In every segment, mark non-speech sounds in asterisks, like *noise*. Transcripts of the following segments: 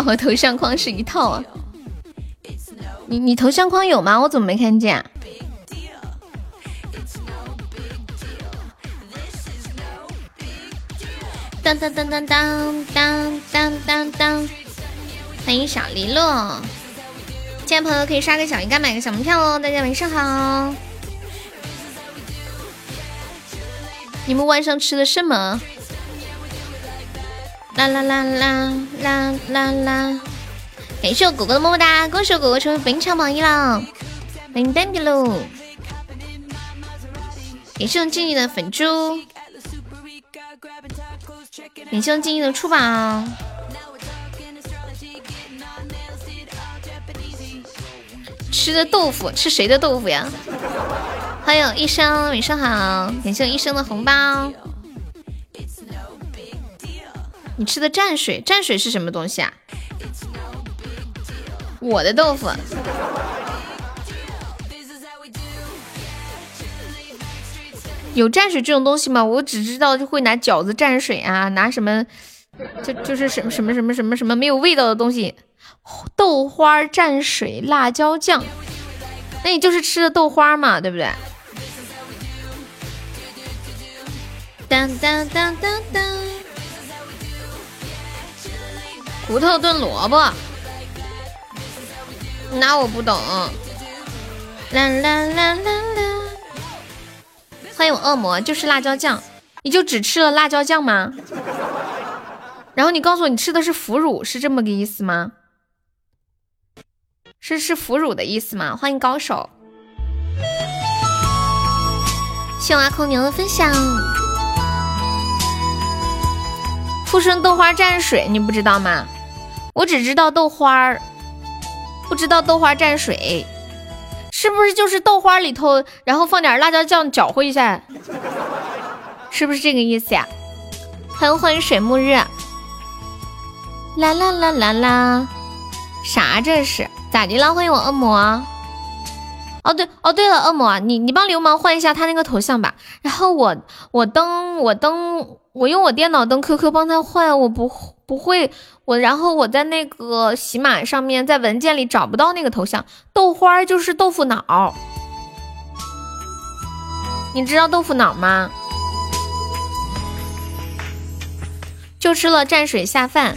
和头像框是一套啊！你你头像框有吗？我怎么没看见？当当当当当当当当当！欢迎小黎落，进来朋友可以刷个小鱼干，买个小门票哦。大家晚上好，你们晚上吃的什么？啦啦啦啦啦啦啦！感谢我果果的么么哒，恭喜我果果成为本场榜一了，欢迎 baby 喽！感谢我静怡的粉猪。感谢我静怡的出宝，吃的豆腐，吃谁的豆腐呀？欢迎医生，晚上好！感谢我医生的红包。你吃的蘸水，蘸水是什么东西啊？我的豆腐。有蘸水这种东西吗？我只知道就会拿饺子蘸水啊，拿什么，就就是什么什么什么什么什么没有味道的东西，豆花蘸水、辣椒酱，那你就是吃的豆花嘛，对不对？当当当当当，骨头炖萝卜，那我不懂。啦啦啦啦啦。欢迎我恶魔，就是辣椒酱，你就只吃了辣椒酱吗？然后你告诉我你吃的是腐乳，是这么个意思吗？是是腐乳的意思吗？欢迎高手，谢阿空牛的分享。富顺豆花蘸水，你不知道吗？我只知道豆花儿，不知道豆花蘸水。是不是就是豆花里头，然后放点辣椒酱搅和一下，是不是这个意思呀？欢迎欢迎水木日，啦啦啦啦啦，啥这是咋的了？欢迎我恶魔。哦对哦对了，恶魔，你你帮流氓换一下他那个头像吧。然后我我登我登我用我电脑登 QQ 帮他换，我不不会。我然后我在那个喜马上面，在文件里找不到那个头像，豆花就是豆腐脑，你知道豆腐脑吗？就吃了蘸水下饭，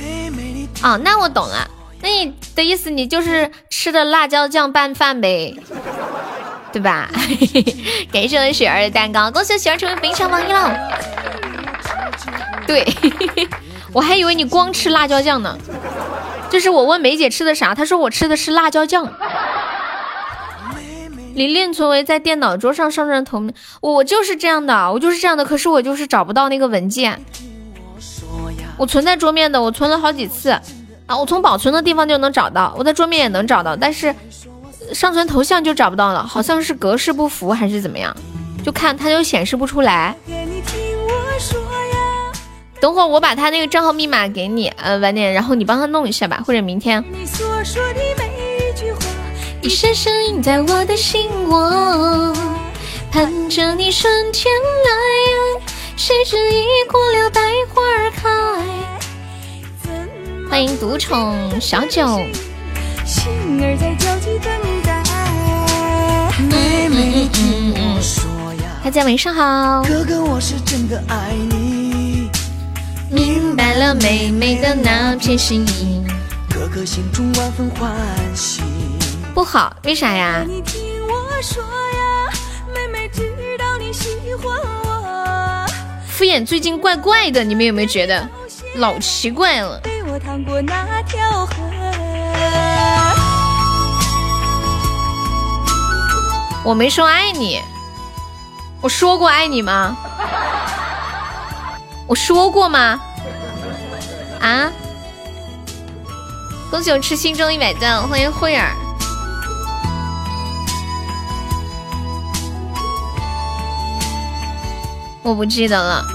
哦，那我懂了，那你的意思你就是吃的辣椒酱拌饭呗，对吧？*laughs* 感谢我雪儿的蛋糕，恭喜雪儿成为本场榜一了。对。我还以为你光吃辣椒酱呢，就是我问梅姐吃的啥，她说我吃的是辣椒酱。玲玲存为在电脑桌上上传头，我我就是这样的，我就是这样的，可是我就是找不到那个文件。我存在桌面的，我存了好几次啊，我从保存的地方就能找到，我在桌面也能找到，但是上传头像就找不到了，好像是格式不符还是怎么样，就看它就显示不出来。等会儿我把他那个账号密码给你，呃，晚点，然后你帮他弄一下吧，或者明天。一声声印在我的心窝，盼着你春天来，谁知已过了百花开。欢迎独宠小九。心儿在焦急等待。妹妹听我说呀，大家晚上好。哥哥，我是真的爱你。明白了妹妹的那片心意，哥哥心中万分欢喜。不好，为啥呀？你听我说呀，妹妹知道你喜欢我。敷衍最近怪怪的，你们有没有觉得老奇怪了？我没说爱你，我说过爱你吗？我说过吗？啊！恭喜我吃心中一百赞，欢迎慧儿。我不记得了。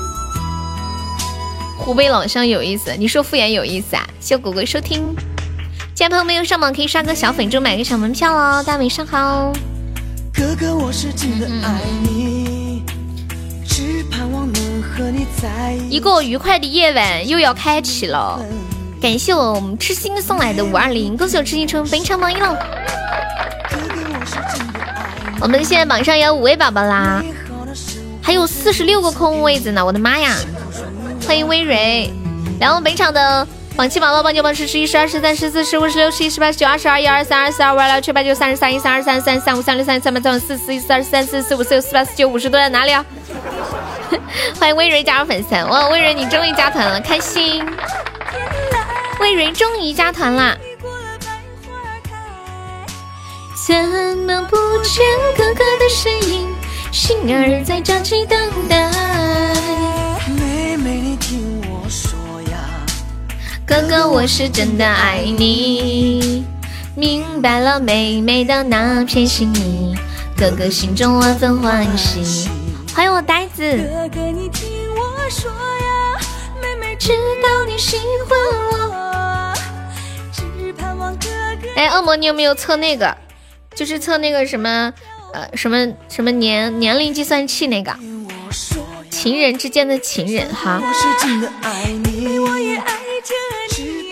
湖北老乡有意思，你说敷衍有意思啊？谢果果收听，进来朋友没有上榜可以刷个小粉猪，买个小门票哦。大家晚上好。哥哥，我是真的爱你，一个愉快的夜晚又要开启了。感谢我们痴心送来的五二零，恭喜我痴心成本场榜一了。我们现在榜上有五位宝宝啦，还有四十六个空位子呢，我的妈呀！欢迎微蕊，然后本场的榜七宝宝榜九榜十十一十二十三十四十五十六十七十八十九二十二一二三二四二五二六七八九三十三一三二三三三五三六三七三八三四四一四二三四四五四六四八四九五十都在哪里啊？*laughs* 欢迎微蕊加入粉丝，哇，微蕊你终于加团了，开心！微蕊终于加团啦！怎么不见哥哥的身影？心儿在焦急等待。妹妹，你听我说呀，哥哥，我是真的爱你。明白了妹妹的那片心意，哥哥心中万分欢喜。欢迎我呆子。哥哥，你听我说呀，妹妹知道你喜欢我，只盼望哥哥。哎，恶魔，你有没有测那个？就是测那个什么，呃，什么什么年年龄计算器那个，情人之间的情人哈。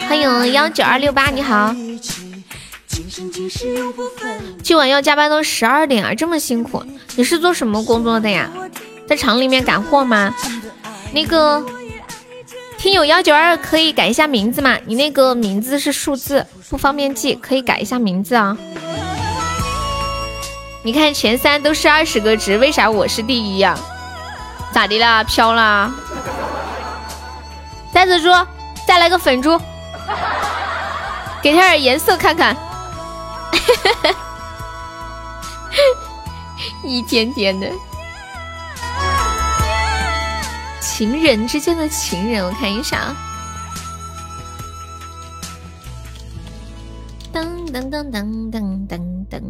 欢迎幺九二六八，你好。今晚要加班到十二点啊，这么辛苦。你是做什么工作的呀？在厂里面赶货吗？那个听友幺九二可以改一下名字吗？你那个名字是数字，不方便记，可以改一下名字啊。你看前三都是二十个值，为啥我是第一呀？咋的啦？飘啦？三子猪，再来个粉猪，给他点颜色看看。*laughs* 一天天的，情人之间的情人，我看一下啊。噔噔噔噔噔噔噔。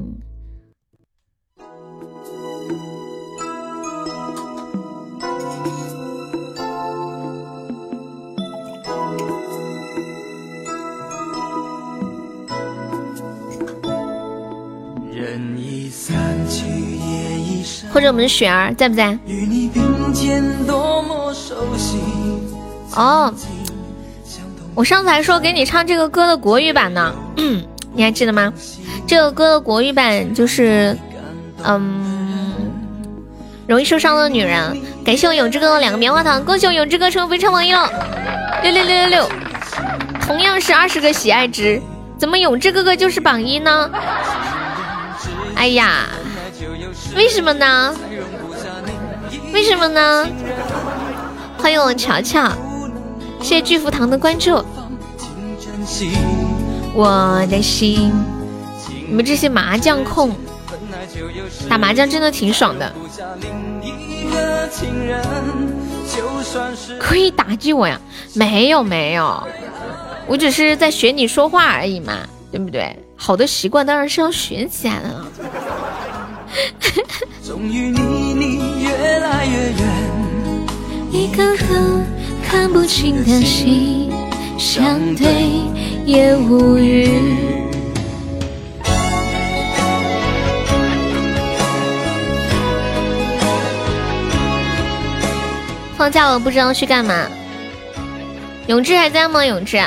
或者我们的雪儿在不在？哦，我上次还说给你唱这个歌的国语版呢，*clears throat* 你还记得吗？这个歌的国语版就是，嗯，容易受伤的女人。感谢我永志哥的两个棉花糖，恭喜我永志哥成为非常榜一了，六六六六六。同样是二十个喜爱值，怎么永志哥哥就是榜一呢？哎呀！为什么呢？为什么呢？欢迎我乔乔，谢谢巨福堂的关注。我的心，你们这些麻将控，打麻将真的挺爽的。可以打击我呀？没有没有，我只是在学你说话而已嘛，对不对？好的习惯当然是要学起来的了。一颗颗看不清的心，相对也无语。放假了不知道去干嘛。永志还在吗？永志，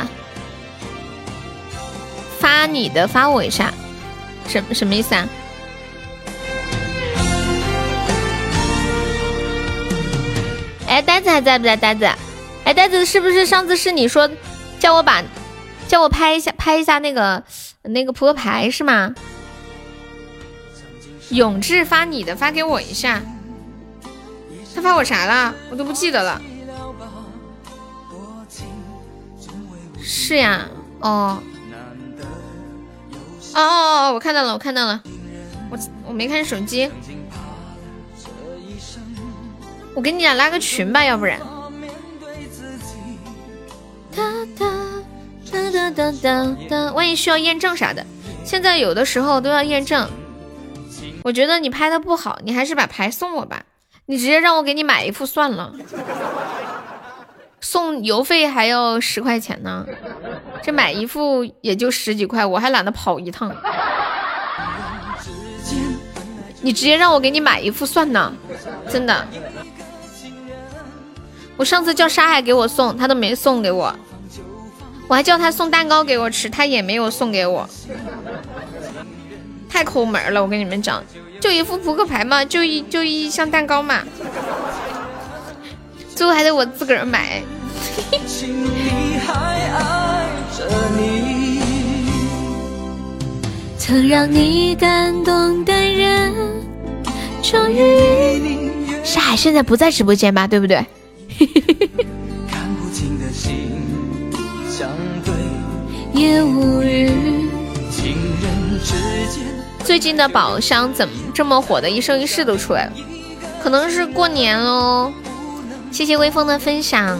发你的发我一下，什什么意思啊？哎，呆子还在不在？呆子，哎，呆子是不是上次是你说叫我把叫我拍一下拍一下那个那个扑克牌是吗？永志发你的发给我一下，他发我啥了？我都不记得了。是呀，哦，哦哦哦，我看到了，我看到了，我我没看手机。我给你俩拉个群吧，要不然。哒哒哒哒哒哒哒，万一需要验证啥的，现在有的时候都要验证。我觉得你拍的不好，你还是把牌送我吧。你直接让我给你买一副算了，*laughs* 送邮费还要十块钱呢。这买一副也就十几块，我还懒得跑一趟。你直接让我给你买一副算呢，真的。我上次叫沙海给我送，他都没送给我。我还叫他送蛋糕给我吃，他也没有送给我，太抠门了。我跟你们讲，就一副扑克牌嘛，就一就一箱蛋糕嘛，最后还得我自个儿买。*laughs* 曾让你感动的人，终于是海现在不在直播间吧？对不对？也无语。最近的宝箱怎么这么火的？一生一世都出来了，可能是过年喽。谢谢微风的分享。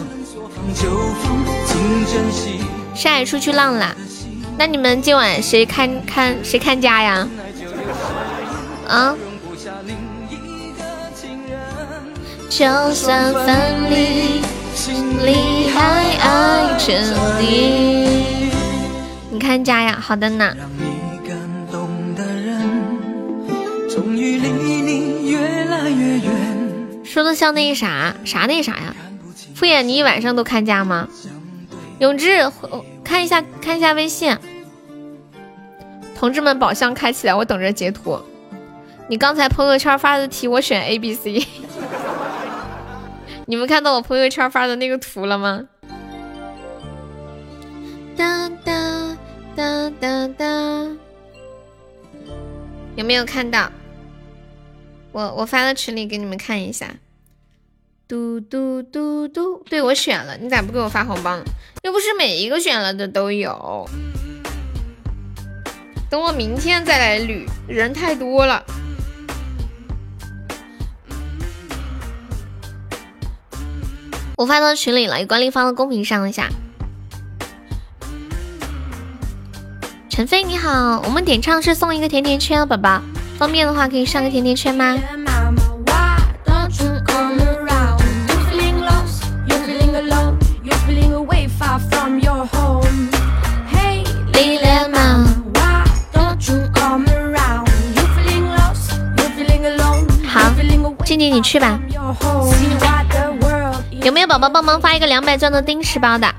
沙海出去浪了，那你们今晚谁看看谁看家呀？啊？就算分离，心里还爱着你。你看家呀，好的呢。说的像那啥啥那啥呀？敷衍你一晚上都看家吗？永志，看一下看一下微信。同志们，宝箱开起来，我等着截图。你刚才朋友圈发的题，我选 A、B、C。*laughs* 你们看到我朋友圈发的那个图了吗？哒哒哒哒哒，有没有看到？我我发到群里给你们看一下。嘟嘟嘟嘟，对我选了，你咋不给我发红包？又不是每一个选了的都有。等我明天再来捋，人太多了。我发到群里了，有管理发到公屏上一下。陈飞你好，我们点唱是送一个甜甜圈，宝宝方便的话可以上个甜甜圈吗？你去吧。有没有宝宝帮忙发一个两百钻的丁石包的？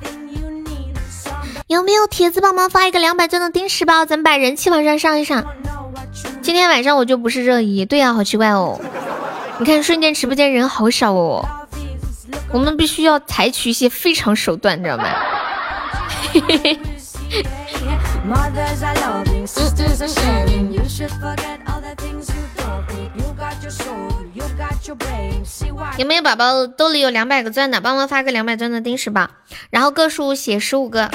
有没有铁子帮忙发一个两百钻的丁石包？咱们把人气往上上一上。今天晚上我就不是热议，对呀，好奇怪哦。你看瞬间直播间人好少哦，我们必须要采取一些非常手段，你知道吗？嘿嘿嘿。有没有宝宝兜里有两百个钻的，帮忙发个两百钻的定时宝，然后个数写十五个。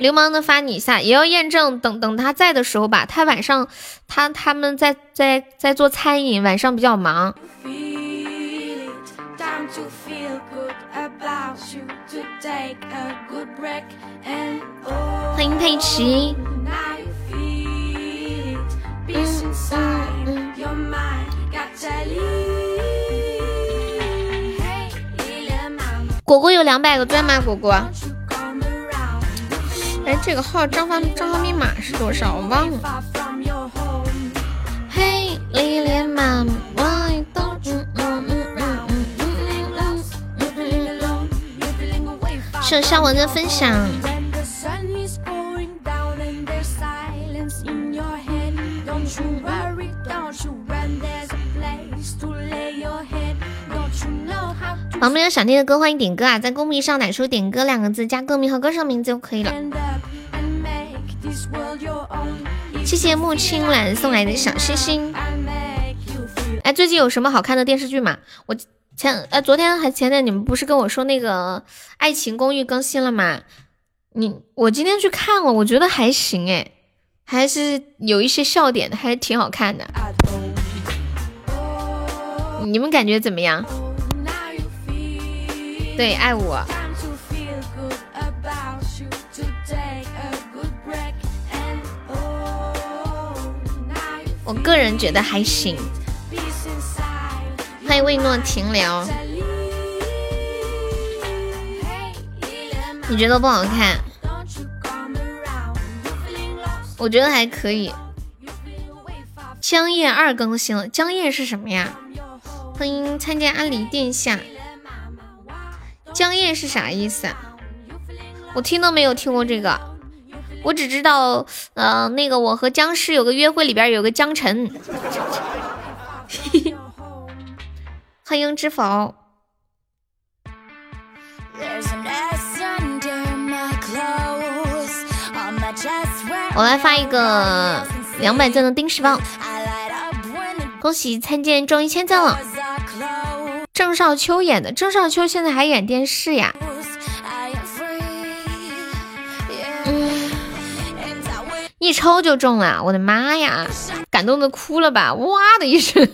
流氓的发你一下，也要验证，等等他在的时候吧。他晚上他他们在在在做餐饮，晚上比较忙。欢迎佩奇。果果有两百个钻吗？果果，哎，这个号账号账号密码是多少？我忘了。嘿，丽莲妈妈，我都嗯嗯嗯嗯嗯嗯嗯。谢肖文的分享。宝们有想听的歌，欢迎点歌啊！在公屏上打出“点歌”两个字，加歌名和歌手名字就可以了。谢谢木青兰送来的小星星。哎，最近有什么好看的电视剧吗？我前呃昨天还前天你们不是跟我说那个《爱情公寓》更新了吗？你我今天去看了，我觉得还行哎，还是有一些笑点的，还是挺好看的。你们感觉怎么样？对，爱我。我个人觉得还行。欢迎魏诺停留。你觉得不好看？我觉得还可以。江夜二更新了，江夜是什么呀？欢迎参加阿离殿下。江夜是啥意思啊？我听都没有听过这个，我只知道，呃，那个我和僵尸有个约会，里边有个江晨。*laughs* 欢迎知否。我来发一个两百赞的丁石棒，恭喜参见中一千赞了。郑少秋演的，郑少秋现在还演电视呀？嗯，一抽就中了，我的妈呀，感动的哭了吧？哇的一声，哇，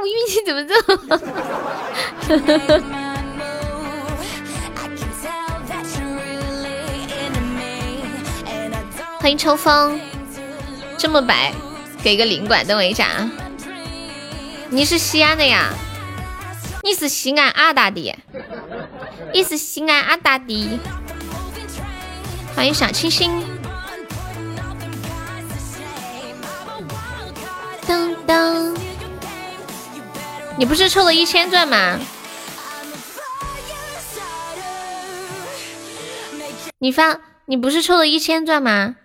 我运气怎么这么？*laughs* 欢迎秋风，这么白，给个领馆，等我一下啊！你是西安的呀？你是西安阿大的？你是西安阿大的？欢迎小清新。噔噔，你不是抽了一千钻吗？你发。你不是抽了一千钻吗？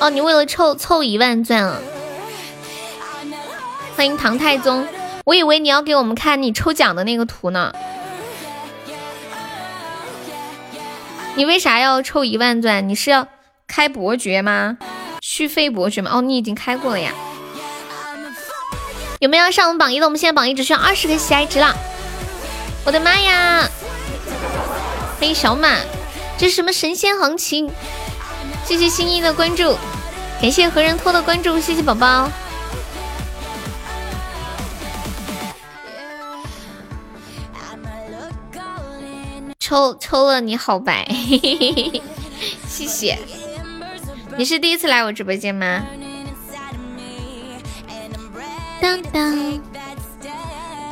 哦，你为了凑凑一万钻啊！欢迎唐太宗，我以为你要给我们看你抽奖的那个图呢。你为啥要抽一万钻？你是要开伯爵吗？续费伯爵吗？哦，你已经开过了呀。有没有上我们榜一的？我们现在榜一只需要二十个喜爱值了。我的妈呀！欢迎小满。这是什么神仙行情？谢谢新一的关注，感谢何人托的关注，谢谢宝宝。抽抽了你好白，谢谢。你是第一次来我直播间吗？当当。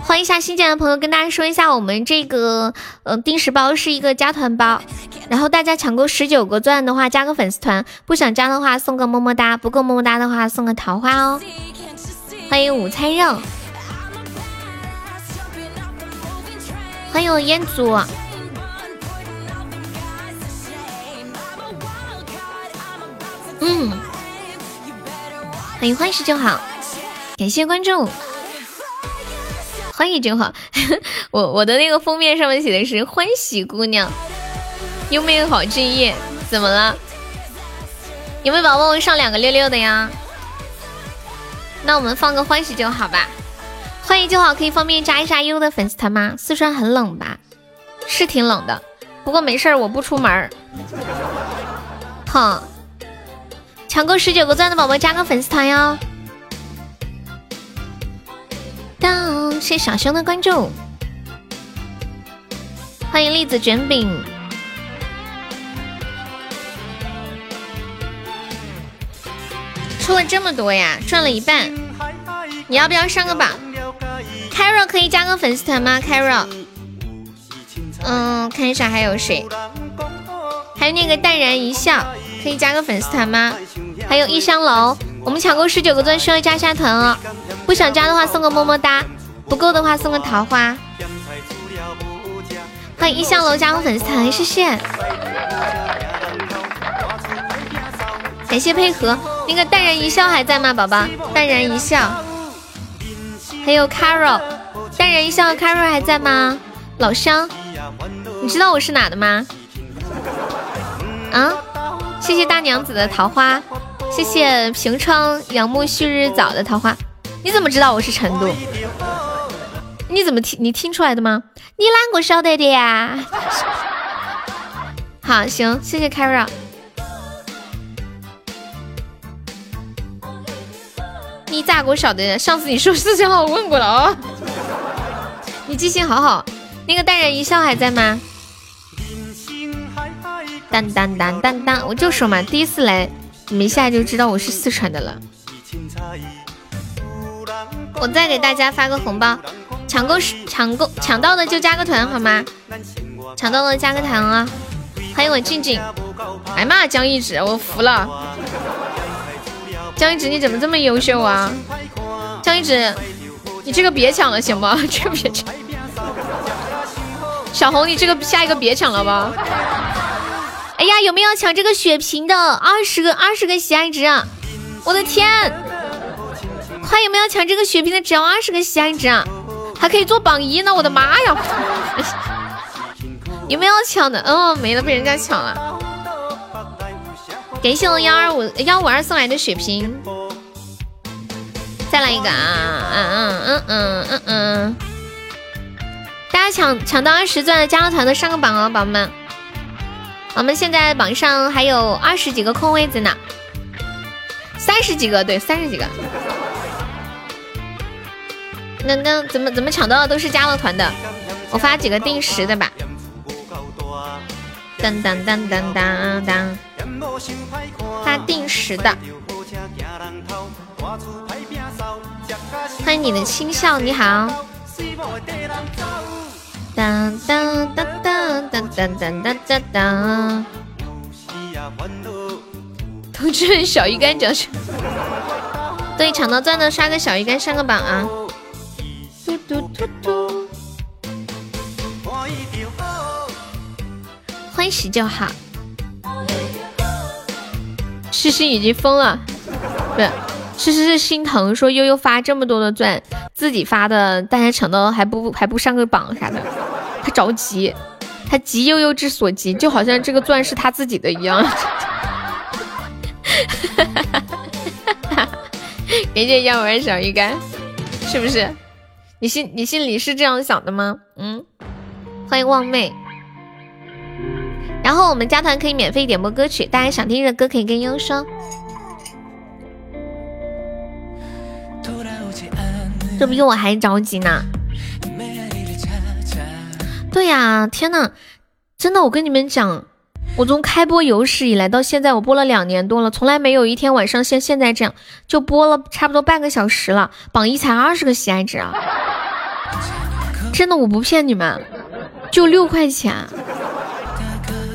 欢迎一下新进来的朋友，跟大家说一下，我们这个呃定时包是一个加团包，然后大家抢够十九个钻的话，加个粉丝团；不想加的话，送个么么哒；不够么么哒的话，送个桃花哦。欢迎午餐肉，欢迎我烟祖，嗯，欢迎欢喜就好，感谢关注。欢迎就好，*laughs* 我我的那个封面上面写的是欢喜姑娘，有没有好敬业，怎么了？有没有宝宝上两个六六的呀？那我们放个欢喜就好吧。欢迎就好，可以方便加一下优的粉丝团吗？四川很冷吧？是挺冷的，不过没事儿，我不出门。哼，抢够十九个钻的宝宝加个粉丝团哟。谢谢小熊的关注，欢迎栗子卷饼，出了这么多呀，赚了一半，你要不要上个榜？Caro 可以加个粉丝团吗？Caro，嗯，看一下还有谁，还有那个淡然一笑，可以加个粉丝团吗？还有一香楼，我们抢够十九个钻，需要加下团哦。不想加的话，送个么么哒；不够的话，送个桃花。欢迎一香楼加入粉丝团，谢谢，感谢配合。那个淡然一笑还在吗，宝宝？淡然一笑，还有 Carol，淡然一笑，Carol 还在吗？老乡，你知道我是哪的吗？啊？谢谢大娘子的桃花。谢谢平窗仰慕旭日早的桃花，你怎么知道我是成都？你怎么听？你听出来的吗？你啷个晓得的呀？*laughs* 好，行，谢谢 Caro。你咋个晓得的？上次你说四川话，我问过了哦。你记性好好。那个淡然一笑还在吗？当当当当当，我就说嘛，第一次来。你们一下就知道我是四川的了。我再给大家发个红包，抢够抢够抢到的就加个团好吗？抢到的加个团啊！欢迎我静静。哎妈，江一直，我服了。江一直，你怎么这么优秀啊？江一直，你这个别抢了行吗？这个别抢。小红，你这个下一个别抢了吧。哎呀，有没有抢这个血瓶的？二十个，二十个喜爱值啊！我的天，快有没有抢这个血瓶的？只要二十个喜爱值啊，还可以做榜一呢！我的妈呀！*laughs* 有没有抢的？哦，没了，被人家抢了。感谢我幺二五幺五二送来的血瓶，再来一个啊！嗯嗯嗯嗯嗯嗯，大家抢抢到二十钻的加了团的上个榜哦，宝宝们。我们现在榜上还有二十几个空位子呢，三十几个，对，三十几个。那那怎么怎么抢到的都是加了团的？我发几个定时的吧。当当当当当当，发定时的。欢迎你的轻笑，你好。当当当当当当当当当当。同志们，小鱼干奖是。对，抢到钻的刷个小鱼干上个榜啊！嘟嘟嘟嘟。欢喜就好。诗诗已经疯了，不是，诗诗是心疼，说悠悠发这么多的钻，自己发的，大家抢到还不还不上个榜啥的。他着急，他急悠悠之所急，就好像这个钻是他自己的一样。感谢幺五小鱼干，是不是？你心你心里是这样想的吗？嗯，欢迎望妹。然后我们加团可以免费点播歌曲，大家想听的歌可以跟悠悠说。这比我还着急呢。对呀，天呐，真的，我跟你们讲，我从开播有史以来到现在，我播了两年多了，从来没有一天晚上像现在这样就播了差不多半个小时了，榜一才二十个喜爱值啊！真的，我不骗你们，就六块钱，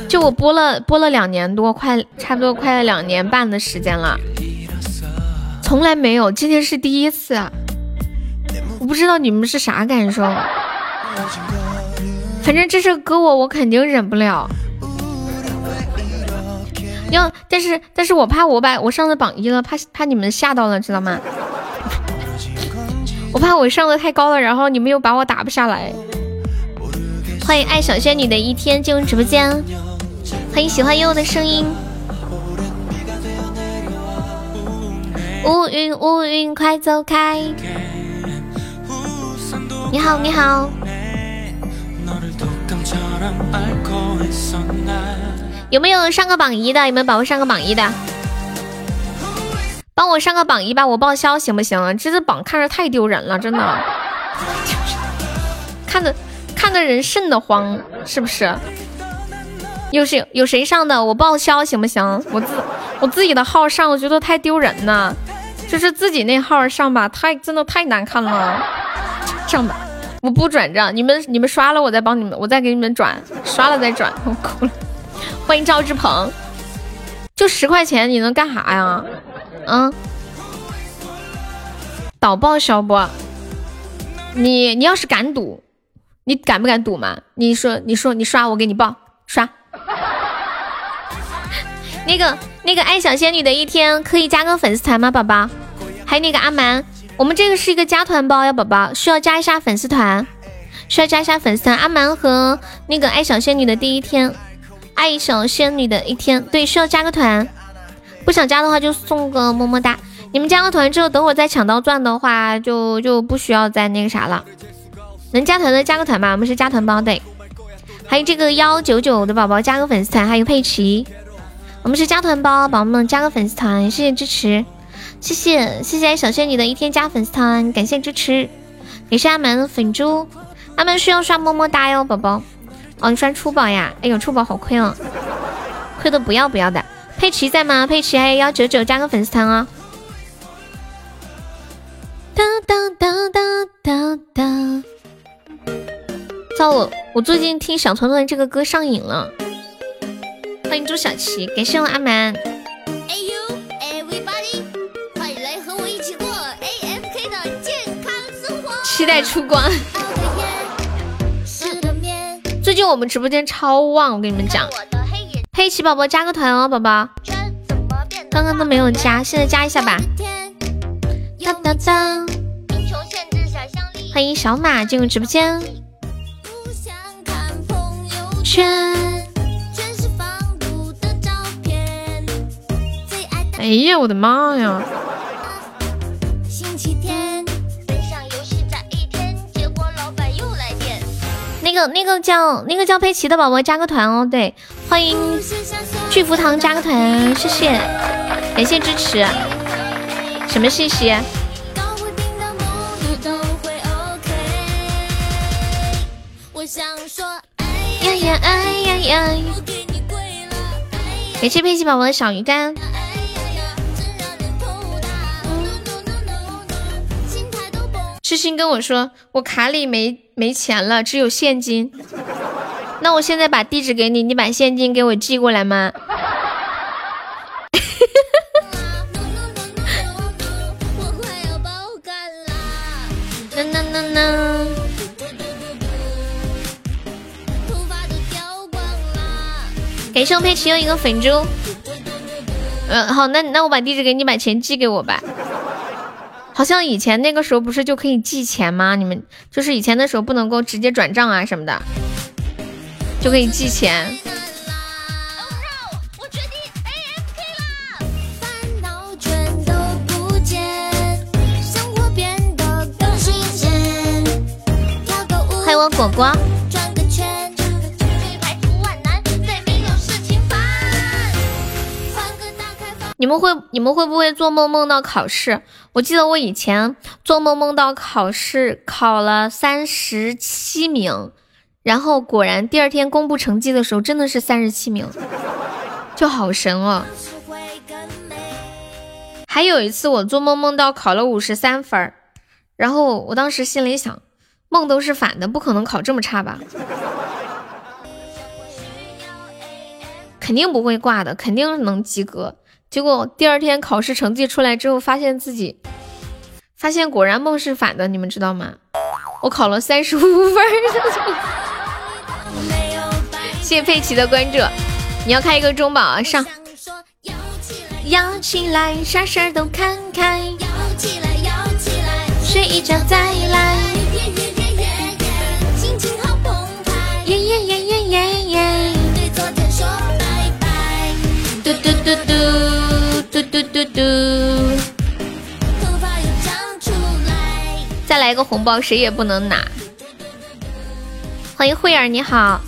就我播了播了两年多，快差不多快两年半的时间了，从来没有，今天是第一次，我不知道你们是啥感受。反正这首歌我我肯定忍不了，要但是但是我怕我把我上了榜一了，怕怕你们吓到了，知道吗？*laughs* 我怕我上的太高了，然后你们又把我打不下来。欢迎爱小仙女的一天进入直播间，欢迎喜欢悠悠的声音。乌云乌云快走开，你好你好。有没有上个榜一的？有没有宝宝上个榜一的？帮我上个榜一吧，我报销行不行？这个榜看着太丢人了，真的，看着看着人瘆得慌，是不是？有谁有谁上的？我报销行不行？我自我自己的号上，我觉得太丢人了，就是自己那号上吧，太真的太难看了，上吧。我不转账，你们你们刷了，我再帮你们，我再给你们转，刷了再转，我哭了。欢迎赵志鹏，就十块钱，你能干啥呀？嗯，导报销不？你你要是敢赌，你敢不敢赌嘛？你说你说你刷，我给你报刷。*laughs* 那个那个爱小仙女的一天可以加个粉丝团吗，宝宝？还有那个阿蛮。我们这个是一个加团包呀，宝宝需要加一下粉丝团，需要加一下粉丝团。阿蛮和那个爱小仙女的第一天，爱小仙女的一天，对，需要加个团。不想加的话就送个么么哒。你们加了团之后，等会再抢到钻的话，就就不需要再那个啥了。能加团的加个团吧，我们是加团包的。还有这个幺九九的宝宝加个粉丝团，还有佩奇，我们是加团包，宝宝们加个粉丝团，谢谢支持。谢谢谢谢小仙女的一天加粉丝团，感谢支持，也是阿门粉猪，阿门需要刷么么哒哟，宝宝。哦，你刷初宝呀？哎呦，初宝好亏哦，亏的不要不要的。佩奇在吗？佩奇还有幺九九加个粉丝团哦。哒哒哒哒哒哒。糟了，我最近听小团团这个歌上瘾了。欢迎朱小琪，感谢我阿蛮。期待出光。最近我们直播间超旺，我跟你们讲。佩奇宝宝加个团哦，宝宝。刚刚都没有加，现在加一下吧。当当当！欢迎小马进入直播间。哎呀，我的妈呀！那个那个叫那个叫佩奇的宝宝加个团哦，对，欢迎巨福堂加个团，谢谢，感谢支持。什么信息？呀呀哎呀呀！感谢佩奇宝宝的小鱼干。痴心跟我说，我卡里没没钱了，只有现金。那我现在把地址给你，你把现金给我寄过来吗？感谢我佩奇又一个粉猪。嗯，好，那那我把地址给你，把钱寄给我吧。好像以前那个时候不是就可以寄钱吗？你们就是以前的时候不能够直接转账啊什么的，就可以寄钱。欢迎我果果。你们会你们会不会做梦梦到考试？我记得我以前做梦梦到考试考了三十七名，然后果然第二天公布成绩的时候真的是三十七名，就好神哦。还有一次我做梦梦到考了五十三分，然后我当时心里想，梦都是反的，不可能考这么差吧？肯定不会挂的，肯定能及格。结果第二天考试成绩出来之后，发现自己发现果然梦是反的，你们知道吗？我考了三十五分。*laughs* 谢谢佩奇的关注，你要开一个中宝啊，上。摇起来，啥事儿都看开。摇起来，摇起来，睡一觉再来。心情好澎湃。耶耶耶耶耶耶。对昨天说拜拜。嘟嘟嘟嘟。嘟嘟嘟嘟，再来一个红包，谁也不能拿。欢迎慧儿，你好。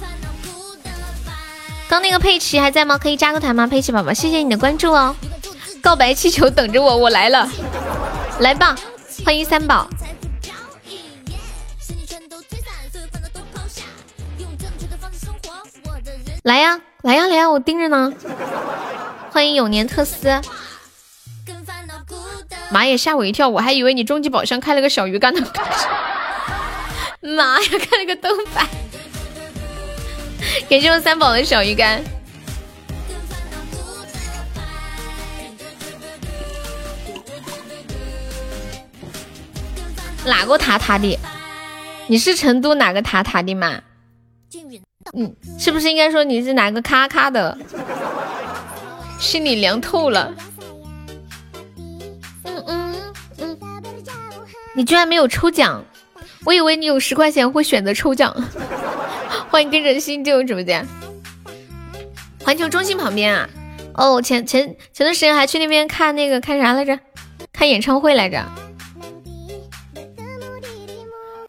刚那个佩奇还在吗？可以加个团吗？佩奇宝宝，谢谢你的关注哦。告白气球等着我，我来了，来吧。欢迎三宝。来呀，来呀，来呀，我盯着呢。欢迎永年特斯。妈呀！吓我一跳，我还以为你终极宝箱开了个小鱼干呢。妈 *laughs* 呀！开了个灯牌。感谢我三宝的小鱼干。哪个塔塔的？你是成都哪个塔塔的吗？嗯，是不是应该说你是哪个咔咔的？心里凉透了。你居然没有抽奖，我以为你有十块钱会选择抽奖。欢迎跟着心进入直播间，环球中心旁边啊。哦，前前前段时间还去那边看那个看啥来着？看演唱会来着。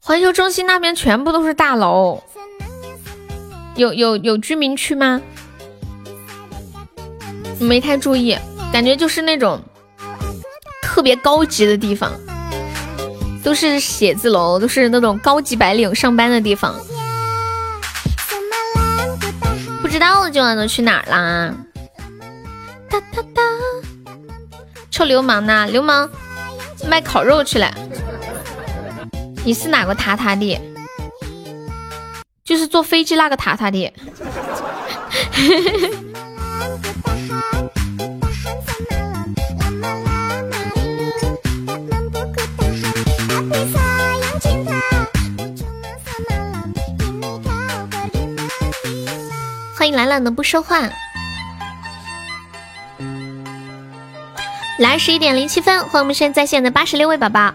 环球中心那边全部都是大楼，有有有居民区吗？没太注意，感觉就是那种特别高级的地方。都是写字楼，都是那种高级白领上班的地方。不知道今晚都去哪儿啦？臭流氓呢？流氓卖烤肉去了。你是哪个塔塔的？就是坐飞机那个塔塔的。*laughs* 迎懒懒的不说话。来十一点零七分，欢迎我们现在在线的八十六位宝宝。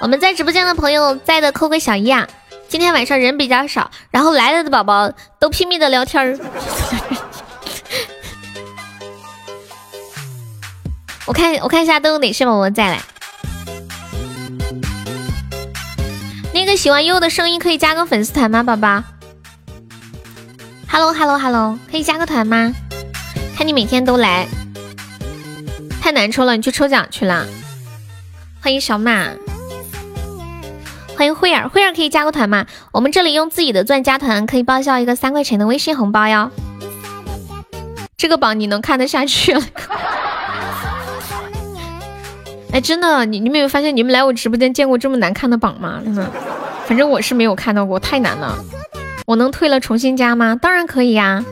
我们在直播间的朋友在的扣个小一啊。今天晚上人比较少，然后来了的宝宝都拼命的聊天儿。我看我看一下都有哪些宝宝在来。那个喜欢悠悠的声音可以加个粉丝团吗，宝宝？Hello Hello Hello，可以加个团吗？看你每天都来，太难抽了，你去抽奖去了。欢迎小马。欢迎慧儿，慧儿可以加个团吗？我们这里用自己的钻加团，可以报销一个三块钱的微信红包哟。这个榜你能看得下去？*laughs* 哎，真的，你你没有发现你们来我直播间见过这么难看的榜吗？真的，反正我是没有看到过，太难了。我能退了重新加吗？当然可以呀。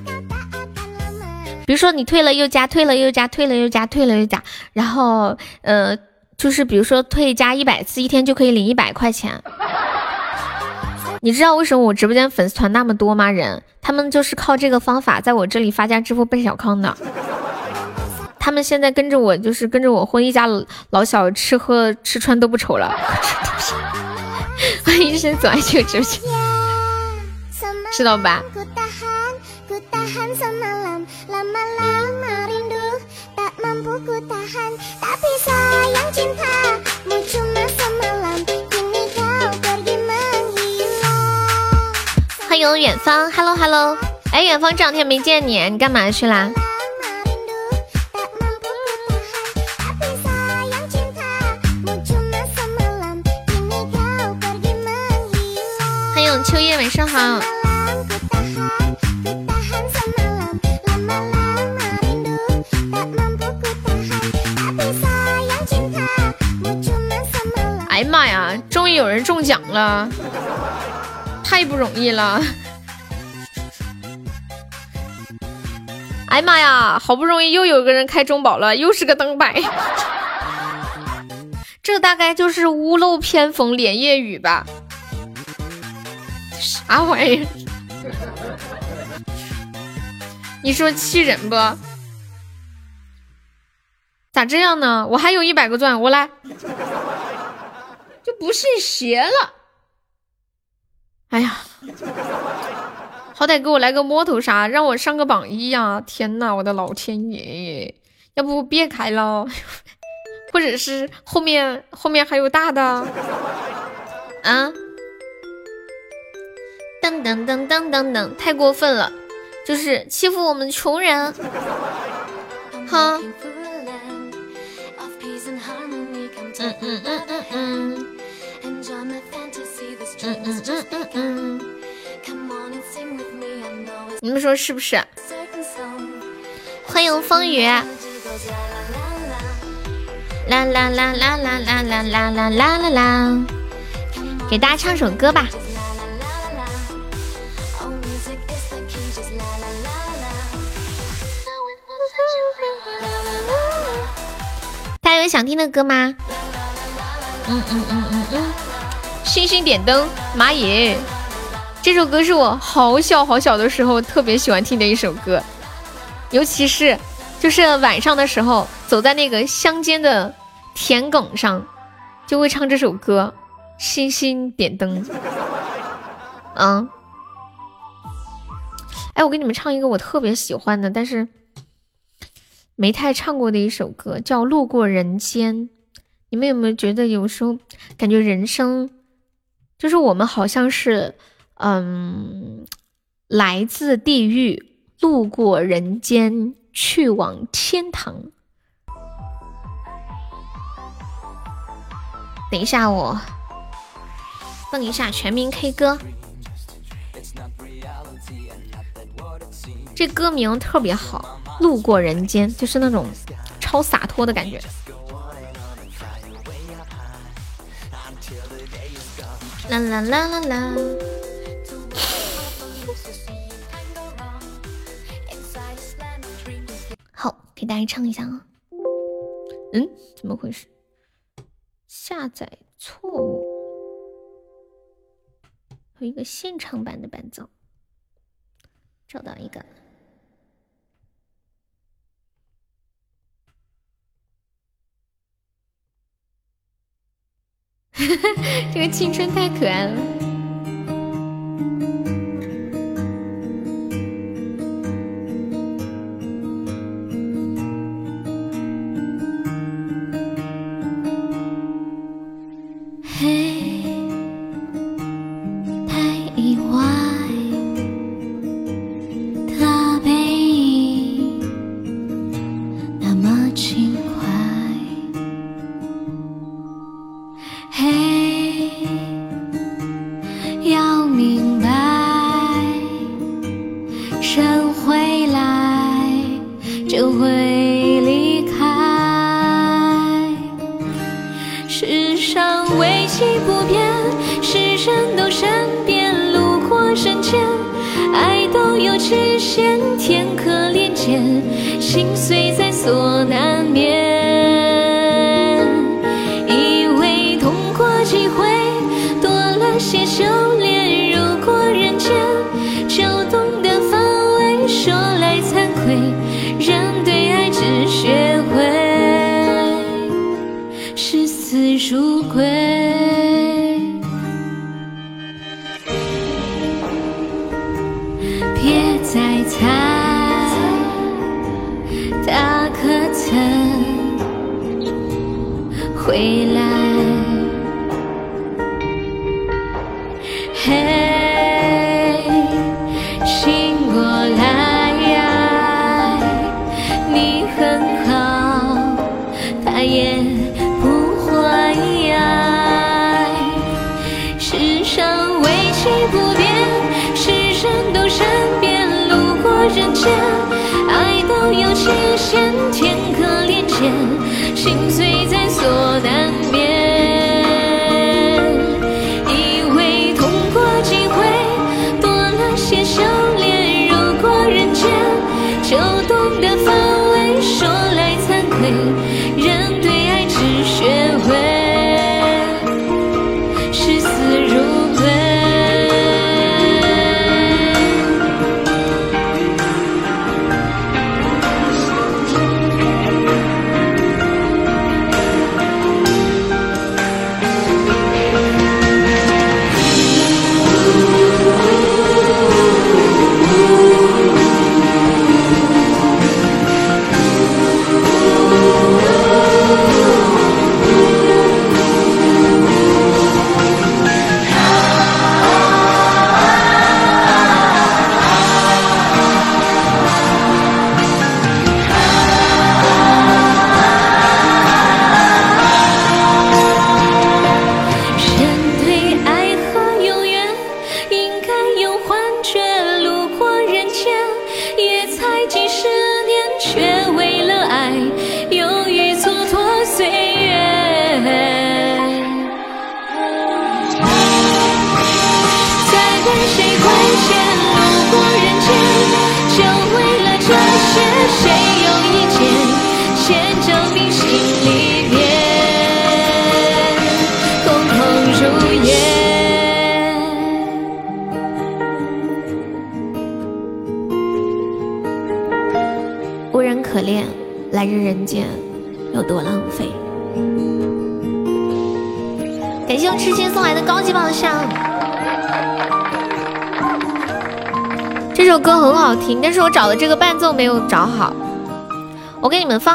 比如说你退了又加，退了又加，退了又加，退了又加，然后呃。就是比如说退加一百次，一天就可以领一百块钱。你知道为什么我直播间粉丝团那么多吗？人，他们就是靠这个方法在我这里发家致富奔小康的。他们现在跟着我，就是跟着我混，一家老小吃喝吃穿都不愁了。*laughs* *laughs* 欢迎一生走爱去直播间，知道吧？欢迎远方，Hello Hello，哎，远方这两天没见你，你干嘛去啦？欢迎秋叶，晚上好。哎妈呀！终于有人中奖了，太不容易了！哎妈呀！好不容易又有个人开中宝了，又是个灯牌，这大概就是屋漏偏逢连夜雨吧？啥玩意儿？你说气人不？咋这样呢？我还有一百个钻，我来。就不信邪了。哎呀，好歹给我来个摸头杀，让我上个榜一呀！天呐，我的老天爷！要不别开了，*laughs* 或者是后面后面还有大的啊？噔噔噔噔噔噔，太过分了，就是欺负我们穷人，哈。嗯嗯嗯嗯嗯。嗯嗯嗯嗯嗯，你们说是不是？欢迎风雨，啦啦啦啦啦啦啦啦啦啦啦啦，给大家唱首歌吧。大家有想听的歌吗？嗯嗯嗯嗯嗯。星星点灯，妈耶！这首歌是我好小好小的时候特别喜欢听的一首歌，尤其是就是晚上的时候，走在那个乡间的田埂上，就会唱这首歌。星星点灯，*laughs* 嗯，哎，我给你们唱一个我特别喜欢的，但是没太唱过的一首歌，叫《路过人间》。你们有没有觉得有时候感觉人生？就是我们好像是，嗯，来自地狱，路过人间，去往天堂。等一下，我放一下全民 K 歌，这歌名特别好，《路过人间》，就是那种超洒脱的感觉。啦啦啦啦啦！好，给大家唱一下啊。嗯，怎么回事？下载错误。有一个现场版的伴奏，找到一个。*laughs* 这个青春太可爱了。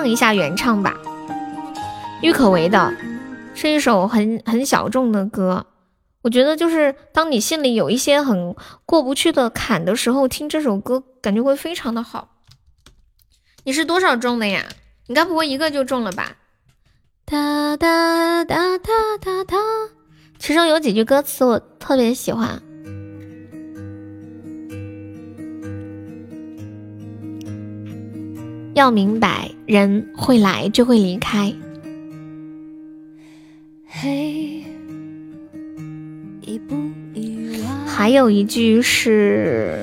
放一下原唱吧。郁可唯的，是一首很很小众的歌。我觉得就是当你心里有一些很过不去的坎的时候，听这首歌感觉会非常的好。你是多少中的呀？你该不会一个就中了吧？哒哒哒哒哒哒。其中有几句歌词我特别喜欢。要明白，人会来就会离开。还有一句是：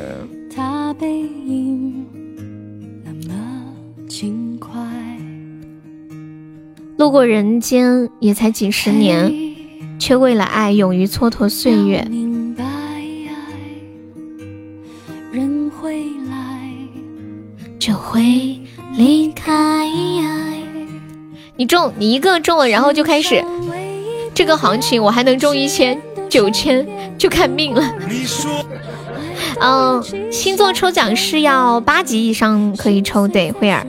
路过人间也才几十年，却为了爱勇于蹉跎岁月。你中，你一个中了，然后就开始这个行情我还能中一千九千，就看命了。嗯，星座抽奖是要八级以上可以抽，对，慧儿。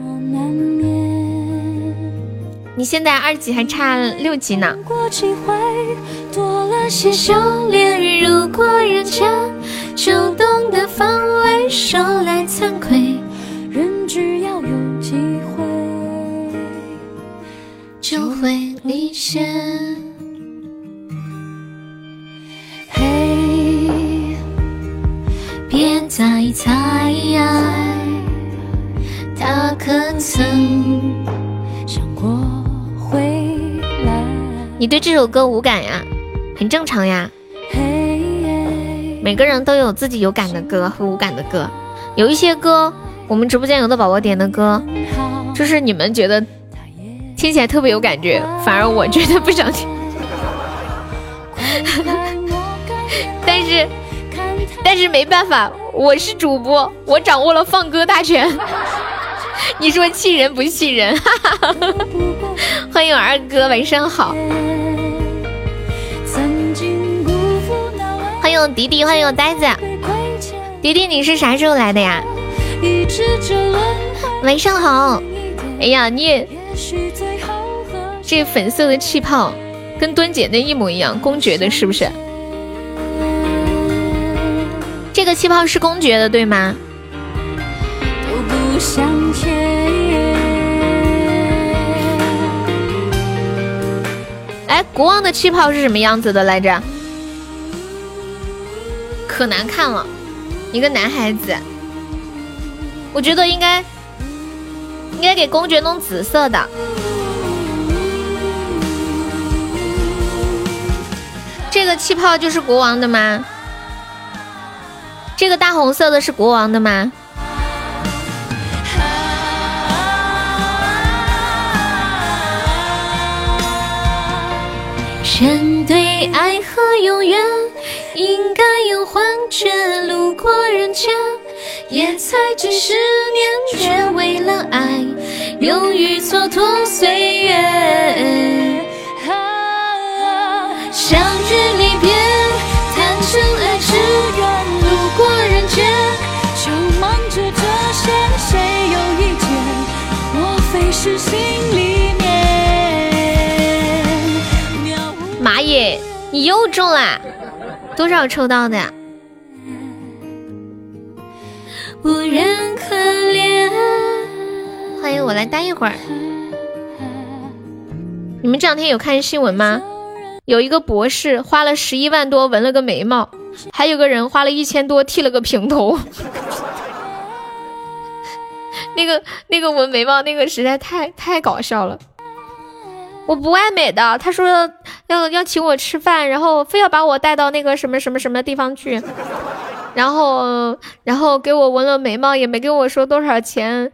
你现在二级还差六级呢。如果人家就懂得防卫，说来惭愧，人只要有就会离线。嘿，别再猜，他可曾想过回来？你对这首歌无感呀？很正常呀。每个人都有自己有感的歌和无感的歌，有一些歌，我们直播间有的宝宝点的歌，就是你们觉得听起来特别有感觉，反而我觉得不想听。*laughs* 但是，但是没办法，我是主播，我掌握了放歌大权。*laughs* 你说气人不气人？*laughs* 欢迎我二哥，晚上好。欢迎迪迪，欢迎我呆子。迪迪，你是啥时候来的呀？晚上好。哎呀，你也这粉色的气泡跟墩姐那一模一样，公爵的，是不是？这个气泡是公爵的，对吗？哎，国王的气泡是什么样子的来着？可难看了，一个男孩子，我觉得应该应该给公爵弄紫色的。这个气泡就是国王的吗？这个大红色的是国王的吗？人对爱和永远。应该有幻觉，路过人间，也才几十年，却为了爱，勇于蹉跎岁月。相聚离别，谈真爱只愿路过人间，就忙着这些，谁有意见？莫非是心里面？马野，你又中啦！多少抽到的呀？无人可怜。欢迎我来待一会儿。你们这两天有看新闻吗？有一个博士花了十一万多纹了个眉毛，还有个人花了一千多剃了个平头。*laughs* 那个那个纹眉毛那个实在太太搞笑了。我不爱美的，他说要要请我吃饭，然后非要把我带到那个什么什么什么地方去，然后然后给我纹了眉毛，也没跟我说多少钱，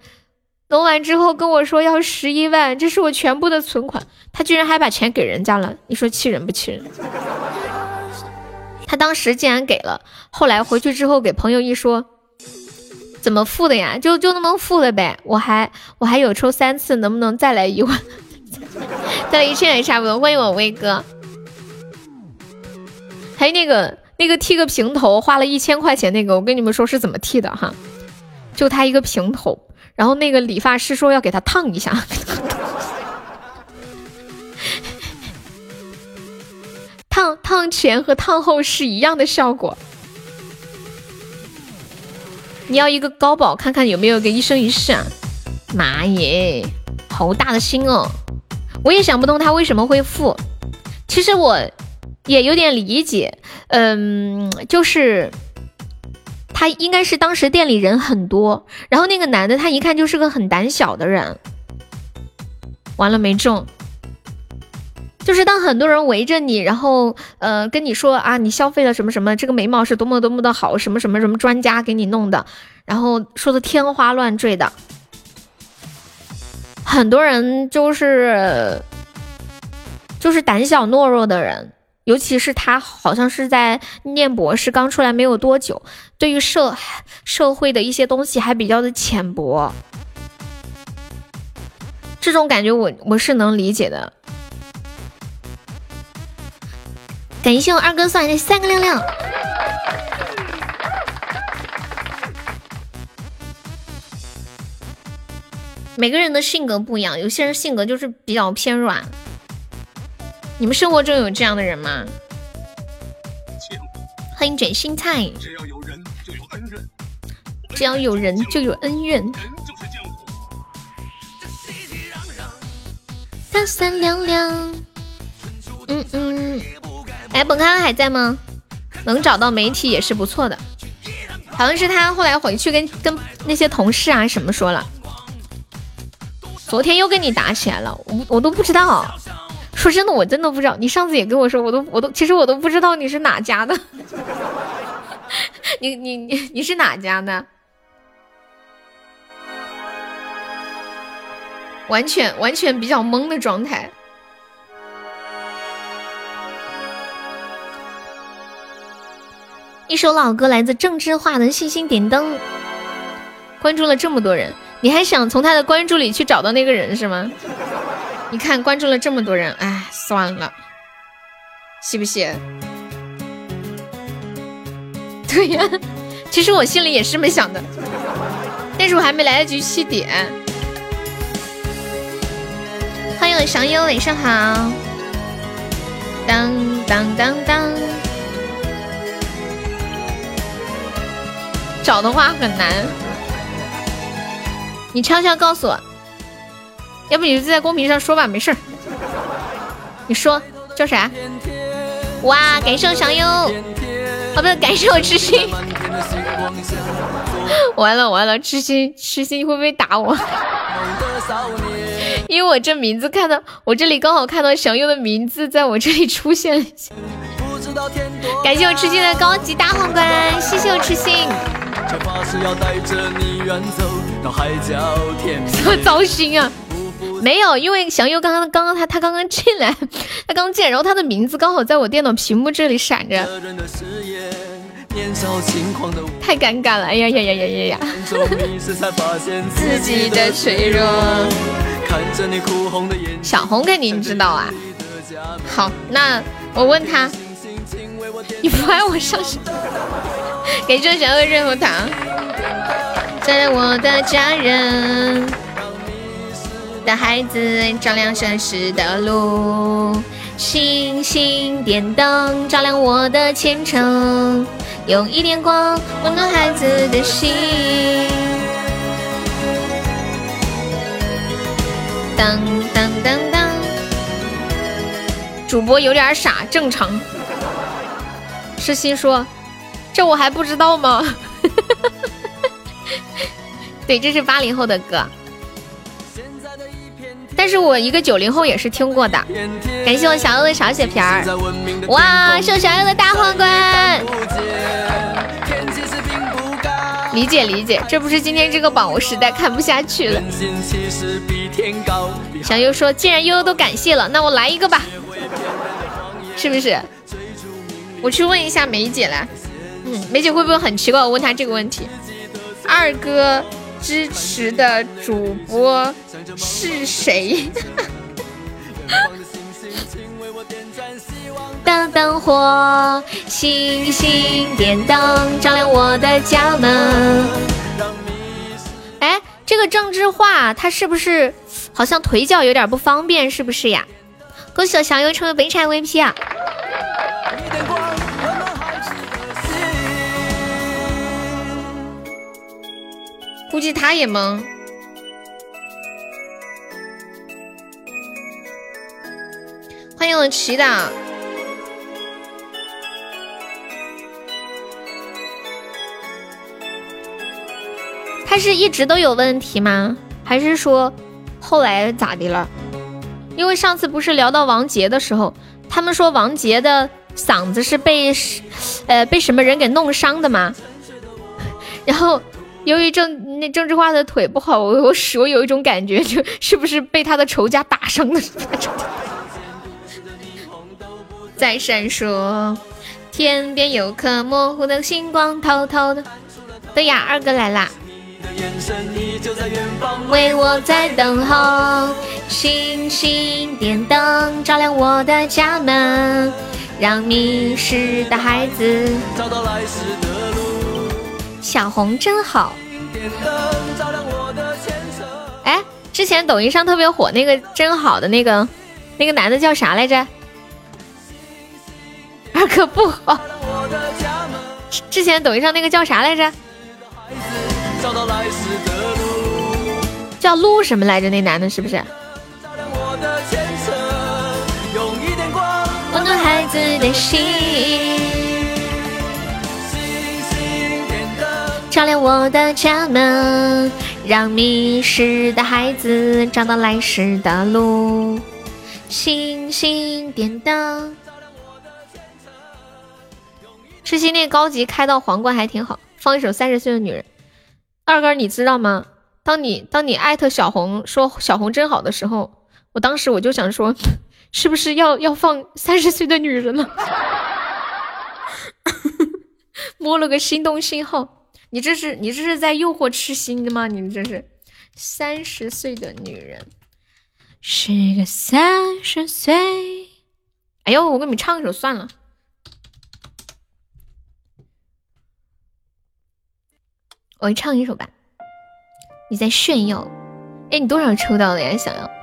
纹完之后跟我说要十一万，这是我全部的存款，他居然还把钱给人家了，你说气人不气人？他当时竟然给了，后来回去之后给朋友一说，怎么付的呀？就就那么付了呗，我还我还有抽三次，能不能再来一万？*laughs* 再来一千也差不多。欢迎我威哥，还有那个那个剃个平头花了一千块钱那个，我跟你们说是怎么剃的哈？就他一个平头，然后那个理发师说要给他烫一下，烫烫前和烫后是一样的效果。你要一个高保，看看有没有个一生一世啊？妈耶，好大的心哦！我也想不通他为什么会付，其实我也有点理解，嗯，就是他应该是当时店里人很多，然后那个男的他一看就是个很胆小的人，完了没中，就是当很多人围着你，然后呃跟你说啊，你消费了什么什么，这个眉毛是多么多么的好，什么什么什么专家给你弄的，然后说的天花乱坠的。很多人就是就是胆小懦弱的人，尤其是他，好像是在念博士，刚出来没有多久，对于社社会的一些东西还比较的浅薄，这种感觉我我是能理解的。感谢我二哥送来的三个亮亮。每个人的性格不一样，有些人性格就是比较偏软。你们生活中有这样的人吗？欢迎卷心菜。只要有人就有恩怨。只要有人就有恩怨。三三两两。嗯嗯。哎，本康还在吗？能找到媒体也是不错的。好像是他后来回去跟跟那些同事啊什么说了。昨天又跟你打起来了，我我都不知道。说真的，我真的不知道。你上次也跟我说，我都我都其实我都不知道你是哪家的。*laughs* 你你你你是哪家的？完全完全比较懵的状态。一首老歌来自郑智化的《星星点灯》，关注了这么多人。你还想从他的关注里去找到那个人是吗？你看关注了这么多人，哎，算了，信不信？*laughs* 对呀，其实我心里也是这么想的，但是我还没来得及去点。欢迎我小优，晚上好。当当当当，找的话很难。你悄悄告诉我，要不你就在公屏上说吧，没事儿。你说叫啥？哇，感谢我小优，啊不是感谢我痴心。*laughs* 完了完了，痴心痴心会不会打我？*laughs* 因为我这名字看到我这里刚好看到小优的名字在我这里出现了。感谢我痴心的高级大皇冠，谢谢我痴心。这么 *laughs* 糟心啊！没有，因为祥优刚刚刚刚他他刚刚进来，*laughs* 他刚进来，然后他的名字刚好在我电脑屏幕这里闪着，太尴尬了！哎呀呀呀呀呀呀！自己的脆弱小红肯定知道啊。好，那我问他，你不爱我上什？*laughs* 给这小优润喉糖。在我的家人的孩子照亮城市的路，星星点灯照亮我的前程，用一点光温暖孩子的心。当当当当，主播有点傻，正常。诗心说：“这我还不知道吗？” *laughs* 对，这是八零后的歌，但是我一个九零后也是听过的。感谢我小优的小血瓶儿，哇，是小优的大皇冠。理解理解，这不是今天这个榜，我实在看不下去了。小优说，既然悠悠都感谢了，那我来一个吧，是不是？我去问一下梅姐来，嗯，梅姐会不会很奇怪？我问她这个问题，二哥。支持的主播是谁？*laughs* 当灯火，星星点灯，照亮我的家门。哎，这个郑智化他是不是好像腿脚有点不方便？是不是呀？恭喜我小优成为本场 VP 啊！估计他也懵。欢迎我祈祷。他是一直都有问题吗？还是说后来咋的了？因为上次不是聊到王杰的时候，他们说王杰的嗓子是被呃被什么人给弄伤的吗？*laughs* 然后。由于郑那郑智化的腿不好，我我我有一种感觉，就是不是被他的仇家打伤的？*laughs* 在闪烁，天边有颗模糊的星光，偷偷的。对呀，二哥来啦！为我在等候，星星点灯照亮我的家门。让迷失的孩子找到来时的路。小红真好。哎，之前抖音上特别火那个真好的那个那个男的叫啥来着？二哥不好。之前抖音上那个叫啥来着？叫陆什么来着？那男的是不是？温暖孩子的心，照亮我的家门，让迷失的孩子找到来时的路。星星点灯。照亮我的前程吃鸡那高级开到皇冠还挺好，放一首《三十岁的女人》。二哥，你知道吗？当你当你艾特小红说小红真好的时候，我当时我就想说，是不是要要放《三十岁的女人》了？*laughs* 摸了个心动信号，你这是你这是在诱惑痴心的吗？你这是三十岁的女人，是个三十岁。哎呦，我给你们唱一首算了。我唱一首吧，你在炫耀？哎，你多少抽到的呀？想要？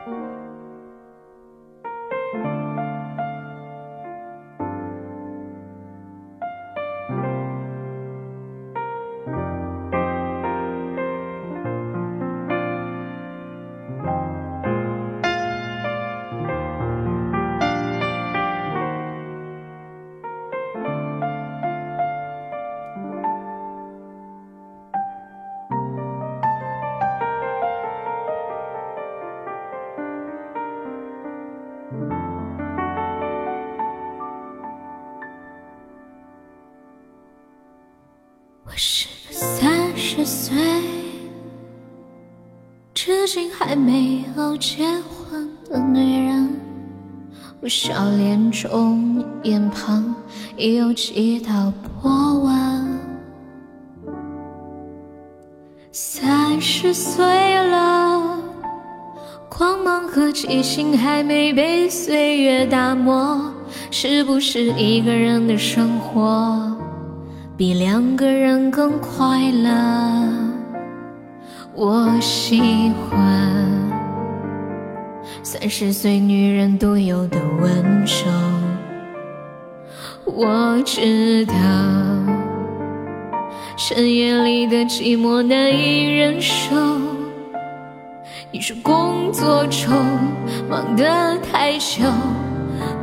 结婚的女人，我笑脸中眼旁已有几道波纹。三十岁了，光芒和激情还没被岁月打磨，是不是一个人的生活比两个人更快乐？我喜欢三十岁女人独有的温柔。我知道深夜里的寂寞难以忍受。你说工作中忙得太久，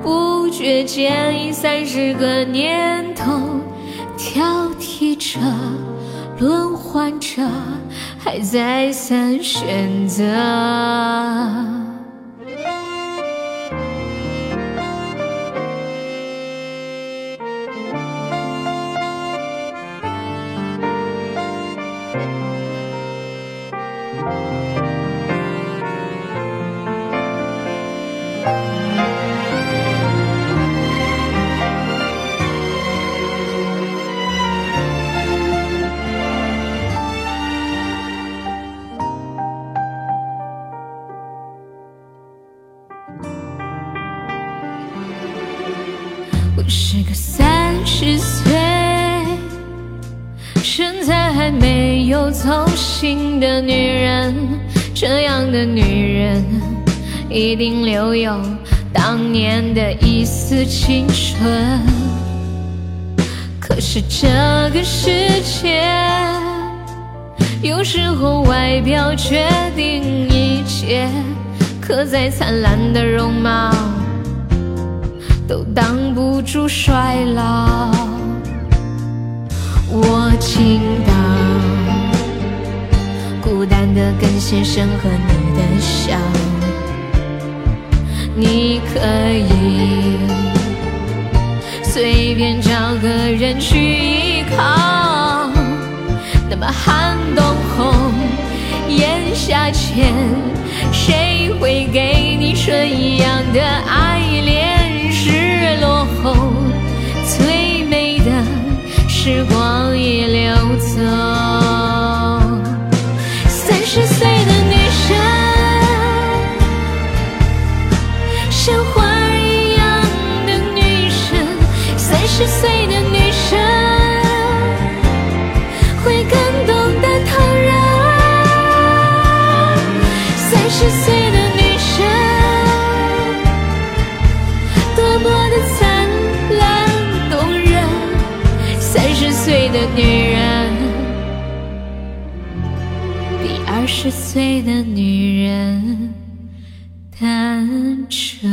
不觉间已三十个年头，挑剔着，轮换着。还再三选择。身材还没有走心的女人，这样的女人一定留有当年的一丝青春。可是这个世界，有时候外表决定一切，可再灿烂的容貌都挡不住衰老。我倾倒。孤单的跟先生和你的笑，你可以随便找个人去依靠。那么寒冬后，炎夏前，谁会给你春一样的爱恋？时光。十岁的女人单纯。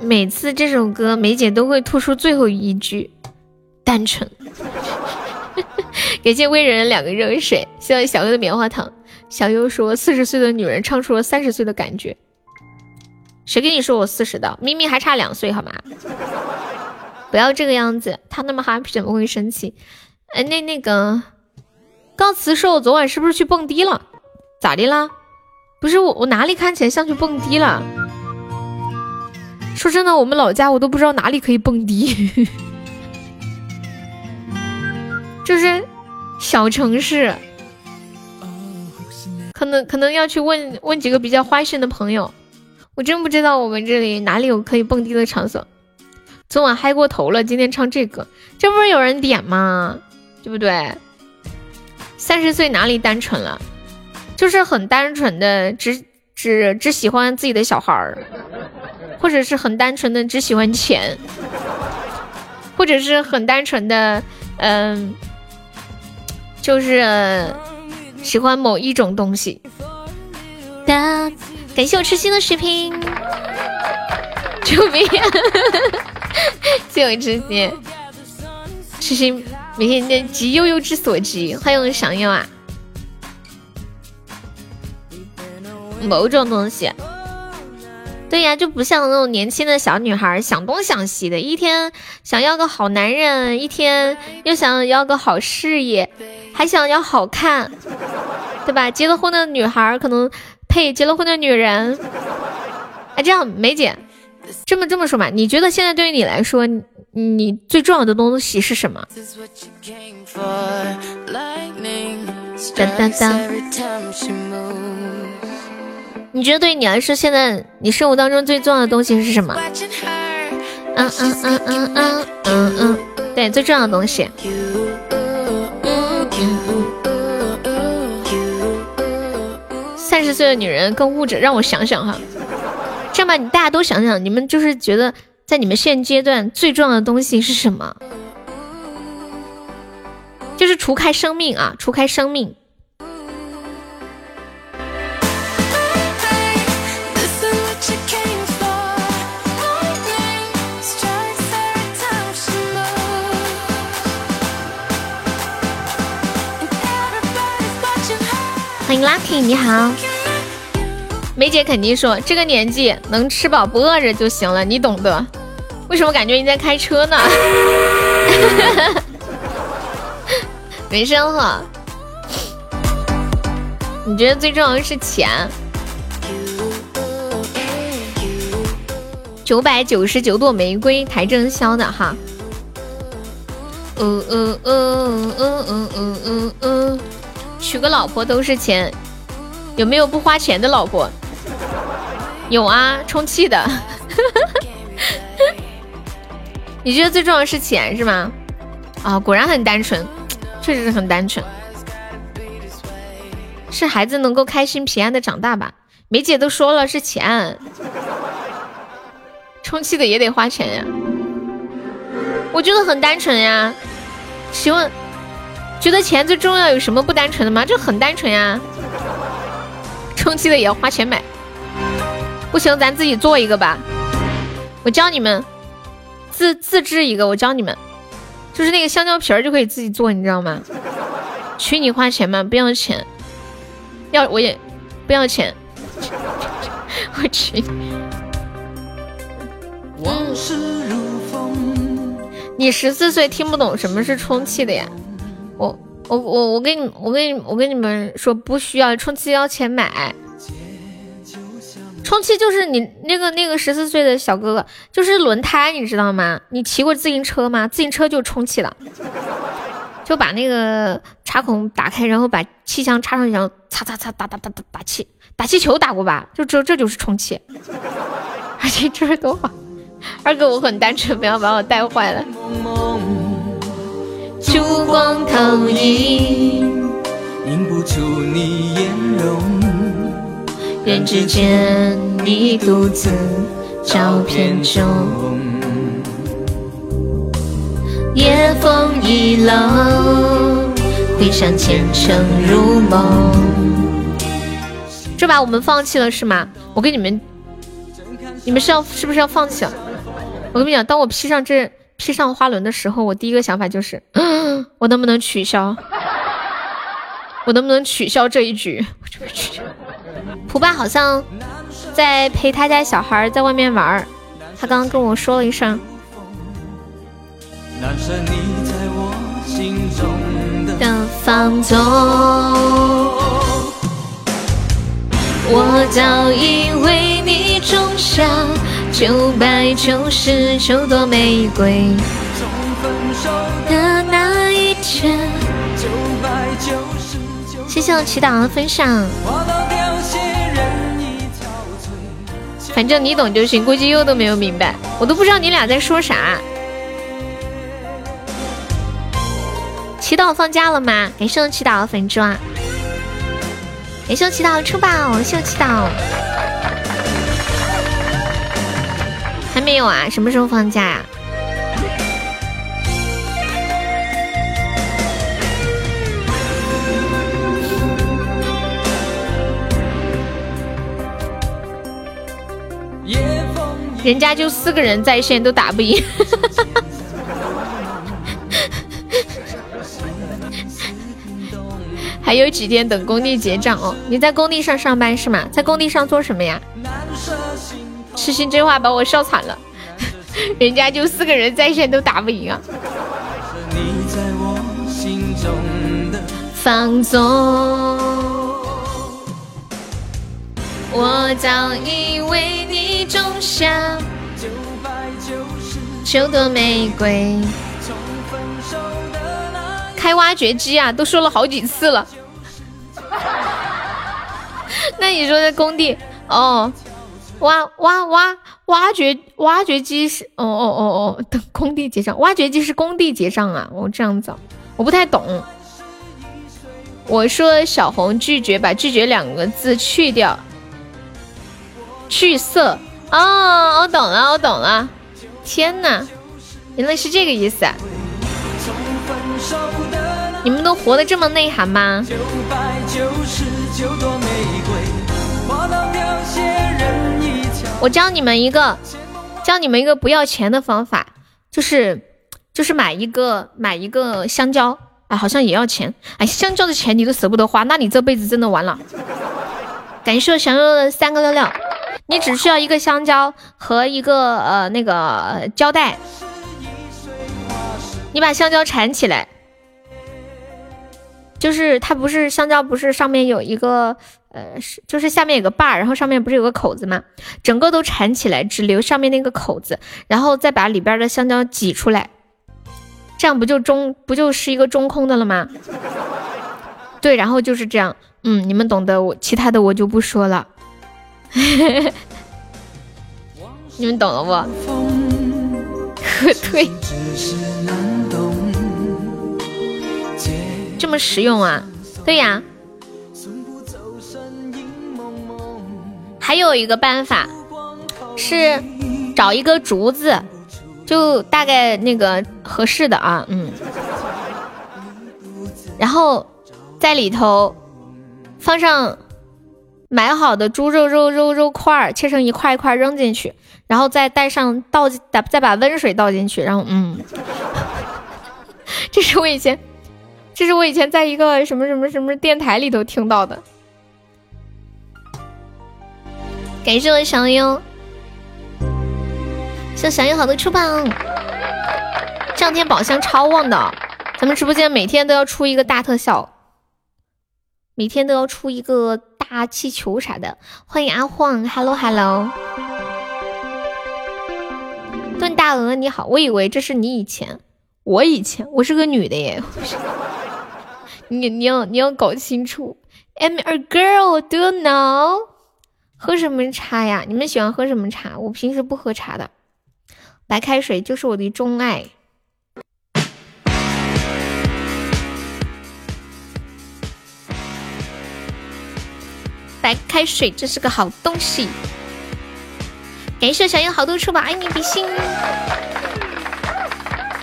每次这首歌，梅姐都会吐出最后一句“单纯”。感谢微人两个热水，谢谢小优的棉花糖。小优说：“四十岁的女人唱出了三十岁的感觉。”谁跟你说我四十的？明明还差两岁，好吗？不要这个样子，他那么 happy 怎么会生气？哎，那那个告辞说，我昨晚是不是去蹦迪了？咋的啦？不是我，我哪里看起来像去蹦迪了？说真的，我们老家我都不知道哪里可以蹦迪，*laughs* 就是小城市，可能可能要去问问几个比较花心的朋友。我真不知道我们这里哪里有可以蹦迪的场所。昨晚嗨过头了，今天唱这个，这不是有人点吗？对不对？三十岁哪里单纯了？就是很单纯的，只只只喜欢自己的小孩儿。或者是很单纯的只喜欢钱，或者是很单纯的，嗯，就是喜欢某一种东西。感谢我痴心的视频，救命！啊谢我痴心，痴心每天的急悠悠之所急，欢迎想要啊，某种东西。对呀，就不像那种年轻的小女孩，想东想西的，一天想要个好男人，一天又想要个好事业，还想要好看，对吧？结了婚的女孩可能配结了婚的女人。哎，这样梅姐，这么这么说吧？你觉得现在对于你来说，你最重要的东西是什么？当当当。你觉得对于你来说，现在你生活当中最重要的东西是什么？嗯嗯嗯嗯嗯嗯嗯，对，最重要的东西。十岁的女人更物质，让我想想哈。这样吧，你大家都想想，你们就是觉得在你们现阶段最重要的东西是什么？就是除开生命啊，除开生命。欢迎 Lucky，你好，梅姐肯定说这个年纪能吃饱不饿着就行了，你懂得。为什么感觉你在开车呢？*laughs* 没事哈。你觉得最重要的是钱？九百九十九朵玫瑰，台正宵的哈。嗯嗯嗯嗯嗯嗯嗯嗯。娶个老婆都是钱，有没有不花钱的老婆？有啊，充气的。*laughs* 你觉得最重要的是钱是吗？啊，果然很单纯，确实是很单纯。是孩子能够开心平安的长大吧？梅姐都说了是钱，充气的也得花钱呀。我觉得很单纯呀，请问。觉得钱最重要，有什么不单纯的吗？这很单纯呀，充气的也要花钱买。不行，咱自己做一个吧。我教你们自自制一个，我教你们，就是那个香蕉皮儿就可以自己做，你知道吗？娶你花钱吗？不要钱，要我也不要钱。*laughs* 我去。你十四岁听不懂什么是充气的呀？我我我我跟你我跟你我跟你们说，不需要充气要钱买，充气就是你那个那个十四岁的小哥哥，就是轮胎，你知道吗？你骑过自行车吗？自行车就充气了，就把那个插孔打开，然后把气枪插上去，然后擦擦擦打打打打打气打气球打过吧？就这这就是充气，*laughs* 而且这是多好。二哥我很单纯，不要把我带坏了。烛光投影，映不出你颜容。人只见你独自照片中，夜风已冷，回想前尘如梦。这把我们放弃了是吗？我跟你们，你们是要是不是要放弃了？我跟你讲，当我披上这披上花轮的时候，我第一个想法就是，*gasps* 我能不能取消？我能不能取消这一局？我准备取消。蒲爸好像在陪他家小孩在外面玩他刚刚跟我说了一声。的放纵，我早已为你种下九百九十九朵玫瑰。的那一天，谢谢我祈祷的分享。反正你懂就行，估计又都没有明白，我都不知道你俩在说啥。祈祷放假了吗？感谢祈祷的粉钻，感谢祈祷出宝，谢我祈祷。还没有啊？什么时候放假呀？人家就四个人在线都打不赢，*laughs* 还有几天等工地结账哦。你在工地上上班是吗？在工地上做什么呀？痴心这话把我笑惨了，*laughs* 人家就四个人在线都打不赢啊。放纵，我早已为你。种下九朵玫瑰。开挖掘机啊，都说了好几次了。*laughs* 那你说在工地哦，挖挖挖挖掘挖掘机是哦哦哦哦，等工地结账，挖掘机是工地结账啊？哦这样子，我不太懂。我说小红拒绝，把拒绝两个字去掉，去色。哦，我懂了，我懂了。天哪，原来是这个意思。啊！你们都活得这么内涵吗？我教你们一个，教你们一个不要钱的方法，就是就是买一个买一个香蕉，哎，好像也要钱。哎，香蕉的钱你都舍不得花，那你这辈子真的完了。感谢小肉的三个六六。你只需要一个香蕉和一个呃那个胶带，你把香蕉缠起来，就是它不是香蕉，不是上面有一个呃是就是下面有个把，然后上面不是有个口子吗？整个都缠起来，只留上面那个口子，然后再把里边的香蕉挤出来，这样不就中不就是一个中空的了吗？*laughs* 对，然后就是这样，嗯，你们懂得，我其他的我就不说了。*laughs* 你们懂了不？核 *laughs* 退，这么实用啊？对呀。还有一个办法是找一个竹子，就大概那个合适的啊，嗯，然后在里头放上。买好的猪肉肉肉肉块儿切成一块一块扔进去，然后再带上倒再再把温水倒进去，然后嗯，*laughs* 这是我以前，这是我以前在一个什么什么什么电台里头听到的。感谢我小优，谢小优好的出榜，这两天宝箱超旺的，咱们直播间每天都要出一个大特效，每天都要出一个。大气球啥的，欢迎阿晃，Hello Hello，炖大鹅你好，我以为这是你以前，我以前我是个女的耶，*laughs* 你你要你要搞清楚。I'm a girl, do you know？喝什么茶呀？你们喜欢喝什么茶？我平时不喝茶的，白开水就是我的钟爱。白开水，这是个好东西。感谢小优好多出宝，爱你比心。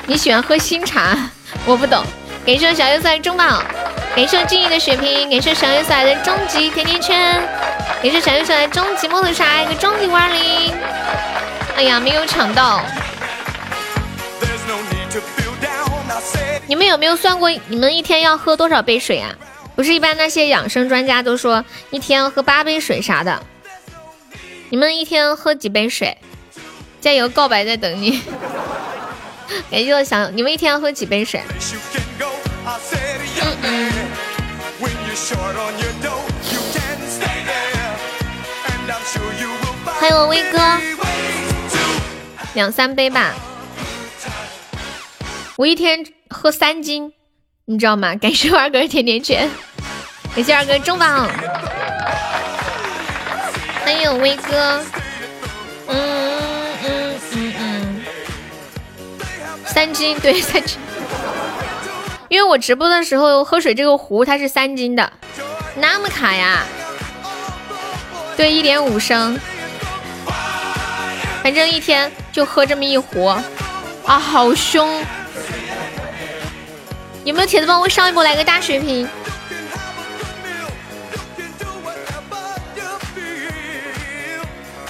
你喜欢喝新茶？我不懂。感谢小优送来中宝，感谢静怡的血瓶，感谢小优送来的终极甜甜圈，感谢小优送来的终极摩托沙，一个终极五二零。哎呀，没有抢到。你们有没有算过，你们一天要喝多少杯水啊？不是一般那些养生专家都说一天喝八杯水啥的，你们一天喝几杯水？加油，告白在等你。感谢我想你们一天要喝几杯水？嗯嗯。欢迎我威哥，两三杯吧。我一天喝三斤。你知道吗？感谢二哥甜甜圈，感谢二哥中榜，欢迎威哥，嗯嗯嗯嗯，三斤对三斤，因为我直播的时候喝水这个壶它是三斤的，那么卡呀？对，一点五升，反正一天就喝这么一壶，啊，好凶。有没有铁子帮我上一波来个大血瓶？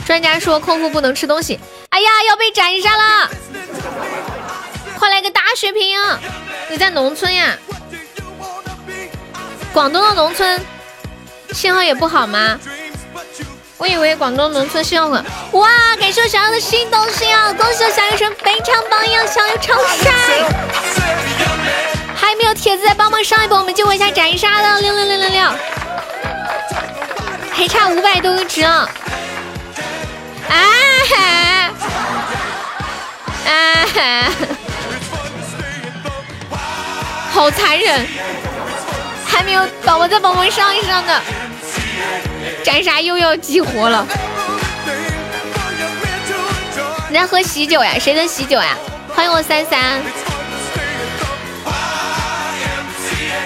专家说空腹不能吃东西。哎呀，要被斩杀了！快来个大血瓶！你在农村呀？广东的农村信号也不好吗？我以为广东农村信号很……哇！感谢我小优的新东西啊！恭喜我小优成非常榜样，小优超帅！还没有铁子再帮忙上一波，我们救一下斩杀的六六六六六，还差五百多个值啊！啊哈！啊！哈，好残忍！还没有宝宝再帮忙上一上的，斩杀又要激活了。你在喝喜酒呀？谁的喜酒呀？欢迎我三三。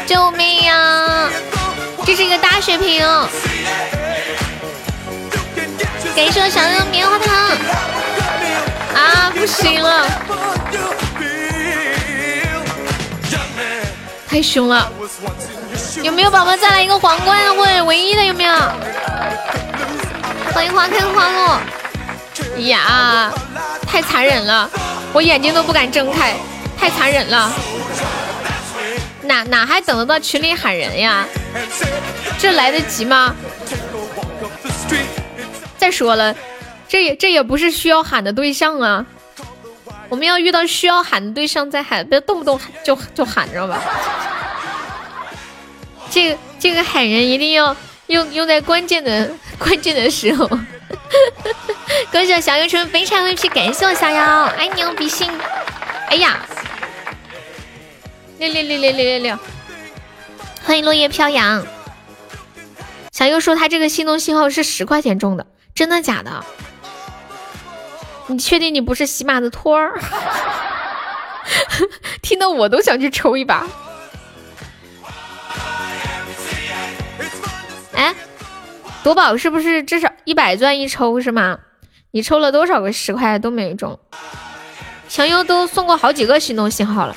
救命呀！这是一个大血瓶，感谢我小六的棉花糖啊！不行了，太凶了！有没有宝宝再来一个皇冠或者唯一的？有没有？欢迎花开花落。呀，太残忍了，我眼睛都不敢睁开，太残忍了。哪哪还等得到群里喊人呀？这来得及吗？再说了，这也这也不是需要喊的对象啊。我们要遇到需要喊的对象再喊，不要动不动就就喊，知道吧？这个这个喊人一定要用用在关键的 *laughs* 关键的时候。*laughs* 恭喜小优成非常 VP，感谢我小妖，爱你哦，比心。哎呀！六六六六六六六！欢迎落叶飘扬。小优说他这个心动信号是十块钱中的，真的假的？你确定你不是喜马的托儿？*laughs* 听得我都想去抽一把。哎，夺宝是不是至少一百钻一抽是吗？你抽了多少个十块都没中？强优都送过好几个心动信号了。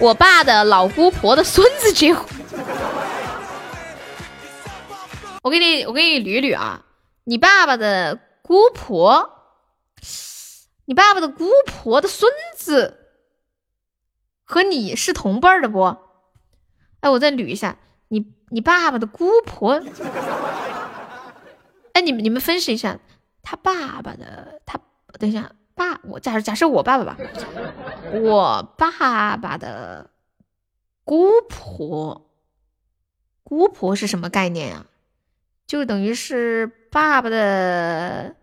我爸的老姑婆的孙子结婚，*laughs* 我给你，我给你捋捋啊。你爸爸的姑婆，你爸爸的姑婆的孙子和你是同辈的不？哎，我再捋一下，你你爸爸的姑婆，哎，你们你们分析一下，他爸爸的他，等一下。爸，我假假设我爸爸吧，我爸爸的姑婆，姑婆是什么概念呀？就等于是爸爸的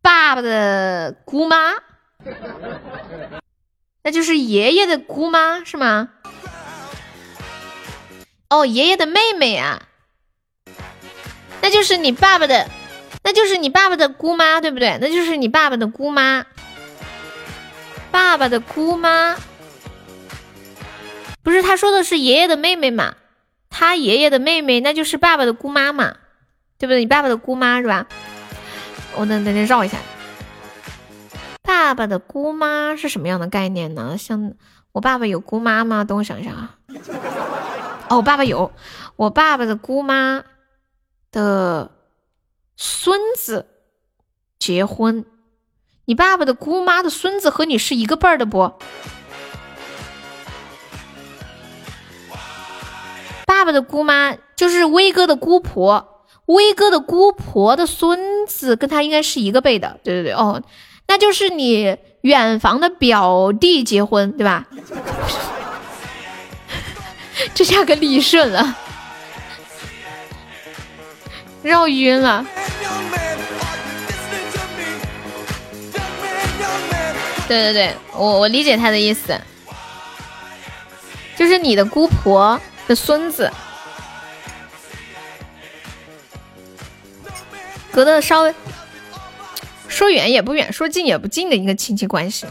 爸爸的姑妈，那就是爷爷的姑妈是吗？哦，爷爷的妹妹啊，那就是你爸爸的，那就是你爸爸的姑妈，对不对？那就是你爸爸的姑妈，爸爸的姑妈，不是他说的是爷爷的妹妹嘛？他爷爷的妹妹，那就是爸爸的姑妈嘛，对不对？你爸爸的姑妈是吧？我等等等绕一下，爸爸的姑妈是什么样的概念呢？像我爸爸有姑妈吗？等我想一下啊。哦，我爸爸有，我爸爸的姑妈的孙子结婚，你爸爸的姑妈的孙子和你是一个辈儿的不？爸爸的姑妈就是威哥的姑婆，威哥的姑婆的孙子跟他应该是一个辈的，对对对，哦，那就是你远房的表弟结婚，对吧？*laughs* 这下可理顺了，绕晕了。对对对，我我理解他的意思，就是你的姑婆的孙子，隔的稍微说远也不远，说近也不近的一个亲戚关系，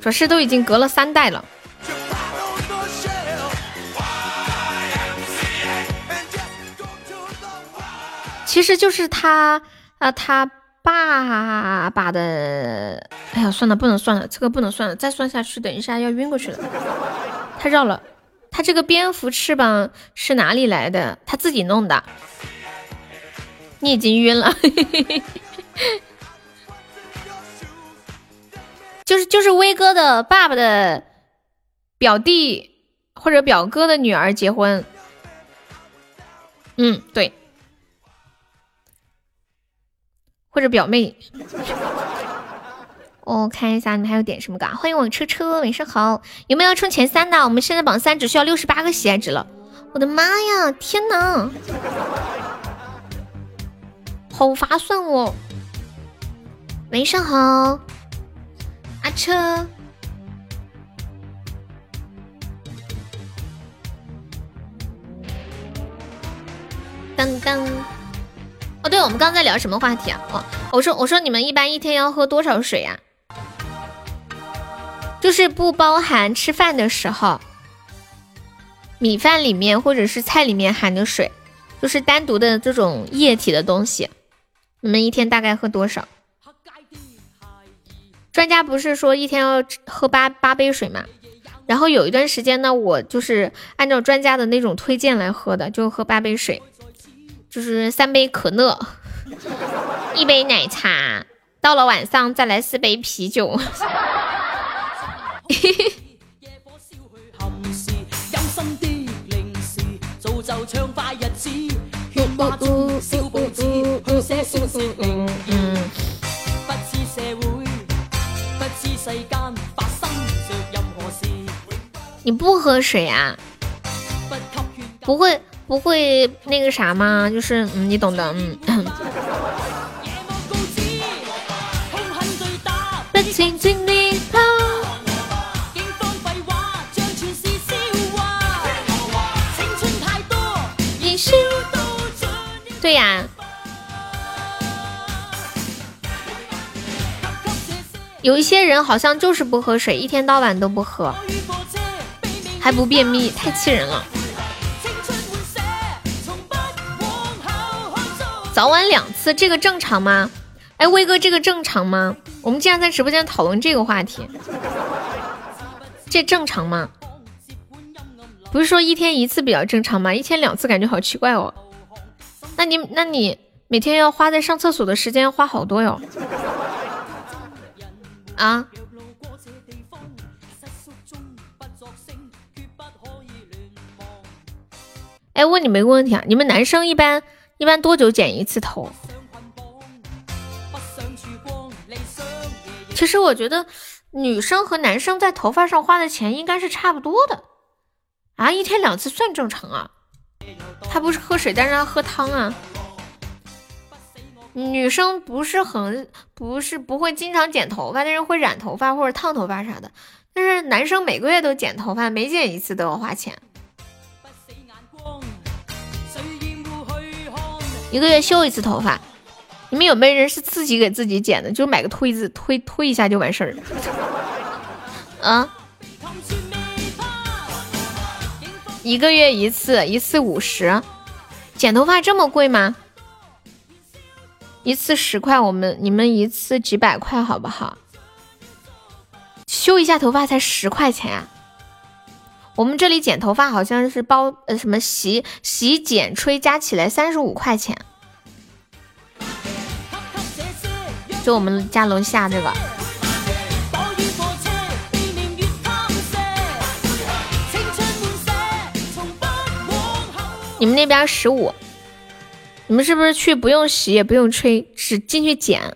主要是都已经隔了三代了。其实就是他啊，他爸爸的。哎呀，算了，不能算了，这个不能算了，再算下去，等一下要晕过去了。太绕了，他这个蝙蝠翅膀是哪里来的？他自己弄的。你已经晕了，*laughs* 就是就是威哥的爸爸的表弟或者表哥的女儿结婚。嗯，对。或者表妹，我看一下你们还有点什么嘎？欢迎我车车，晚上好，有没有要冲前三的？我们现在榜三只需要六十八个喜爱值了，我的妈呀，天哪，好划算哦！晚上好，阿车，当当。哦，对，我们刚刚在聊什么话题啊？哦，我说，我说你们一般一天要喝多少水呀？就是不包含吃饭的时候，米饭里面或者是菜里面含的水，就是单独的这种液体的东西，你们一天大概喝多少？专家不是说一天要喝八八杯水吗？然后有一段时间呢，我就是按照专家的那种推荐来喝的，就喝八杯水。就是三杯可乐，一杯奶茶，到了晚上再来四杯啤酒。你不喝水啊？不会。不会那个啥吗？就是嗯，你懂的，嗯。*laughs* 对呀，有一些人好像就是不喝水，一天到晚都不喝，还不便秘，太气人了。早晚两次，这个正常吗？哎，威哥，这个正常吗？我们竟然在直播间讨论这个话题，这正常吗？不是说一天一次比较正常吗？一天两次感觉好奇怪哦。那你那你每天要花在上厕所的时间花好多哟。啊？哎，问你们一个问题啊，你们男生一般？一般多久剪一次头？其实我觉得女生和男生在头发上花的钱应该是差不多的啊，一天两次算正常啊。他不是喝水但是他喝汤啊。女生不是很不是不会经常剪头发但是会染头发或者烫头发啥的。但是男生每个月都剪头发每剪一次都要花钱。一个月修一次头发你们有没有人是自己给自己剪的？就买个推子推推一下就完事儿了。*laughs* 啊？一个月一次，一次五十。剪头发这么贵吗？一次十块，我们你们一次几百块好不好？修一下头发才十块钱啊！我们这里剪头发好像是包呃什么洗洗剪吹加起来三十五块钱。就我们家楼下这个，你们那边十五，你们是不是去不用洗也不用吹，只进去剪，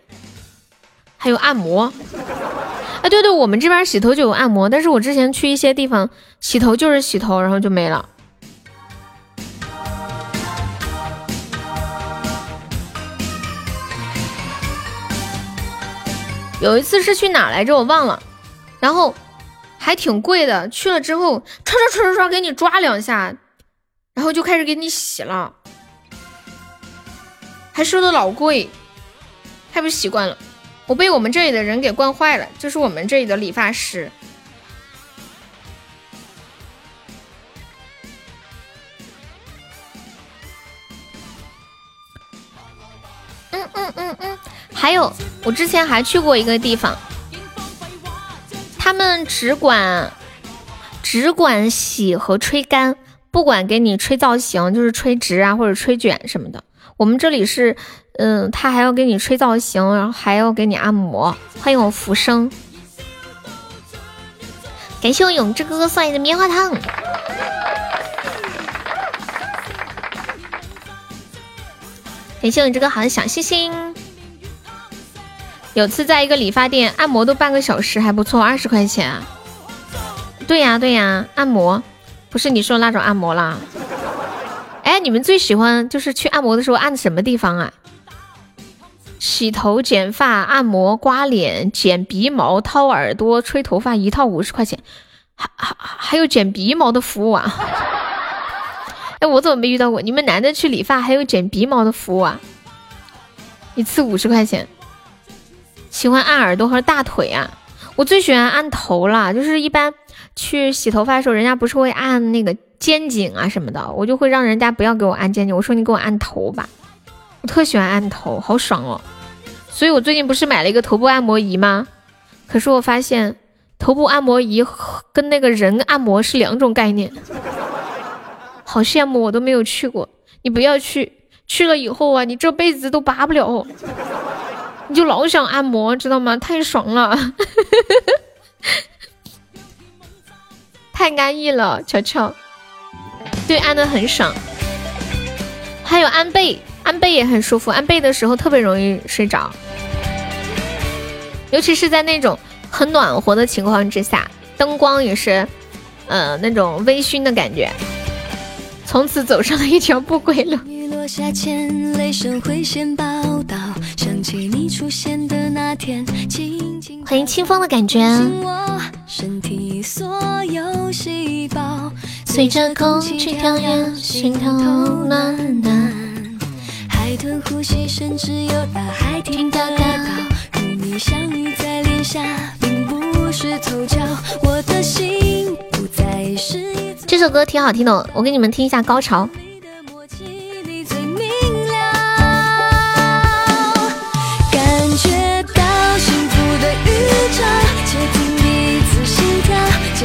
还有按摩？啊，对对，我们这边洗头就有按摩，但是我之前去一些地方洗头就是洗头，然后就没了。有一次是去哪来着，我忘了，然后还挺贵的。去了之后，唰唰唰唰唰给你抓两下，然后就开始给你洗了，还收的老贵，太不习惯了。我被我们这里的人给惯坏了，就是我们这里的理发师。嗯嗯嗯嗯。还有，我之前还去过一个地方，他们只管只管洗和吹干，不管给你吹造型，就是吹直啊或者吹卷什么的。我们这里是，嗯，他还要给你吹造型，然后还要给你按摩。欢迎我浮生，感谢我永志哥哥送来的棉花糖，感谢我这个好的小星星。有次在一个理发店按摩都半个小时，还不错，二十块钱。对呀对呀，按摩不是你说那种按摩啦。哎，你们最喜欢就是去按摩的时候按什么地方啊？洗头、剪发、按摩、刮脸、剪鼻毛、掏耳朵、吹头发，一套五十块钱，还还还有剪鼻毛的服务啊？哎，我怎么没遇到过？你们男的去理发还有剪鼻毛的服务啊？一次五十块钱。喜欢按耳朵和大腿啊，我最喜欢按头了。就是一般去洗头发的时候，人家不是会按那个肩颈啊什么的，我就会让人家不要给我按肩颈，我说你给我按头吧。我特喜欢按头，好爽哦。所以我最近不是买了一个头部按摩仪吗？可是我发现头部按摩仪跟那个人按摩是两种概念，好羡慕，我都没有去过。你不要去，去了以后啊，你这辈子都拔不了。你就老想按摩，知道吗？太爽了，*laughs* 太安逸了，乔乔。对，按的很爽。还有按背，按背也很舒服，按背的时候特别容易睡着，尤其是在那种很暖和的情况之下，灯光也是，呃，那种微醺的感觉。从此走上了一条不归路。欢迎清风的感觉。随着空气跳跃，心头暖暖。海豚呼吸，甚至有大海听到高高。与你相遇在脸颊，并不是凑巧。我的心不再是。这首歌挺好听的，我给你们听一下高潮。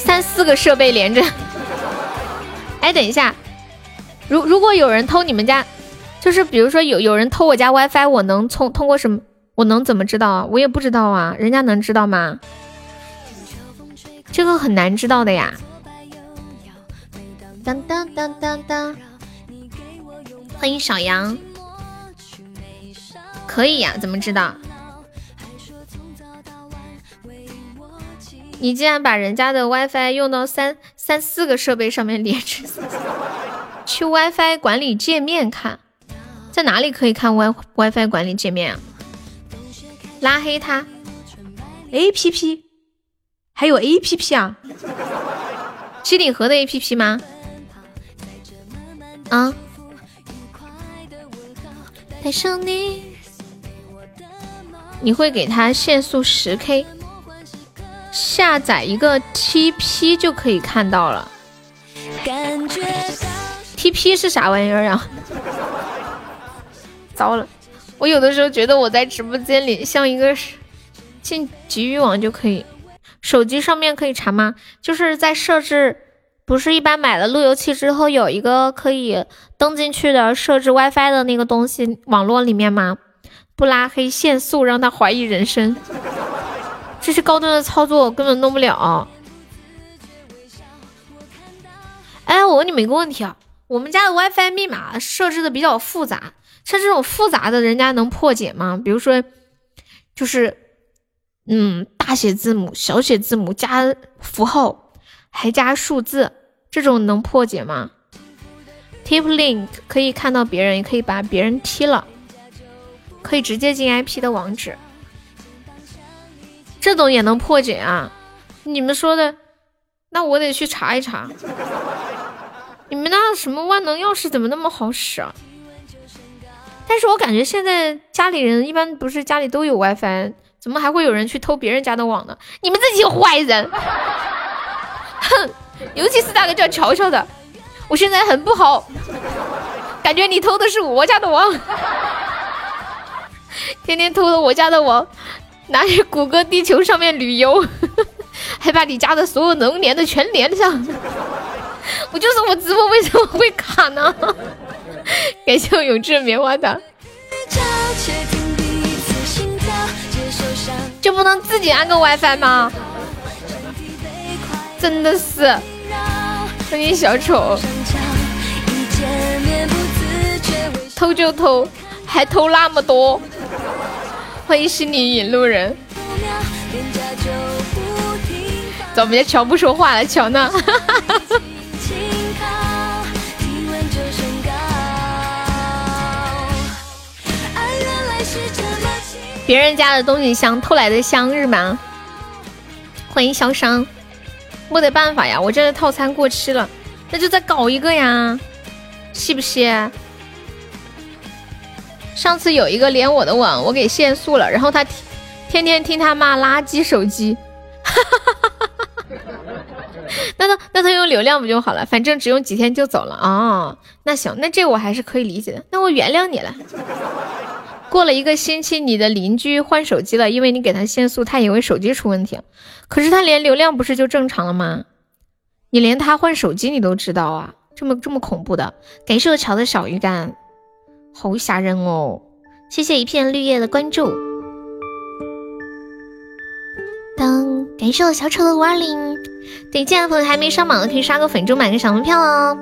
三四个设备连着，*laughs* 哎，等一下，如如果有人偷你们家，就是比如说有有人偷我家 WiFi，我能从通过什么？我能怎么知道啊？我也不知道啊，人家能知道吗？这个很难知道的呀。当当当当当，欢迎小杨。可以呀，怎么知道？你竟然把人家的 WiFi 用到三三四个设备上面连着，去 WiFi 管理界面看，在哪里可以看 Wi WiFi 管理界面啊？拉黑他，APP，还有 APP 啊？机顶盒的 APP 吗？啊？带上你，你会给他限速十 K。下载一个 TP 就可以看到了。TP 是啥玩意儿呀？*laughs* 糟了，我有的时候觉得我在直播间里像一个进局域网就可以，手机上面可以查吗？就是在设置，不是一般买了路由器之后有一个可以登进去的设置 WiFi 的那个东西，网络里面吗？不拉黑限速，让他怀疑人生。这是高端的操作，根本弄不了。哎，我问你们一个问题啊，我们家的 WiFi 密码设置的比较复杂，像这种复杂的，人家能破解吗？比如说，就是，嗯，大写字母、小写字母加符号，还加数字，这种能破解吗？Tip Link 可以看到别人，也可以把别人踢了，可以直接进 IP 的网址。这种也能破解啊？你们说的，那我得去查一查。你们那什么万能钥匙怎么那么好使啊？但是我感觉现在家里人一般不是家里都有 WiFi，怎么还会有人去偷别人家的网呢？你们这些坏人！哼，*laughs* 尤其是那个叫乔乔的，我现在很不好，感觉你偷的是我家的网，天天偷了我家的网。拿去谷歌地球上面旅游，还把你家的所有能连的全连上。我就说我直播为什么会卡呢？感谢我永志棉花糖。就不能自己安个 WiFi 吗？真的是，欢迎小丑。偷就偷，还偷那么多。欢迎心里引路人，怎么家乔不说话了？乔呢？别人家的东西香，偷来的香是吗？欢迎小商，没得办法呀，我这个套餐过期了，那就再搞一个呀，是不是？上次有一个连我的网，我给限速了，然后他天天听他骂垃圾手机，哈哈哈哈哈哈那他那他用流量不就好了？反正只用几天就走了哦。那行，那这我还是可以理解的，那我原谅你了。过了一个星期，你的邻居换手机了，因为你给他限速，他以为手机出问题了，可是他连流量不是就正常了吗？你连他换手机你都知道啊？这么这么恐怖的？感谢我乔的小鱼干。好吓人哦！谢谢一片绿叶的关注。当感谢我小丑的五二零，对，进来的朋友还没上榜的可以刷个粉猪买个小门票哦。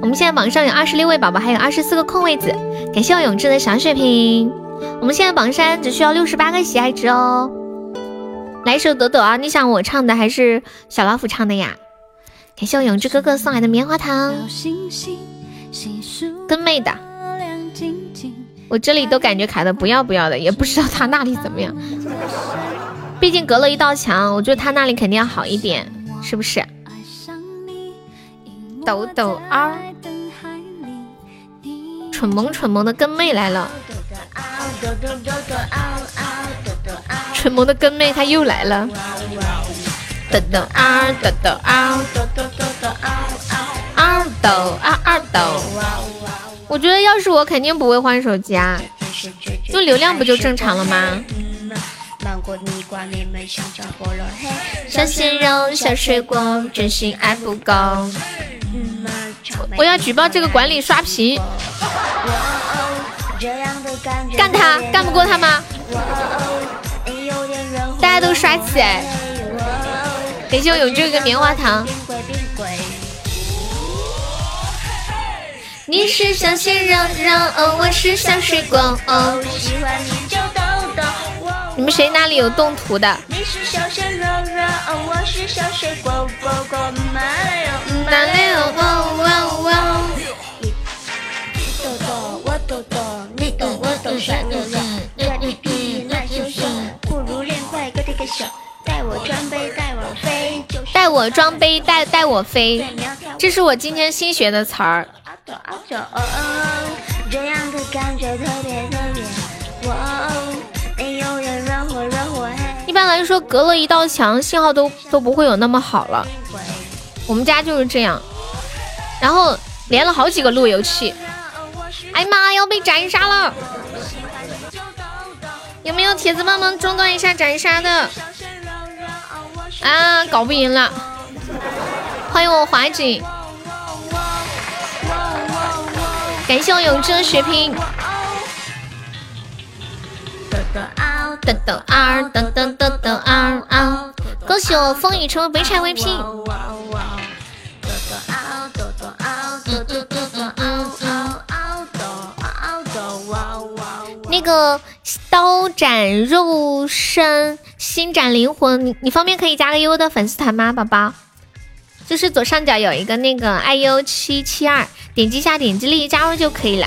我们现在榜上有二十六位宝宝，还有二十四个空位子。感谢我永志的小血瓶。我们现在榜三只需要六十八个喜爱值哦。来一首朵朵啊！你想我唱的还是小老虎唱的呀？感谢我永志哥哥送来的棉花糖。跟妹的，我这里都感觉卡的不要不要的，也不知道他那里怎么样。毕竟隔了一道墙，我觉得他那里肯定要好一点，是不是？抖抖嗷，蠢萌蠢萌的跟妹来了，蠢萌的跟妹他又来了，抖抖嗷，抖抖嗷，二抖二二抖，我觉得要是我肯定不会换手机啊，用流量不就正常了吗？小鲜肉小水果，真心爱不够。我要举报这个管理刷屏，干他干不过他吗？大家都刷起来！感谢我有这个棉花糖。你是小鲜肉肉，我是小水果。你们谁哪里有动图的？你是小鲜肉肉，我是小水果果果。马来哟，马来哟，哇哇哇！你懂懂，我懂懂，你懂我不如练块个这个手，带我装杯带我飞，带我装杯带带我飞，这是我今天新学的词儿。这样的感觉特别特别，哇一般来说，隔了一道墙，信号都都不会有那么好了。我们家就是这样，然后连了好几个路由器。哎妈，要被斩杀了！有没有铁子帮忙中断一下斩杀的？啊，搞不赢了！欢迎我华锦，感谢我永志的血瓶。噔噔二，噔噔噔噔二啊！恭喜我风雨成为北产 VP。那个刀斩肉身，心斩灵魂，你你方便可以加个悠悠的粉丝团吗，宝宝？就是左上角有一个那个 iu 七七二，点击一下，点击立即加入就可以了。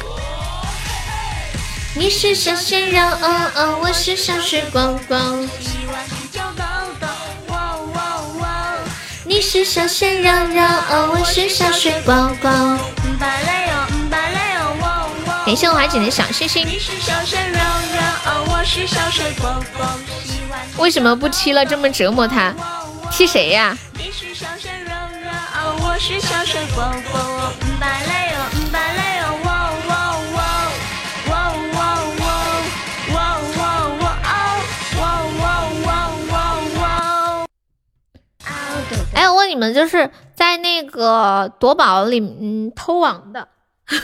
你是小鲜肉，哦哦，我是小水果果。你是小鲜肉肉，哦，我是小水果果。感谢我华姐的小星星。为什么不踢了这么折磨他？踢谁呀？哎，我问你们，就是在那个夺宝里，嗯，偷网的，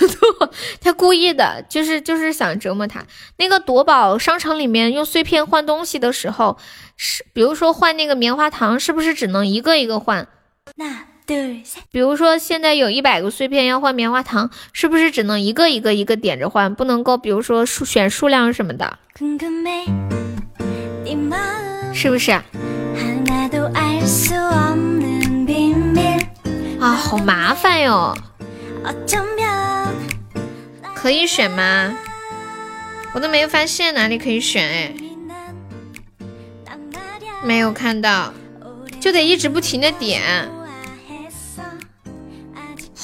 *laughs* 他故意的，就是就是想折磨他。那个夺宝商场里面用碎片换东西的时候，是比如说换那个棉花糖，是不是只能一个一个换？那对。比如说现在有一百个碎片要换棉花糖，是不是只能一个一个一个点着换？不能够，比如说数选数量什么的，是不是？啊，好麻烦哟！可以选吗？我都没有发现哪里可以选哎，没有看到，就得一直不停的点，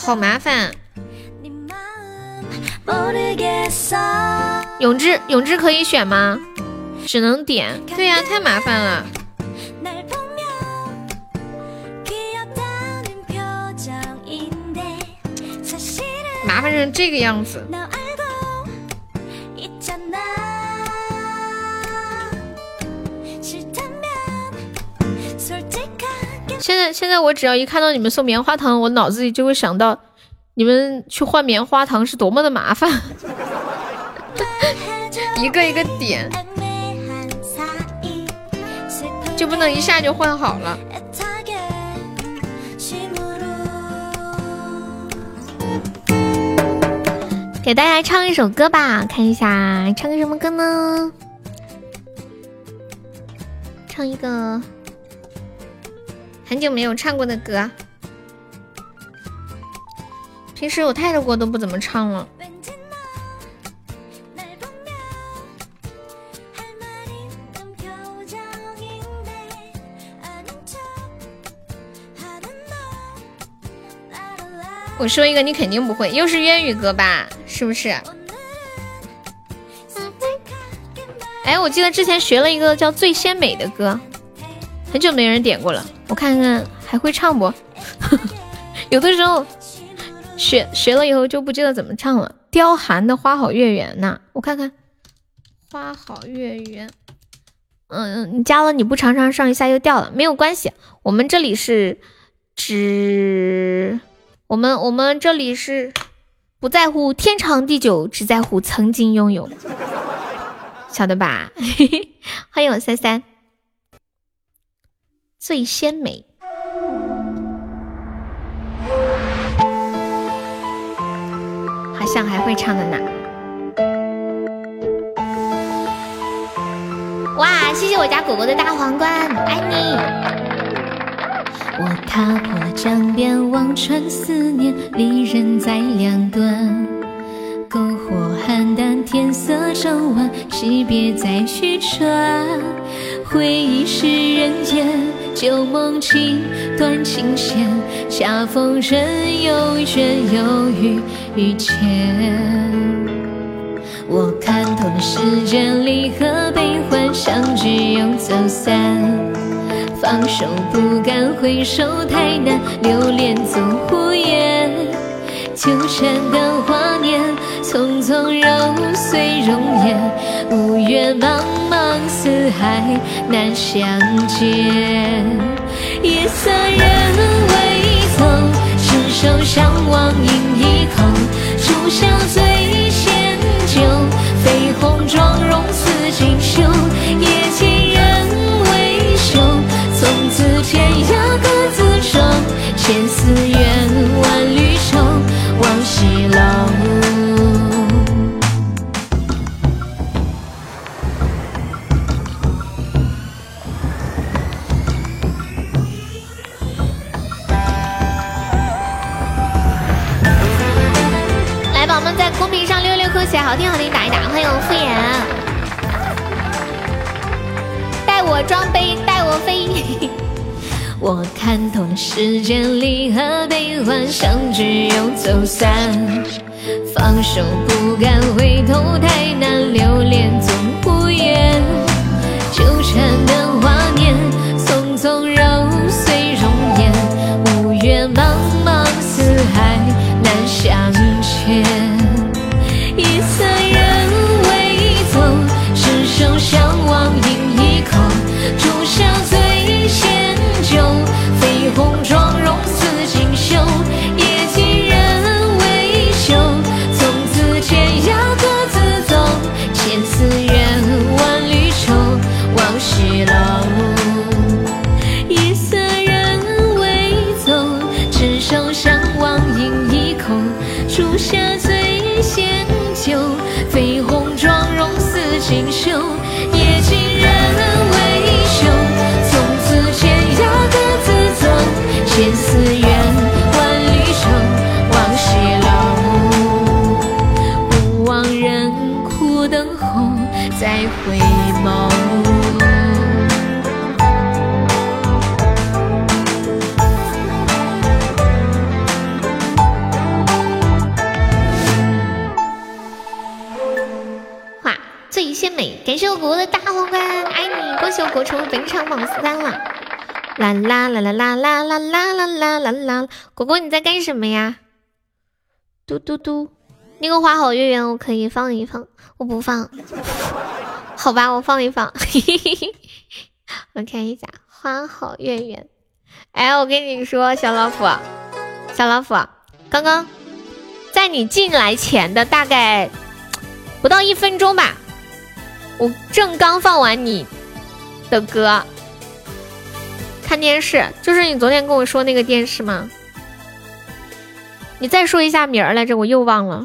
好麻烦。永志，永志可以选吗？只能点。对呀，太麻烦了。麻烦成这个样子。现在现在我只要一看到你们送棉花糖，我脑子里就会想到你们去换棉花糖是多么的麻烦，*laughs* 一个一个点，就不能一下就换好了。给大家唱一首歌吧，看一下唱个什么歌呢？唱一个很久没有唱过的歌。平时我泰的歌都不怎么唱了。我说一个，你肯定不会，又是粤语歌吧？是不是？哎，我记得之前学了一个叫《最鲜美》的歌，很久没人点过了，我看看还会唱不？*laughs* 有的时候学学了以后就不记得怎么唱了。刁寒的《花好月圆》呐，我看看《花好月圆》。嗯，你加了你不常常上一下又掉了，没有关系，我们这里是只。我们我们这里是不在乎天长地久，只在乎曾经拥有，晓得吧？*laughs* 欢迎我三三，最鲜美。好像还会唱的呢。哇，谢谢我家果果的大皇冠，爱你。我踏破了江边，望穿思念，离人在两端。篝火邯郸，天色正晚，惜别再续传。回忆是人间，旧梦情断琴弦，恰逢人又倦，又遇遇见。我看透了世间离合悲欢，相聚又走散。放手不敢回首，太难留恋总无言。纠缠的华年，匆匆揉碎容颜。五月茫茫四海难相见。夜色人未走，执手相望饮一口，初笑最先。绯红妆容似锦绣，夜尽人未休。从此天涯各自守，千丝怨，万缕愁，望西楼。好听好听，打一打，欢迎我敷衍。带我装杯，带我飞。我看透了世间离合悲欢，相聚又走散。放手不敢回头，太难留恋总无言。纠缠的华年，匆匆揉碎容颜。五月茫茫四海难相见。感谢我果果的大皇冠，爱你！恭喜我果成为本场榜三了，啦啦啦啦啦啦啦啦啦啦啦啦！果果你在干什么呀？嘟嘟嘟，那个花好月圆我可以放一放，我不放，好吧，我放一放。*laughs* 我看一下花好月圆，哎，我跟你说，小老虎，小老虎，刚刚在你进来前的大概不到一分钟吧。我正刚放完你的歌，看电视，就是你昨天跟我说那个电视吗？你再说一下名儿来着，我又忘了。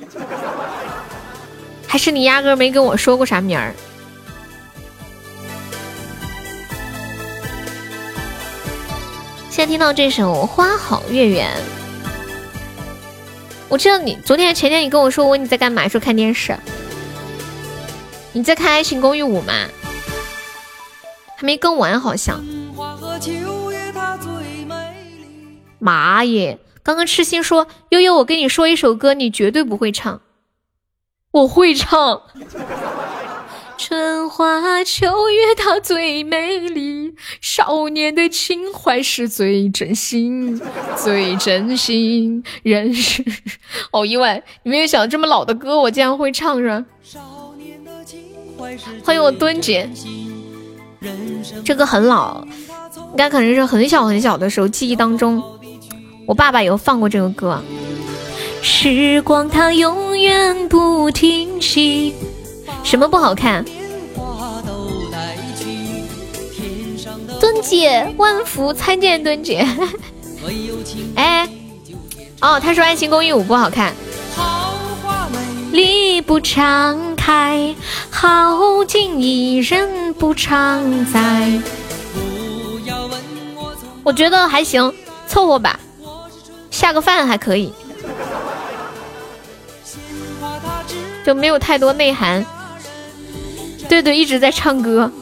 还是你压根没跟我说过啥名儿？现在听到这首《花好月圆》，我知道你昨天前天你跟我说，我你在干嘛，说看电视。你在看《爱情公寓五》吗？还没更完，好像。妈耶！刚刚痴心说悠悠，我跟你说一首歌，你绝对不会唱。我会唱。*laughs* 春花秋月它最美丽，少年的情怀是最真心，*laughs* 最真心。人是，好意外，你没有想到这么老的歌，我竟然会唱是？欢迎我敦姐，这个很老，应该可能是很小很小的时候，记忆当中，我爸爸有放过这个歌。时光它永远不停息，什么不好看？敦姐，万福参见敦姐。*laughs* 哎，哦，他说《爱情公寓五》不好看。力不常开，好景一人不常在。我觉得还行，凑合吧，下个饭还可以，就没有太多内涵。对对，一直在唱歌。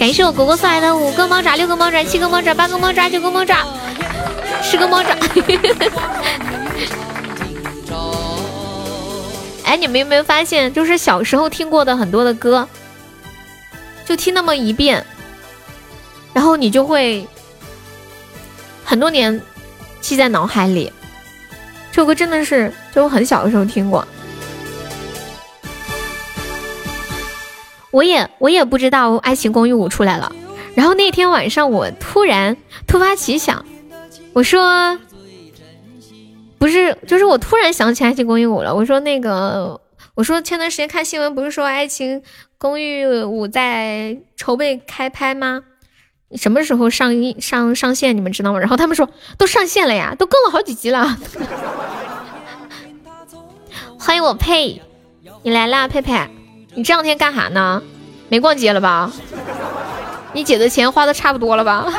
感谢我果果送来的五个猫爪、六个猫爪、七个猫爪、八个猫爪、九个猫爪、十个猫爪。哎，你们有没有发现，就是小时候听过的很多的歌，就听那么一遍，然后你就会很多年记在脑海里。这首歌真的是，就我很小的时候听过。我也我也不知道《爱情公寓五》出来了，然后那天晚上我突然突发奇想，我说。不是，就是我突然想起《爱情公寓五》了。我说那个，我说前段时间看新闻，不是说《爱情公寓五》在筹备开拍吗？什么时候上映上上线？你们知道吗？然后他们说都上线了呀，都更了好几集了。*laughs* 欢迎我佩，你来啦，佩佩，你这两天干啥呢？没逛街了吧？你姐的钱花的差不多了吧？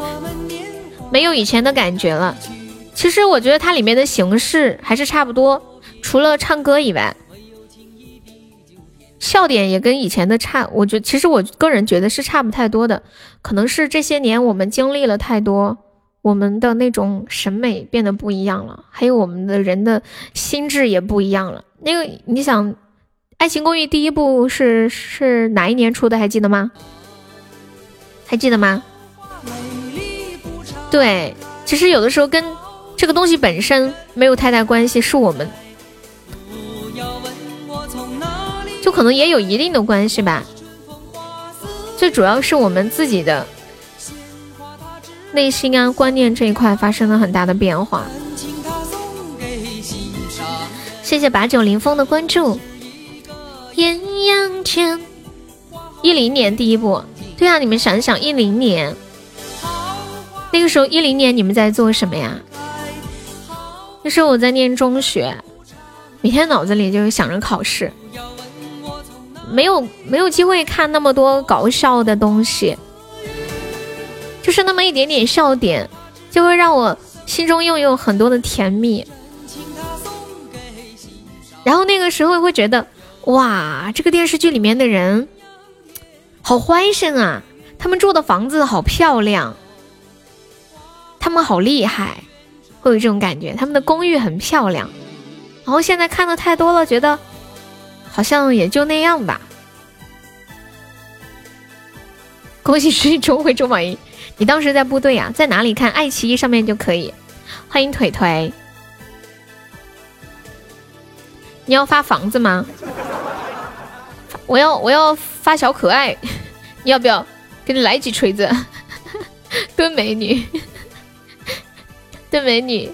*laughs* 没有以前的感觉了。其实我觉得它里面的形式还是差不多，除了唱歌以外，笑点也跟以前的差。我觉其实我个人觉得是差不太多的，可能是这些年我们经历了太多，我们的那种审美变得不一样了，还有我们的人的心智也不一样了。那个你想，《爱情公寓》第一部是是哪一年出的？还记得吗？还记得吗？对，其实有的时候跟。这个东西本身没有太大关系，是我们，就可能也有一定的关系吧。最主要是我们自己的内心啊、观念这一块发生了很大的变化。谢谢把酒临风的关注。艳阳天，一零年第一部，对啊，你们想想，一零年那个时候，一零年你们在做什么呀？那时候我在念中学，每天脑子里就是想着考试，没有没有机会看那么多搞笑的东西，就是那么一点点笑点，就会让我心中拥有很多的甜蜜。然后那个时候会觉得，哇，这个电视剧里面的人好欢声啊，他们住的房子好漂亮，他们好厉害。会有这种感觉，他们的公寓很漂亮。然后现在看的太多了，觉得好像也就那样吧。恭喜十一中会中榜一，你当时在部队啊？在哪里看？爱奇艺上面就可以。欢迎腿腿，你要发房子吗？我要我要发小可爱，*laughs* 你要不要？给你来几锤子，*laughs* 蹲美女。对美女，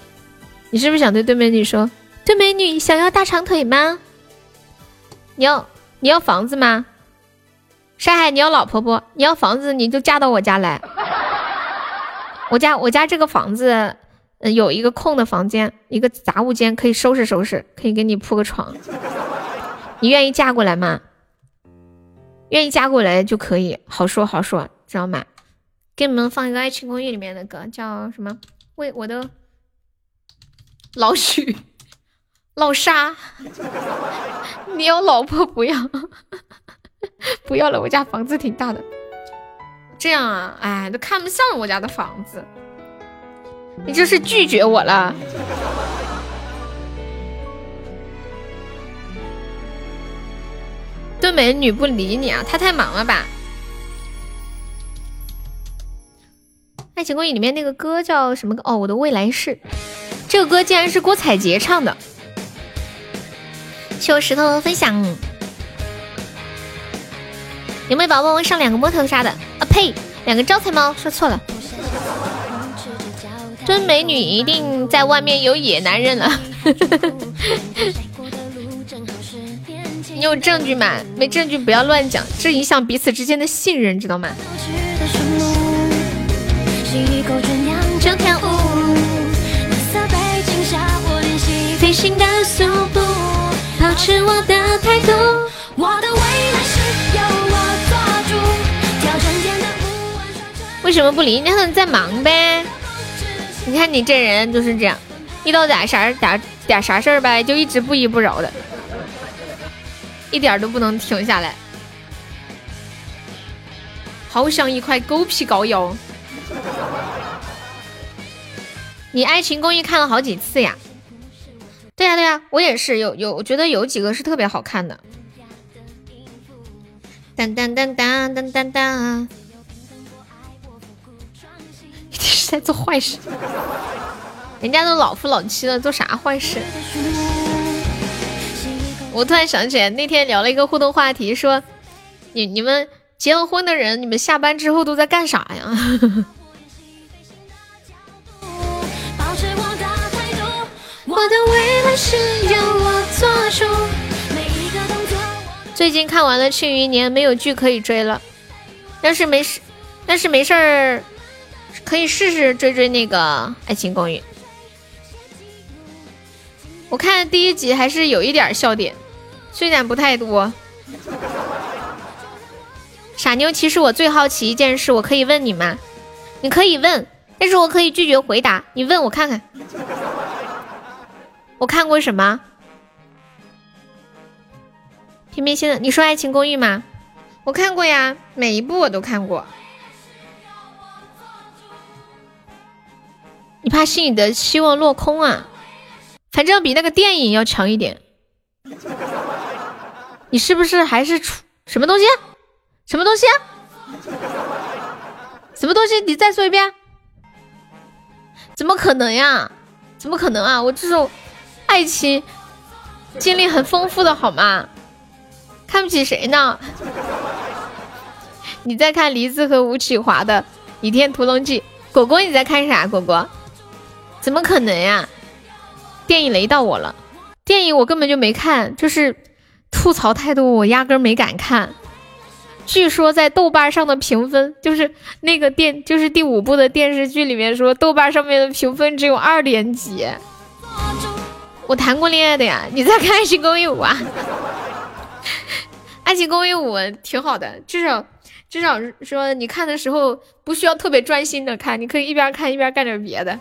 你是不是想对对美女说？对美女，想要大长腿吗？你要你要房子吗？山海，你要老婆不？你要房子，你就嫁到我家来。我家我家这个房子，嗯，有一个空的房间，一个杂物间，可以收拾收拾，可以给你铺个床。你愿意嫁过来吗？愿意嫁过来就可以，好说好说，知道吗？给你们放一个《爱情公寓》里面的歌，叫什么？为我的老许 *laughs* 老沙，*laughs* 你有老婆不要？*laughs* 不要了，我家房子挺大的。这样啊，哎，都看不上我家的房子，你这是拒绝我了？对美女不理你啊？她太忙了吧？爱情公寓里面那个歌叫什么歌？哦，我的未来是，这个歌竟然是郭采洁唱的。谢我石头分享，有没有宝宝上两个摸头杀的？啊呸，两个招财猫，说错了。真美女一定在外面有野男人了。你 *laughs* 有证据吗？没证据不要乱讲，这影响彼此之间的信任，知道吗？为什么不理你？可能在忙呗。你看你这人就是这样，遇到点啥点点啥事儿呗，就一直不依不饶的，一点都不能停下来。好像一块狗皮膏药。*laughs* 你《爱情公寓》看了好几次呀？对呀对呀，我也是有有，我觉得有几个是特别好看的。当当当当当当当，一定 *laughs* 是在做坏事。*laughs* 人家都老夫老妻了，做啥坏事？我突然想起来，那天聊了一个互动话题，说你你们结了婚的人，你们下班之后都在干啥呀？最近看完了《庆余年》，没有剧可以追了。要是没事，但是没事儿，可以试试追追那个《爱情公寓》。我看第一集还是有一点笑点，虽然不太多。傻妞，其实我最好奇一件事，我可以问你吗？你可以问，但是我可以拒绝回答。你问我看看。我看过什么？偏偏现在你说《爱情公寓》吗？我看过呀，每一部我都看过。你怕是你的希望落空啊？反正比那个电影要强一点。你是不是还是出什么东西？什么东西？什么东西？你再说一遍。怎么可能呀？怎么可能啊？我这种。爱情经历很丰富的好吗？看不起谁呢？你在看黎姿和吴启华的《倚天屠龙记》，果果你在看啥？果果，怎么可能呀？电影雷到我了，电影我根本就没看，就是吐槽太多，我压根儿没敢看。据说在豆瓣上的评分，就是那个电，就是第五部的电视剧里面说，豆瓣上面的评分只有二点几。我谈过恋爱的呀，你在看《爱情公寓五》啊？*laughs*《爱情公寓五》挺好的，至少至少说你看的时候不需要特别专心的看，你可以一边看一边干点别的。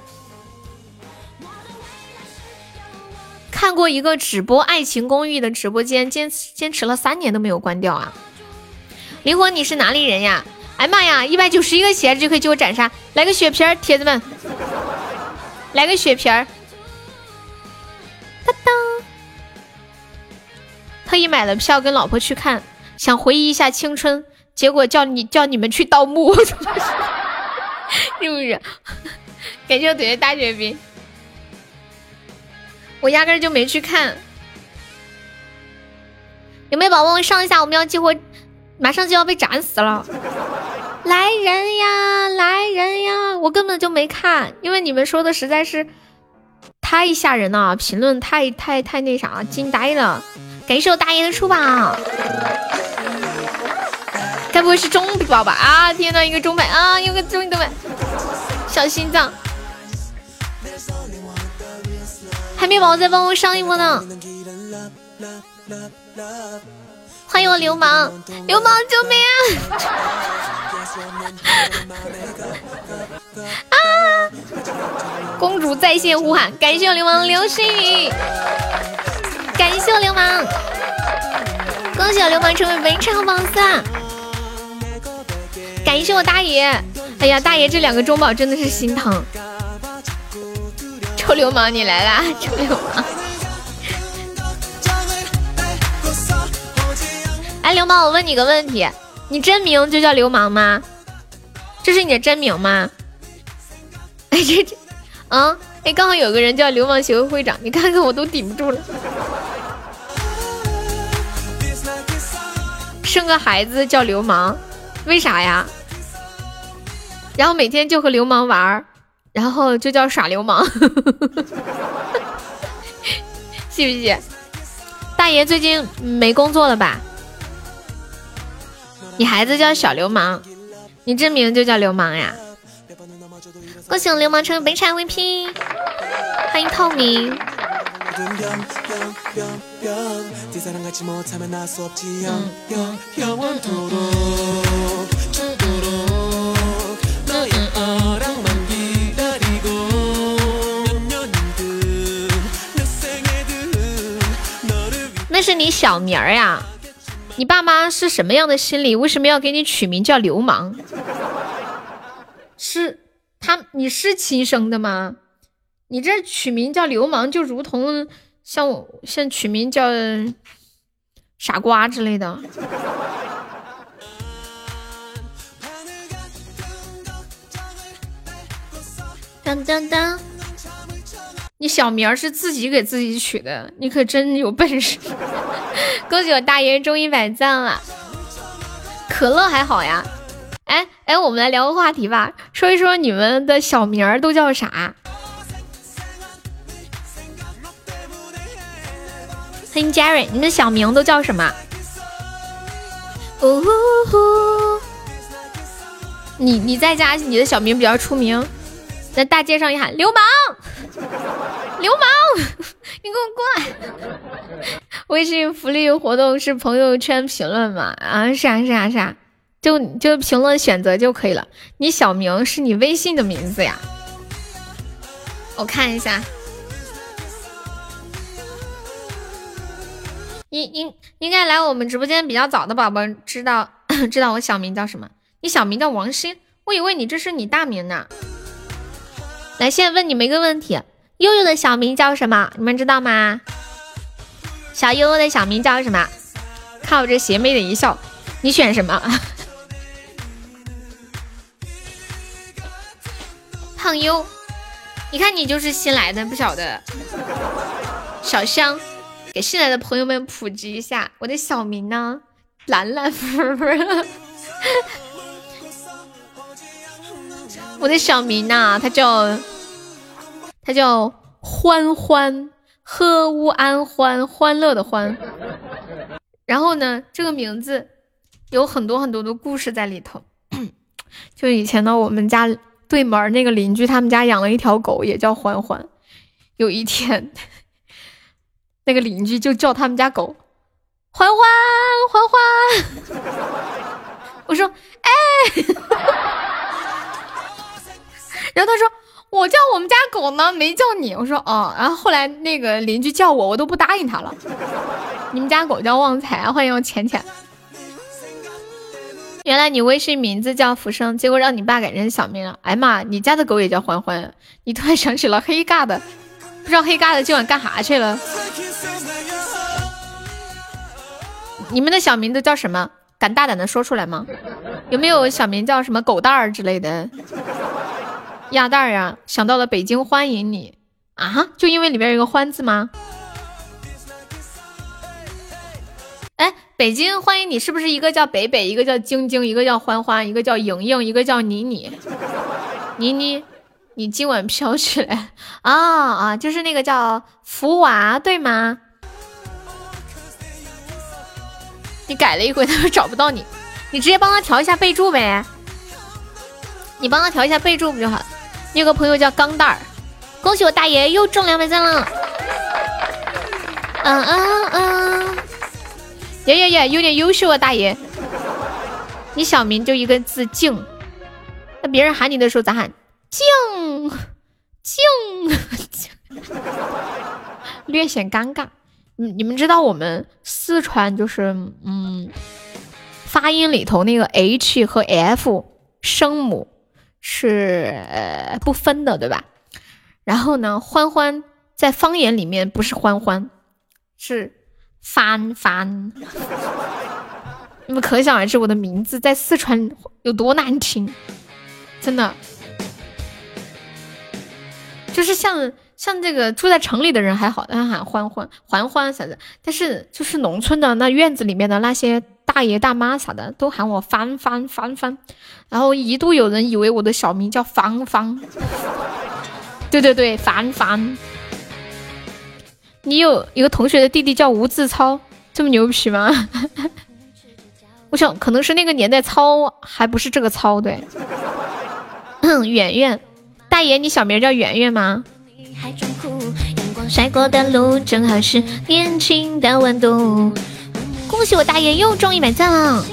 看过一个直播《爱情公寓》的直播间，坚持坚持了三年都没有关掉啊！灵魂，你是哪里人呀？哎妈呀，一百九十一个鞋子就可以救我斩杀，来个血瓶儿，铁子们，来个血瓶儿。当当，特意买了票跟老婆去看，想回忆一下青春，结果叫你叫你们去盗墓，是不是？感谢我腿的大雪冰，我压根就没去看。有没有宝宝上一下？我们要激活，马上就要被斩死了！来人呀，来人呀！我根本就没看，因为你们说的实在是。太吓人了，评论太太太那啥，惊呆了！感谢我大爷的出宝，该不会是中宝吧？啊，天呐，一个中宝啊，有个中宝，小心脏！海绵宝宝在帮我上一波呢，欢迎我流氓，流氓救命 *laughs* 啊！公主在线呼喊，感谢我流氓流星雨，感谢我流氓，恭喜我流氓成为本场榜三，感谢我大爷，哎呀，大爷这两个中宝真的是心疼，*laughs* 臭流氓你来啦，臭流氓！哎，流氓，我问你个问题，你真名就叫流氓吗？这是你的真名吗？哎，这这，嗯，哎，刚好有个人叫流氓协会会长，你看看我都顶不住了。生个孩子叫流氓，为啥呀？然后每天就和流氓玩然后就叫耍流氓，*laughs* 信不信？大爷最近没工作了吧？你孩子叫小流氓，你真名就叫流氓呀？恭喜我流氓成为本场 VP，欢迎透明，那是你小名儿呀？你爸妈是什么样的心理？为什么要给你取名叫流氓？是他，你是亲生的吗？你这取名叫流氓，就如同像我像取名叫傻瓜之类的。当当当！你小名是自己给自己取的，你可真有本事！恭喜我大爷终于百赞了。可乐还好呀。哎哎，我们来聊个话题吧，说一说你们的小名儿都叫啥？欢迎 Jerry，你们小名都叫什么？呜呼呼！你你在家你的小名比较出名，在大街上一喊流氓，流氓，你给我过来！微信福利活动是朋友圈评论嘛？啊，是啊是啊是啊，就就评论选择就可以了。你小名是你微信的名字呀？我看一下。应应应该来我们直播间比较早的宝宝知道知道我小名叫什么？你小名叫王鑫，我以为你这是你大名呢。来，现在问你们一个问题：悠悠的小名叫什么？你们知道吗？小悠悠的小名叫什么？看我这邪魅的一笑，你选什么？*laughs* 胖优，你看你就是新来的，不晓得。小香。给新来的朋友们普及一下，我的小名呢，兰兰，我的小名呢，它叫，它叫欢欢，喝乌安欢，欢乐的欢。然后呢，这个名字有很多很多的故事在里头。*clears throat* 就以前呢，我们家对门那个邻居，他们家养了一条狗，也叫欢欢。有一天。*laughs* 那个邻居就叫他们家狗欢欢欢欢，我说哎，*laughs* 然后他说我叫我们家狗呢，没叫你。我说哦，然后后来那个邻居叫我，我都不答应他了。你们家狗叫旺财，欢迎浅浅。原来你微信名字叫浮生，结果让你爸改成小名了。哎妈，你家的狗也叫欢欢？你突然想起了黑嘎的，不知道黑嘎的今晚干啥去了。你们的小名都叫什么？敢大胆的说出来吗？有没有小名叫什么狗蛋儿之类的？鸭蛋儿呀？想到了北京欢迎你啊？就因为里边有个欢字吗？哎，北京欢迎你是不是一个叫北北，一个叫晶晶，一个叫欢欢，一个叫莹莹，一个叫妮妮？妮妮，你今晚飘起来 *laughs* 啊啊！就是那个叫福娃对吗？你改了一回，他说找不到你，你直接帮他调一下备注呗。你帮他调一下备注不就好？你有个朋友叫钢蛋儿，恭喜我大爷又中两百赞了。嗯嗯嗯，耶耶耶，有点优秀啊，大爷。你小名就一个字静，那别人喊你的时候咋喊？静静，*laughs* 略显尴尬。你你们知道我们四川就是嗯，发音里头那个 h 和 f 声母是呃不分的，对吧？然后呢，欢欢在方言里面不是欢欢，是翻翻。你们可想而知我的名字在四川有多难听，真的，就是像。像这个住在城里的人还好，他喊欢欢欢欢啥的，但是就是农村的那院子里面的那些大爷大妈啥的，都喊我芳芳芳芳，然后一度有人以为我的小名叫芳芳，对对对，凡凡。你有一个同学的弟弟叫吴志超，这么牛皮吗？*laughs* 我想可能是那个年代超还不是这个超，对。*coughs* 圆圆，大爷，你小名叫圆圆吗？晒过的路正好是年轻的温度。恭喜我大爷又中一百赞了！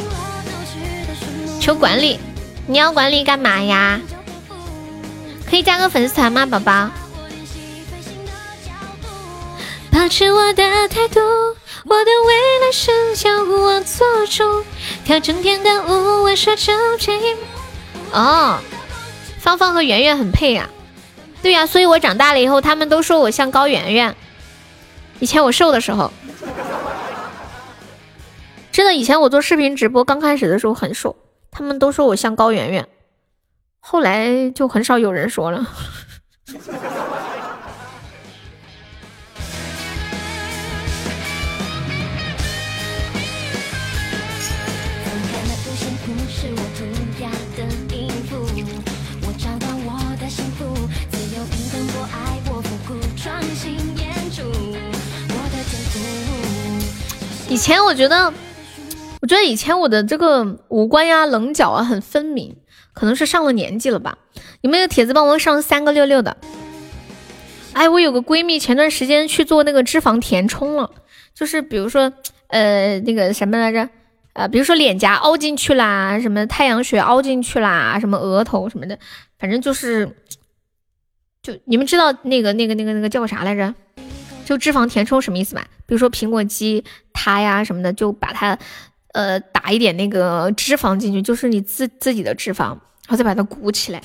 求管理，你要管理干嘛呀？可以加个粉丝团吗，宝宝？保持我的态度，我的未来是由我做主。跳整天的无谓说着这一哦，芳芳和圆圆很配呀。对呀，所以我长大了以后，他们都说我像高圆圆。以前我瘦的时候，真的，以前我做视频直播刚开始的时候很瘦，他们都说我像高圆圆，后来就很少有人说了。以前我觉得，我觉得以前我的这个五官呀、棱角啊很分明，可能是上了年纪了吧。有没有铁子帮我上三个六六的？哎，我有个闺蜜前段时间去做那个脂肪填充了，就是比如说呃那个什么来着，呃比如说脸颊凹进去啦，什么太阳穴凹进去啦，什么额头什么的，反正就是，就你们知道那个那个那个那个叫啥来着？就脂肪填充什么意思吧？比如说苹果肌它呀什么的，就把它，呃，打一点那个脂肪进去，就是你自自己的脂肪，然后再把它鼓起来。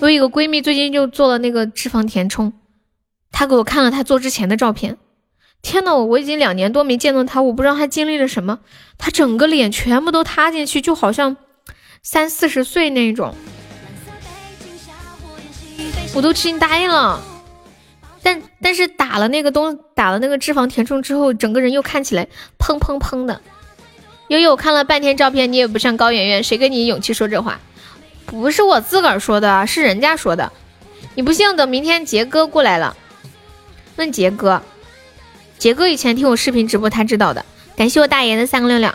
我有一个闺蜜最近就做了那个脂肪填充，她给我看了她做之前的照片。天呐，我已经两年多没见到她，我不知道她经历了什么，她整个脸全部都塌进去，就好像三四十岁那种，我都惊呆了。但是打了那个东打了那个脂肪填充之后，整个人又看起来砰砰砰的。悠悠我看了半天照片，你也不像高圆圆，谁给你勇气说这话？不是我自个儿说的，是人家说的。你不信，等明天杰哥过来了，问杰哥。杰哥以前听我视频直播，他知道的。感谢我大爷的三个六六，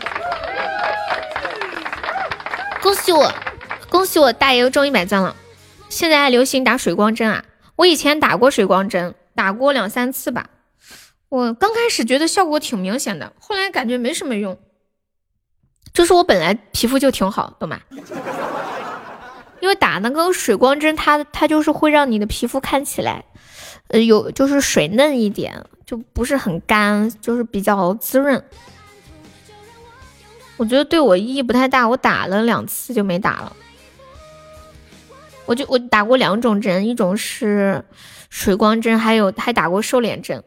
恭喜我，恭喜我大爷又中一百赞了。现在还流行打水光针啊？我以前打过水光针，打过两三次吧。我刚开始觉得效果挺明显的，后来感觉没什么用。就是我本来皮肤就挺好，懂吗？因为打那个水光针，它它就是会让你的皮肤看起来，呃，有就是水嫩一点，就不是很干，就是比较滋润。我觉得对我意义不太大，我打了两次就没打了。我就我打过两种针，一种是水光针，还有还打过瘦脸针，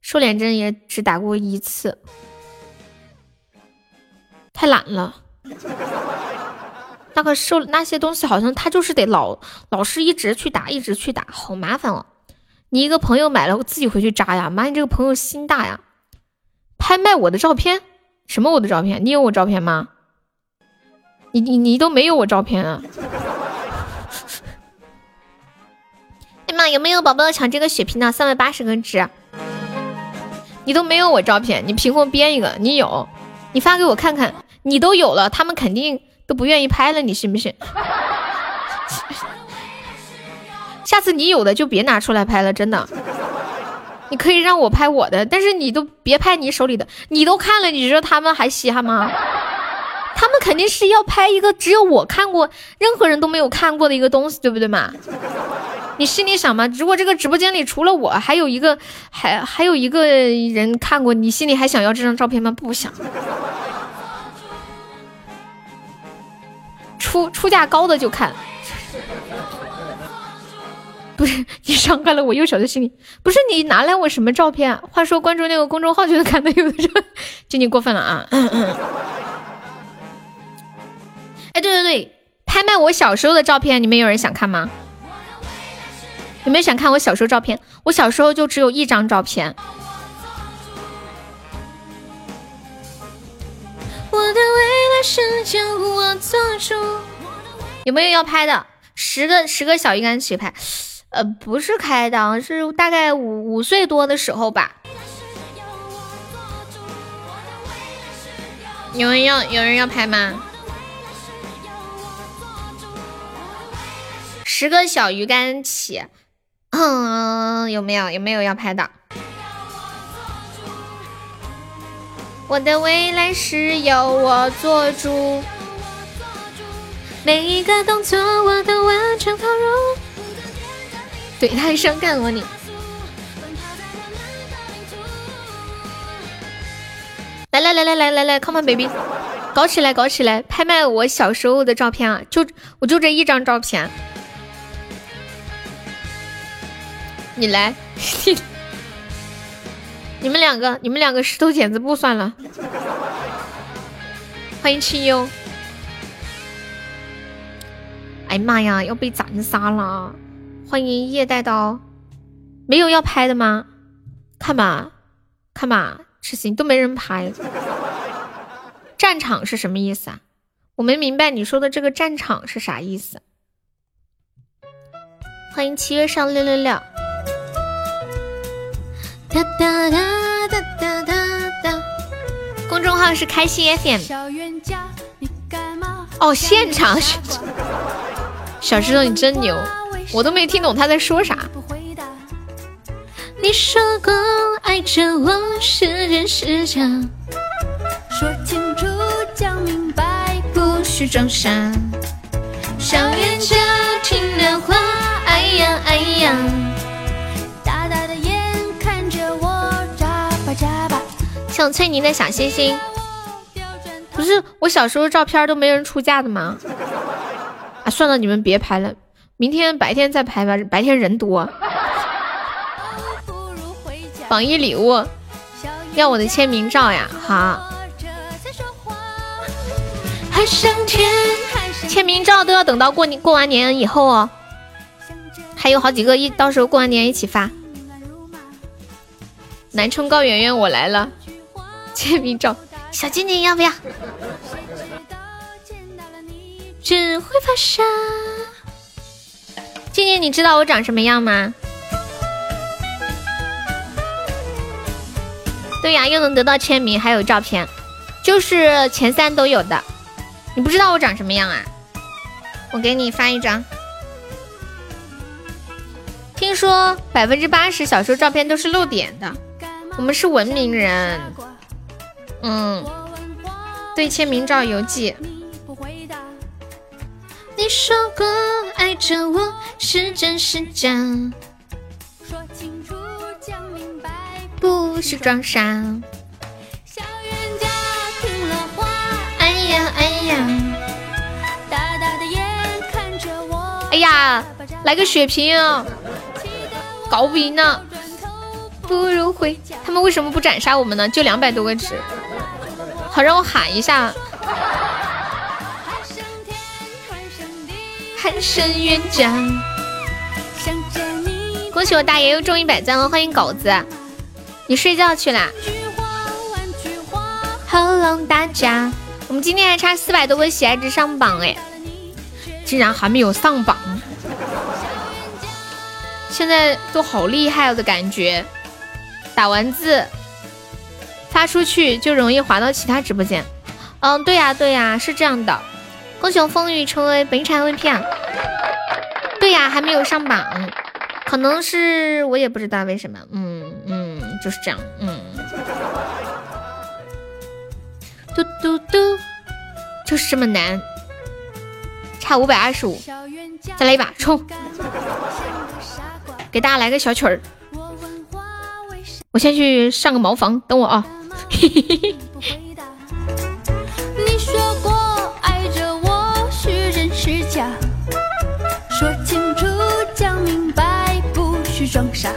瘦脸针也只打过一次，太懒了。那个瘦那些东西好像他就是得老老是一直去打，一直去打，好麻烦哦。你一个朋友买了我自己回去扎呀？妈，你这个朋友心大呀！拍卖我的照片？什么我的照片？你有我照片吗？你你你都没有我照片啊？有没有宝宝要抢这个血瓶的？三百八十个值，你都没有我照片，你凭空编一个？你有，你发给我看看。你都有了，他们肯定都不愿意拍了，你信不信？*laughs* 下次你有的就别拿出来拍了，真的。你可以让我拍我的，但是你都别拍你手里的。你都看了，你知道他们还稀罕吗？他们肯定是要拍一个只有我看过，任何人都没有看过的一个东西，对不对嘛？你心里想吗？如果这个直播间里除了我，还有一个，还还有一个人看过，你心里还想要这张照片吗？不想。出出价高的就看。不是你伤害了我幼小的心灵。不是你拿来我什么照片？话说关注那个公众号就能看到有的照，就你过分了啊！哎，对对对，拍卖我小时候的照片，你们有人想看吗？有没有想看我小时候照片？我小时候就只有一张照片。我的未来是由我做主。有没有要拍的？十个十个小鱼干起拍。呃，不是开档，是大概五五岁多的时候吧。有人要有人要拍吗？十个小鱼干起。嗯，有没有有没有要拍的？我的未来是由我做主，每一个动作我都完全投入。对，他还伤感我你。来来来来来来来，come on baby，搞起来搞起来，拍卖我小时候的照片啊！就我就这一张照片，你来，*laughs* 你们两个，你们两个石头剪子布算了。欢迎清幽。哎妈呀，要被斩杀了！欢迎叶带刀，没有要拍的吗？看吧，看吧，痴心都没人拍。战场是什么意思啊？我没明白你说的这个战场是啥意思。欢迎七月上六六六。哒哒哒哒哒哒哒。公众号是开心 FM。哦，现场。小石头，你真牛。我都没听懂他在说啥。你说过爱着我是真是假，说清楚讲明白，不许装傻。小冤家听了话，哎呀哎呀，像翠妮的小星星，不是我小时候照片都没人出价的吗？啊，算了，你们别拍了。明天白天再拍吧，白天人多。榜一礼物，要我的签名照呀！好。签名照都要等到过年过完年以后哦，还有好几个一到时候过完年一起发。南充高圆圆，我来了。签名照，小精灵要不要？只会发傻。静静，你知道我长什么样吗？对呀，又能得到签名，还有照片，就是前三都有的。你不知道我长什么样啊？我给你发一张。听说百分之八十小时候照片都是露点的，我们是文明人。嗯，对，签名照邮寄。你说过爱着我是真是假，说清楚讲明白，不许装傻。小冤家听了话，哎呀哎呀，大大的眼看着我。哎呀，来个血瓶啊！搞不赢呢，不如回。他们为什么不斩杀我们呢？就两百多个值，好让我喊一下。恭喜我大爷又中一百赞了，欢迎狗子，你睡觉去啦。Hello 大家，我们今天还差四百多个喜爱值上榜哎，竟然还没有上榜，现在都好厉害了的感觉。打完字发出去就容易滑到其他直播间。嗯，对呀对呀，是这样的。恭喜风雨成为本场 VP。对呀，还没有上榜，可能是我也不知道为什么。嗯嗯，就是这样。嗯，嘟嘟嘟，就是这么难，差五百二十五，再来一把，冲！给大家来个小曲儿，我先去上个茅房，等我啊。嘿嘿嘿。不回答你说过爱着我是真是假？说清楚讲明白不许装傻。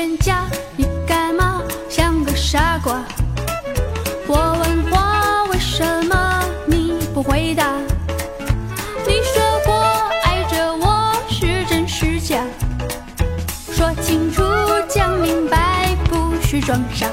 人家你干嘛像个傻瓜？我问话为什么你不回答你说过爱着我是真是假？说清楚讲明白不许装傻。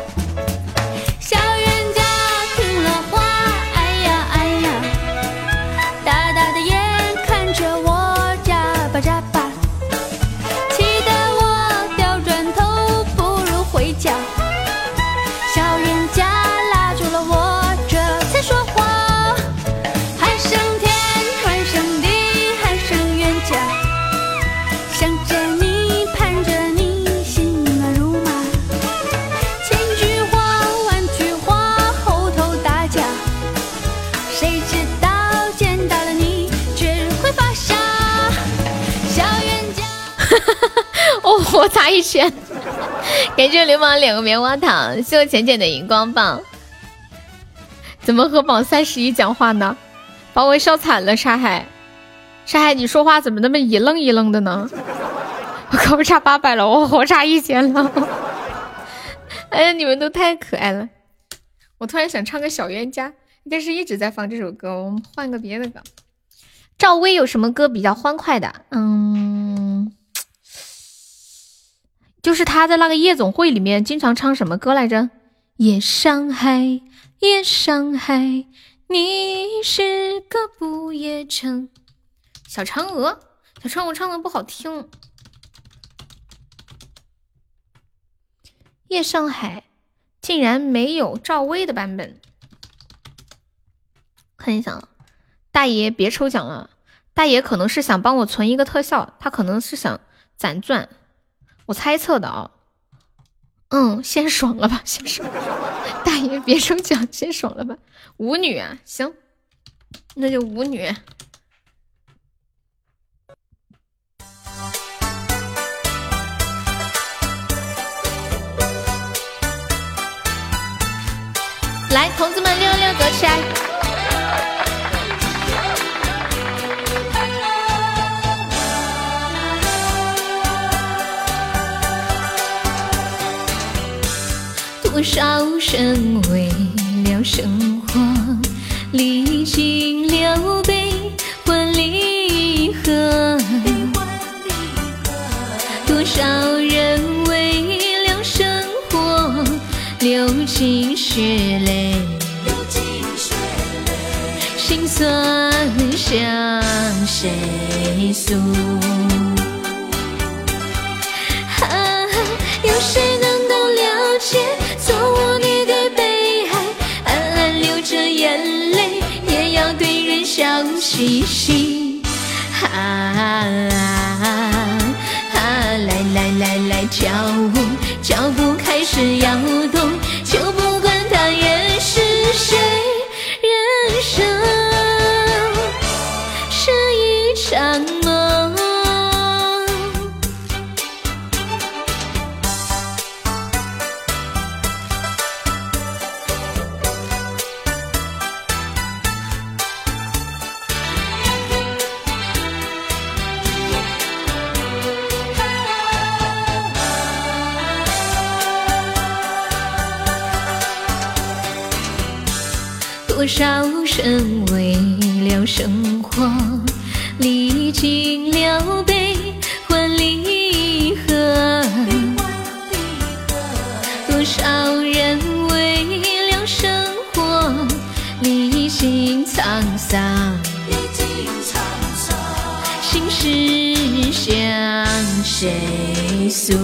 一圈！*laughs* 感谢流氓两个棉花糖，谢我浅浅的荧光棒。怎么和榜三十一讲话呢？把我笑惨了，沙海，沙海，你说话怎么那么一愣一愣的呢？*laughs* 我可不差八百了，我我差一千了。*laughs* 哎呀，你们都太可爱了！我突然想唱个小冤家，但是一直在放这首歌，我们换个别的歌。赵薇有什么歌比较欢快的？嗯。就是他在那个夜总会里面经常唱什么歌来着？夜上海，夜上海，你是个不夜城。小嫦娥，小嫦娥唱的不好听。夜上海竟然没有赵薇的版本。看一下，大爷别抽奖了，大爷可能是想帮我存一个特效，他可能是想攒钻。我猜测的啊，嗯，先爽了吧，先爽。大爷别抽奖，先爽了吧。舞女啊，行，那就舞女。来，同志们，六六走起来！多少人为了生活历经了悲欢离合，多少人为了生活流尽血泪，心酸向谁诉？啊，有谁笑嘻嘻。啊啊啊，来来来来，跳舞脚步开始摇动，少人为了生活历经了悲欢离合，多少人为了生活历经沧桑，心事向谁诉？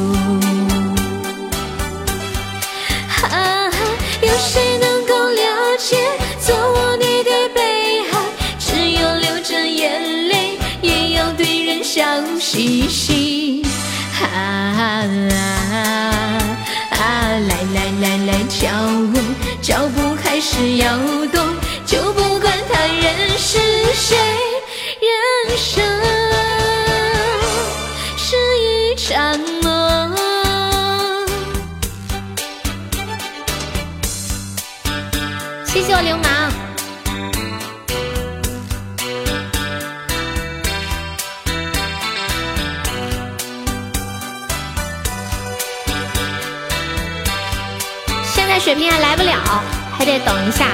等一下。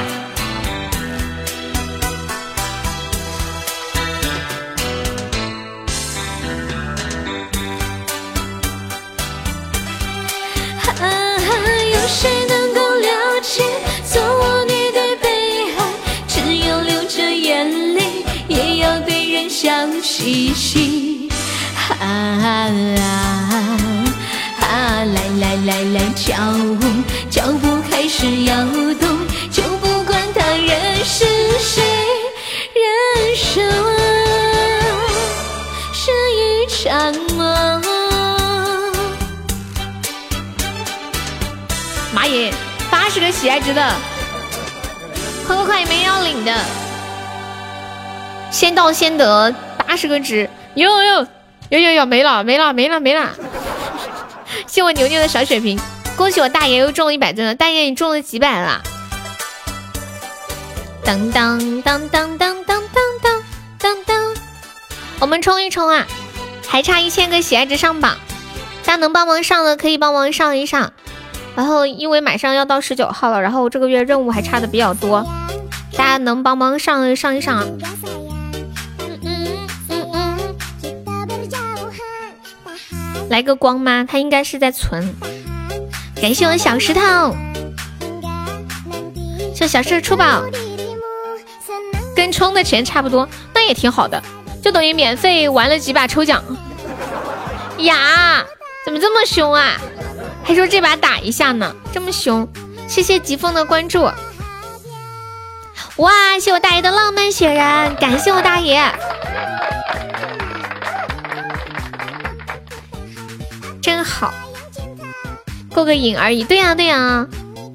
啊，有谁能够了解，做我你的悲哀？只有流着眼泪，也要对人笑嘻嘻。啊啊啊！来来来来，跳舞，脚步开始摇动。喜爱值的，快快快，没要领的，先到先得，八十个值，有有有有有，没了没了没了没了。谢我牛牛的小血瓶，恭喜我大爷又中了一百钻了，大爷你中了几百了？当当当当当当当当当当，我们冲一冲啊！还差一千个喜爱值上榜，大家能帮忙上的可以帮忙上一上。然后因为马上要到十九号了，然后这个月任务还差的比较多，大家能帮忙上上一上？啊来个光吗？他应该是在存。感谢我小石头，谢小石头出宝，跟充的钱差不多，那也挺好的，就等于免费玩了几把抽奖。呀，怎么这么凶啊？还说这把打一下呢，这么凶！谢谢疾风的关注。哇，谢我大爷的浪漫雪人，感谢我大爷。真好，过个瘾而已。对呀对呀，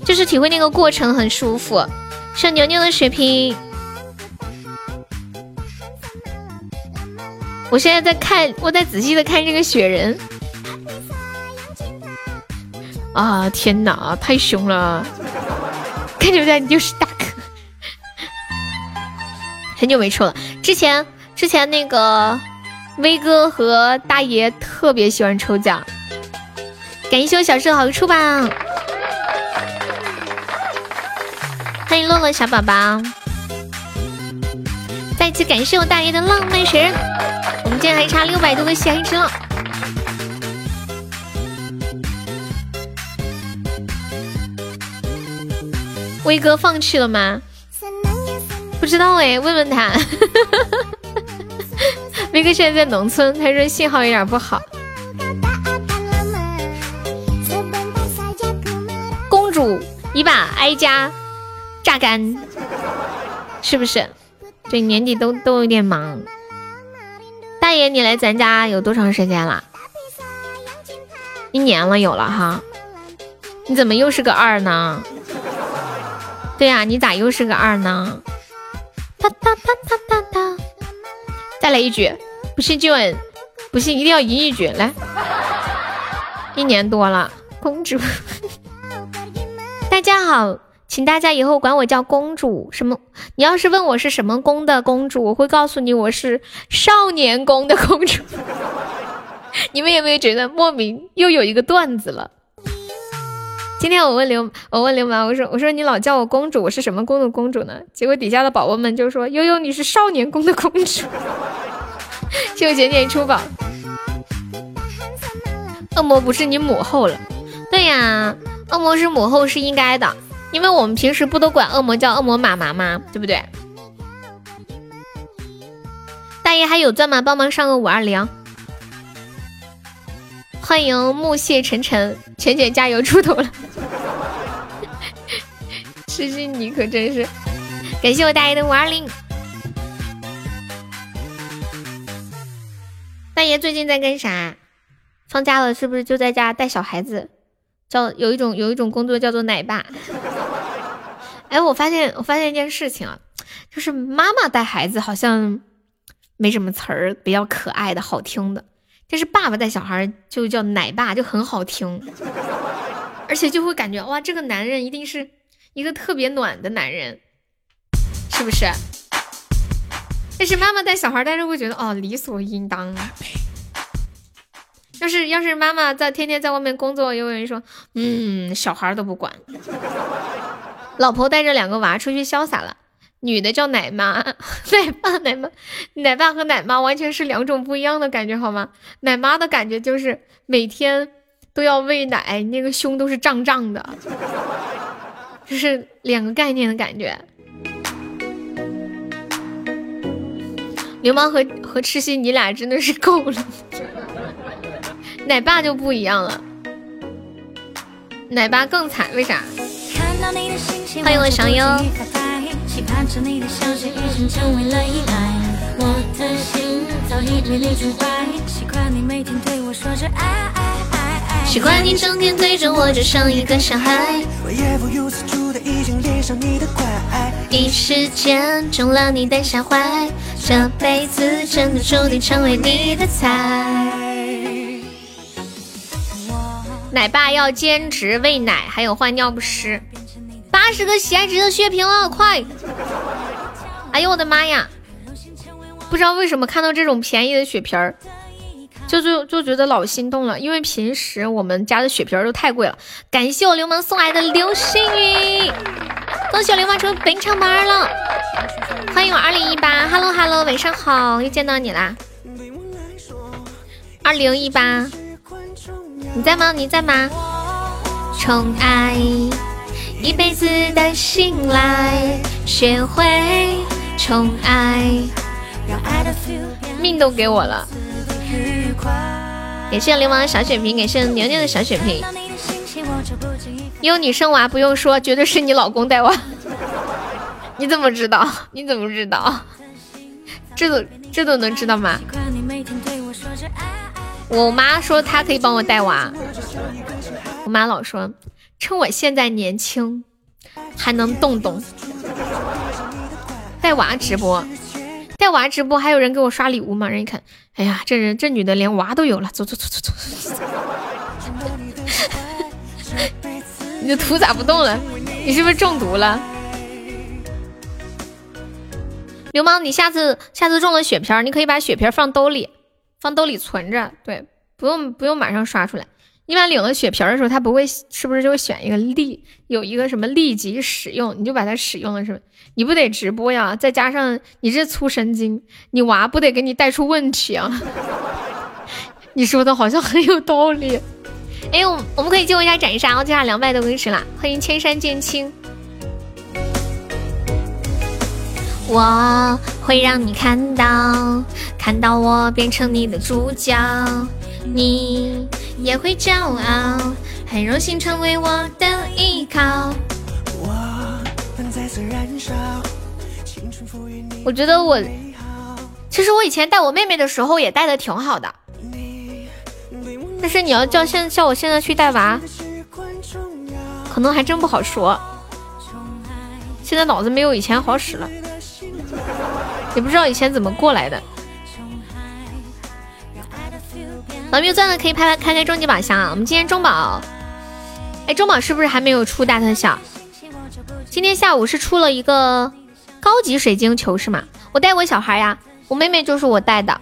就是体会那个过程很舒服。是牛牛的血瓶，我现在在看，我在仔细的看这个雪人。啊天哪，太凶了！看出来你就是大哥。*laughs* 很久没抽了，之前之前那个威哥和大爷特别喜欢抽奖。感谢我小石头好出榜，欢迎乐乐小宝宝，再次感谢我大爷的浪漫神，我们今天还差六百多个喜爱值了。威哥放弃了吗？不知道哎，问问他。*laughs* 威哥现在在农村，他说信号有点不好。公主你把哀家榨干，是不是？对，年底都都有点忙。大爷，你来咱家有多长时间了？一年了，有了哈。你怎么又是个二呢？对呀，你咋又是个二呢？再来一局，不信就问，不信一定要赢一局。来，一年多了，公主。*laughs* 大家好，请大家以后管我叫公主。什么？你要是问我是什么宫的公主，我会告诉你我是少年宫的公主。*laughs* 你们有没有觉得莫名又有一个段子了？今天我问刘，我问流氓，我说我说你老叫我公主，我是什么宫的公主呢？结果底下的宝宝们就说悠悠你是少年宫的公主。就简简出宝，恶魔不是你母后了？对呀。恶魔是母后是应该的，因为我们平时不都管恶魔叫恶魔妈妈吗？对不对？大爷还有钻吗？帮忙上个五二零。欢迎木屑沉沉，浅浅加油出头了。*laughs* 痴心你可真是，感谢我大爷的五二零。大爷最近在干啥？放假了是不是就在家带小孩子？叫有一种有一种工作叫做奶爸，*laughs* 哎，我发现我发现一件事情啊，就是妈妈带孩子好像没什么词儿比较可爱的好听的，但是爸爸带小孩就叫奶爸就很好听，而且就会感觉哇，这个男人一定是一个特别暖的男人，是不是？但是妈妈带小孩，但是会觉得哦，理所应当。要是要是妈妈在天天在外面工作，有人说，嗯，小孩都不管，老婆带着两个娃出去潇洒了，女的叫奶妈，*laughs* 奶爸奶妈，奶爸和奶妈完全是两种不一样的感觉，好吗？奶妈的感觉就是每天都要喂奶，那个胸都是胀胀的，*laughs* 就是两个概念的感觉。流氓和和痴心，你俩真的是够了。*laughs* 奶爸就不一样了，奶爸更惨，为啥？欢迎我小优。习惯你每天对我说着爱爱爱爱，习惯你整天对着我就像一个小孩，我也不由自主的已经恋上你的怪一时间中了你的下怀，这辈子真的注定成为你的菜。奶爸要兼职喂奶，还有换尿不湿，八十个喜爱值的血瓶了，快！哎呦我的妈呀！不知道为什么看到这种便宜的血瓶儿。就就就觉得老心动了，因为平时我们家的血瓶儿都太贵了。感谢我流氓送来的流星雨，恭喜我流氓成为本场榜二了。欢迎我二零一八，Hello Hello，晚上好，又见到你啦。二零一八，你在吗？你在吗？宠爱，一辈子的信赖，学会宠爱，命都给我了。感谢流氓的小血瓶，感谢牛牛的小血瓶。有你生娃不用说，绝对是你老公带娃。*laughs* 你怎么知道？你怎么知道？这都这都能知道吗？我妈说她可以帮我带娃。我妈老说，趁我现在年轻，还能动动。带娃直播。带娃直播，还有人给我刷礼物吗？人一看，哎呀，这人这女的连娃都有了，走走走走走。*laughs* 你的图咋不动了？你是不是中毒了？流氓，你下次下次中了血瓶，你可以把血瓶放兜里，放兜里存着，对，不用不用马上刷出来。一般领了血瓶的时候，他不会是不是就会选一个立有一个什么立即使用，你就把它使用了，是吧？你不得直播呀？再加上你这粗神经，你娃不得给你带出问题啊？*laughs* 你说的好像很有道理。哎，我我们可以救一下斩杀，我接下两百多公尺了。欢迎千山剑青，我会让你看到，看到我变成你的主角，你。也会骄傲，很荣幸成为我的依靠。我觉得我，其实我以前带我妹妹的时候也带的挺好的，但是你要叫现叫我现在去带娃，可能还真不好说。现在脑子没有以前好使了，也不知道以前怎么过来的。老没有钻的可以拍拍开开终极宝箱啊！我们今天中宝，哎，中宝是不是还没有出大特效？今天下午是出了一个高级水晶球是吗？我带过小孩呀，我妹妹就是我带的。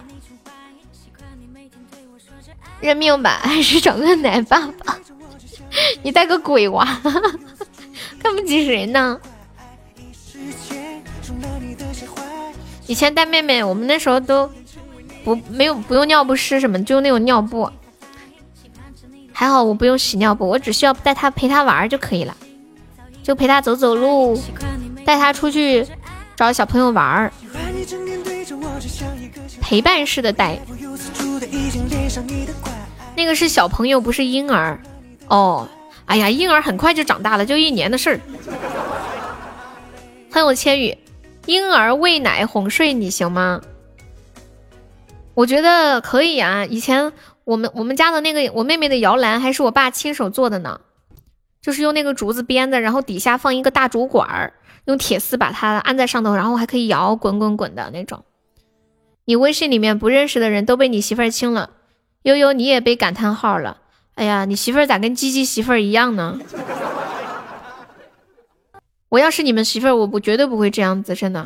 认命吧，还是找个奶爸爸？你带个鬼娃，看不起谁呢？以前带妹妹，我们那时候都。不，没有不用尿不湿什么，就那种尿布。还好我不用洗尿布，我只需要带他陪他玩就可以了，就陪他走走路，带他出去找小朋友玩儿，陪伴式的带。那个是小朋友，不是婴儿。哦，哎呀，婴儿很快就长大了，就一年的事儿。欢迎我千羽，婴儿喂奶哄睡你行吗？我觉得可以啊！以前我们我们家的那个我妹妹的摇篮还是我爸亲手做的呢，就是用那个竹子编的，然后底下放一个大竹管儿，用铁丝把它安在上头，然后还可以摇，滚滚滚的那种。你微信里面不认识的人都被你媳妇儿清了，悠悠你也被感叹号了。哎呀，你媳妇儿咋跟鸡鸡媳妇儿一样呢？*laughs* 我要是你们媳妇儿，我不绝对不会这样子，真的。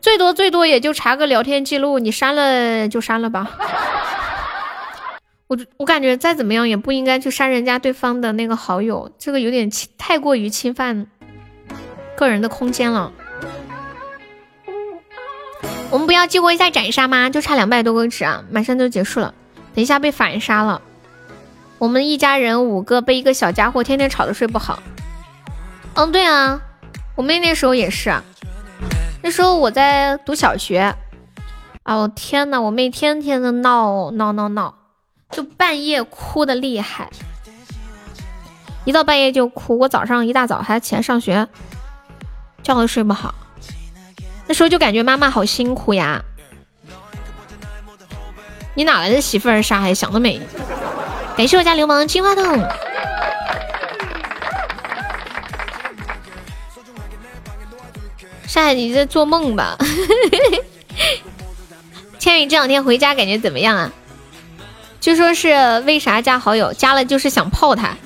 最多最多也就查个聊天记录，你删了就删了吧。*laughs* 我我感觉再怎么样也不应该去删人家对方的那个好友，这个有点侵太过于侵犯个人的空间了。我们不要激活一下斩杀吗？就差两百多个值啊，马上就结束了。等一下被反杀了，我们一家人五个被一个小家伙天天吵得睡不好。嗯，对啊，我妹那时候也是。那时候我在读小学，啊，我天呐，我妹天天的闹闹闹闹，就半夜哭的厉害，一到半夜就哭。我早上一大早还要起来上学，觉都睡不好。那时候就感觉妈妈好辛苦呀。你哪来的媳妇儿？啥还想得美！感谢我家流氓金话筒。沙海，你在做梦吧？*laughs* 千羽这两天回家感觉怎么样啊？就说是为啥加好友？加了就是想泡他。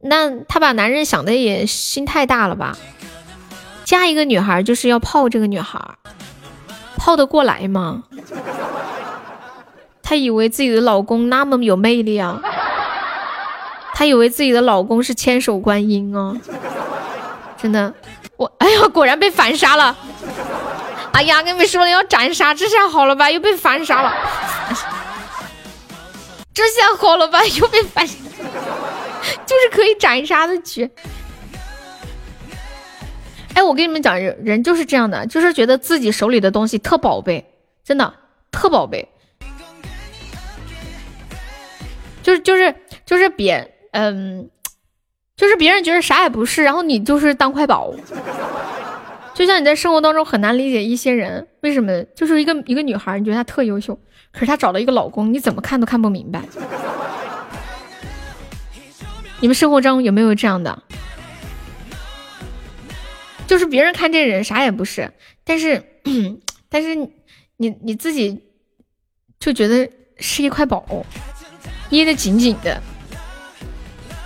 那他把男人想的也心太大了吧？加一个女孩就是要泡这个女孩，泡得过来吗？他以为自己的老公那么有魅力啊？他以为自己的老公是千手观音啊？真的，我哎呀，果然被反杀了。哎呀，跟你们说了要斩杀，这下好了吧？又被反杀了。*laughs* 这下好了吧？*laughs* 又被反杀，就是可以斩杀的局。哎，我跟你们讲，人人就是这样的，就是觉得自己手里的东西特宝贝，真的特宝贝。就是就是就是别嗯，就是别人觉得啥也不是，然后你就是当块宝。就像你在生活当中很难理解一些人，为什么就是一个一个女孩，你觉得她特优秀，可是她找了一个老公，你怎么看都看不明白。你们生活中有没有这样的？就是别人看这人啥也不是，但是但是你你自己就觉得是一块宝，捏得紧紧的。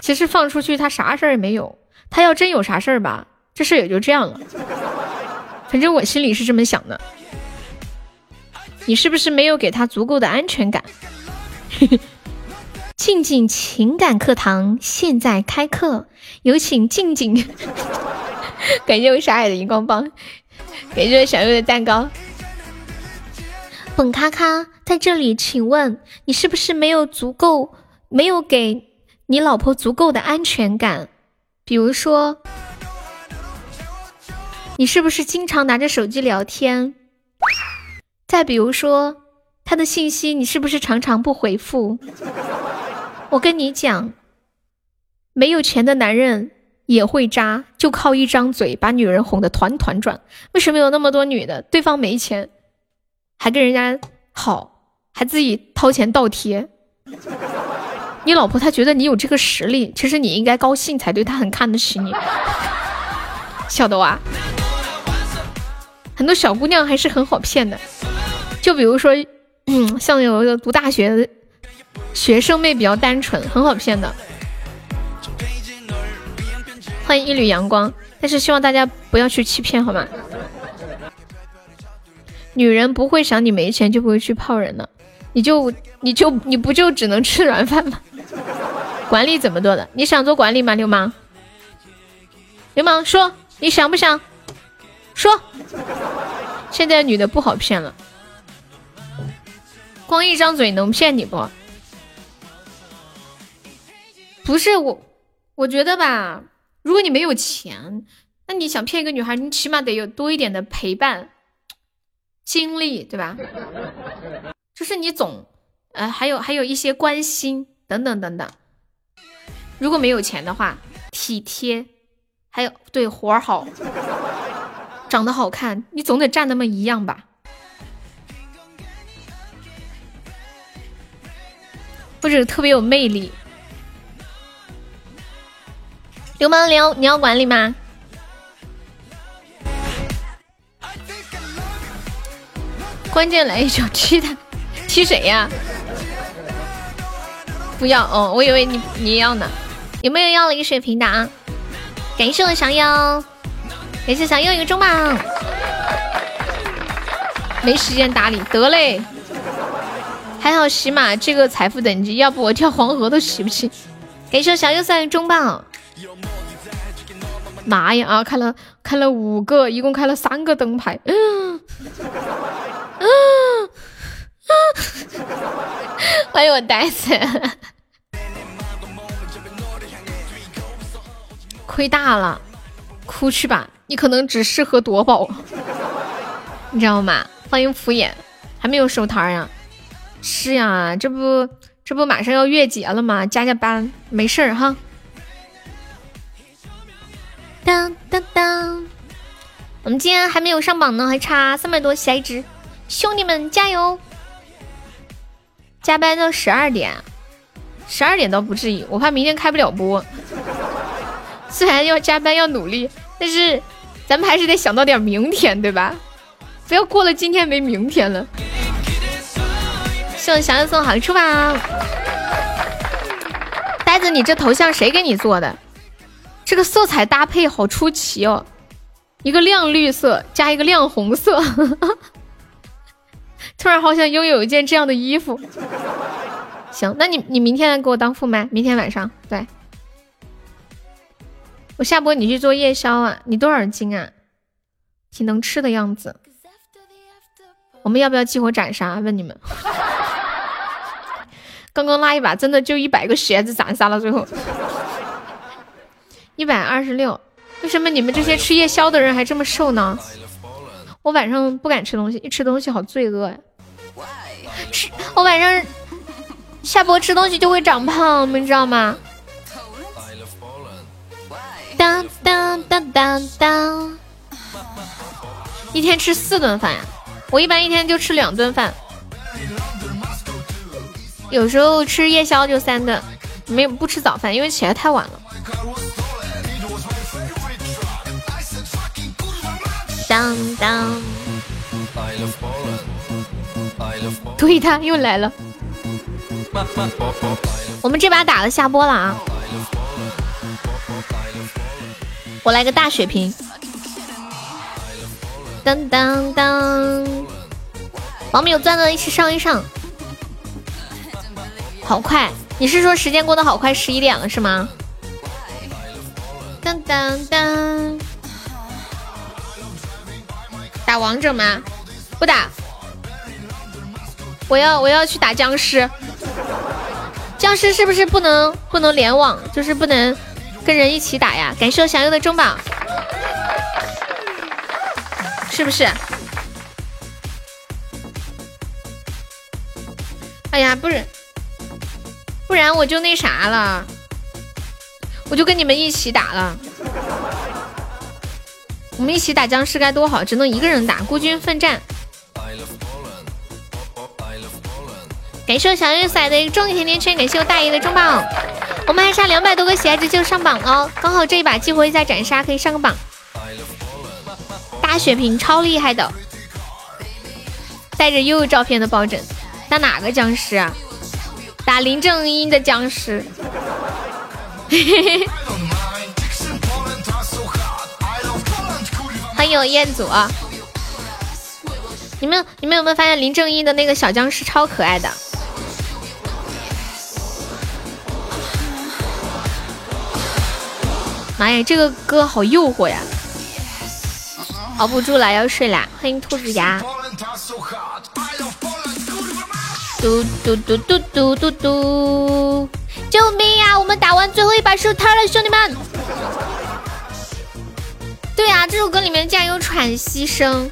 其实放出去他啥事儿也没有，他要真有啥事儿吧，这事也就这样了。反正我心里是这么想的，你是不是没有给他足够的安全感？*laughs* 静静情感课堂现在开课，有请静静。*laughs* 感谢我傻海的荧光棒，感谢我小优的蛋糕。本咔咔在这里，请问你是不是没有足够，没有给你老婆足够的安全感？比如说。你是不是经常拿着手机聊天？再比如说，他的信息你是不是常常不回复？我跟你讲，没有钱的男人也会渣，就靠一张嘴把女人哄得团团转。为什么有那么多女的，对方没钱，还跟人家好，还自己掏钱倒贴？你老婆她觉得你有这个实力，其实你应该高兴才对，她很看得起你，晓得哇？很多小姑娘还是很好骗的，就比如说，嗯，像有一个读大学的学生妹比较单纯，很好骗的。欢迎一缕阳光，但是希望大家不要去欺骗，好吗？女人不会想你没钱就不会去泡人的，你就你就你不就只能吃软饭吗？*laughs* 管理怎么做的？你想做管理吗？流氓，流氓说你想不想？说，现在女的不好骗了，光一张嘴能骗你不？不是我，我觉得吧，如果你没有钱，那你想骗一个女孩，你起码得有多一点的陪伴、经历，对吧？就是你总，呃，还有还有一些关心等等等等。如果没有钱的话，体贴，还有对活儿好。长得好看，你总得站那么一样吧？或者特别有魅力。流氓流，你要管理吗？关键来一脚踢他，踢谁呀？不要哦，我以为你你要呢。有没有要了一个水瓶的啊？感谢我小妖。感谢小右一个中榜，没时间打理，得嘞。还好喜马这个财富等级，要不我跳黄河都洗不清。感谢小右三个中榜，妈呀啊！开了开了五个，一共开了三个灯牌。嗯 *gasps* 嗯，*laughs* 欢迎我呆子，亏大了，哭去吧。你可能只适合夺宝，你知道吗？欢迎敷衍，还没有收摊呀。是呀，这不这不马上要月结了吗？加加班没事儿哈。当当当，我们今天还没有上榜呢，还差三百多喜爱值，兄弟们加油！加班到十二点，十二点倒不至于，我怕明天开不了播。虽然要加班要努力，但是咱们还是得想到点明天，对吧？不要过了今天没明天了。送小友送好处吧，呆子，你这头像谁给你做的？这个色彩搭配好出奇哦，一个亮绿色加一个亮红色，突然好想拥有一件这样的衣服。*laughs* 行，那你你明天来给我当副麦，明天晚上对。我下播你去做夜宵啊？你多少斤啊？挺能吃的样子。我们要不要激活斩杀？问你们。*laughs* 刚刚拉一把真的就一百个鞋子斩杀了，最后一百二十六。为什么你们这些吃夜宵的人还这么瘦呢？我晚上不敢吃东西，一吃东西好罪恶呀。吃我晚上下播吃东西就会长胖，你们知道吗？当当当当当，一天吃四顿饭呀？我一般一天就吃两顿饭。有时候吃夜宵就三顿，没有不吃早饭，因为起来太晚了。当当，对他又来了。我们这把打了下播了啊！我来个大血瓶。当当当，王们有钻的一起上一上。好快！你是说时间过得好快，十一点了是吗？当当当，打王者吗？不打，我要我要去打僵尸。僵尸是不是不能不能联网？就是不能跟人一起打呀？感谢我小优的中宝，是不是？哎呀，不是。不然我就那啥了，我就跟你们一起打了。我们一起打僵尸该多好，只能一个人打，孤军奋战。感谢我小月仔的一个中甜甜圈，感谢我大爷的中榜。我们还差两百多个喜爱值就上榜了，刚好这一把激活一下斩杀可以上个榜。大血瓶超厉害的，带着悠悠照片的抱枕，打哪个僵尸啊？打林正英的僵尸，嘿嘿嘿欢迎彦祖。你们你们有没有发现林正英的那个小僵尸超可爱的？妈呀，这个歌好诱惑呀！熬不住了，要睡啦。欢迎兔子牙。嘟嘟嘟嘟嘟嘟嘟！救命呀！我们打完最后一把收摊了，兄弟们！对呀，这首歌里面竟然有喘息声，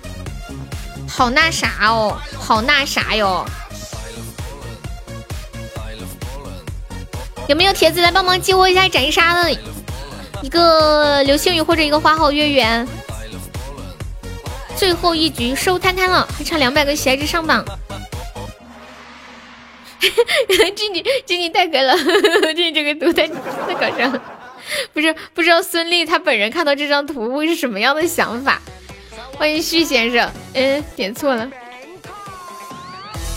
好那啥哦，好那啥哟！有没有铁子来帮忙激活一下斩杀的？一个流星雨或者一个花好月圆。最后一局收摊摊了，还差两百个喜爱值上榜。静静静静太可了，静静这个图太太搞笑了。不是不知道孙俪她本人看到这张图会是什么样的想法？欢迎旭先生，嗯，点错了。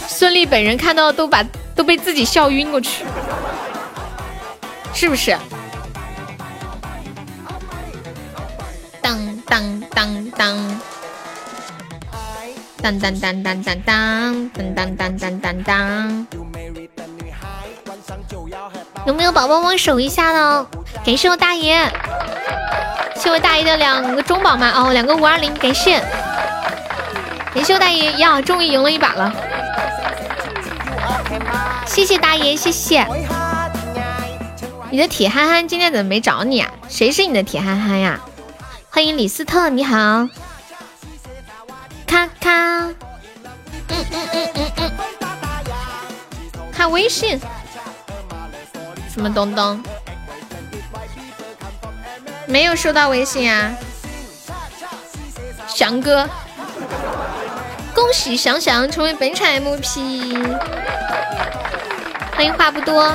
孙俪本人看到都把都被自己笑晕过去，是不是？当当当当，当当当当当当当当当当当当。有没有宝宝帮守一下呢？感谢我大爷，谢我大爷的两个中宝嘛，哦，两个五二零，感谢，感谢我大爷呀，终于赢了一把了，谢谢大爷，谢谢。你的铁憨憨今天怎么没找你啊？谁是你的铁憨憨呀、欢迎李斯特，你好，咔咔，嗯嗯嗯嗯嗯。看微信，什么东东？没有收到微信啊，翔哥，恭喜翔翔成为本场 MVP，欢迎话不多。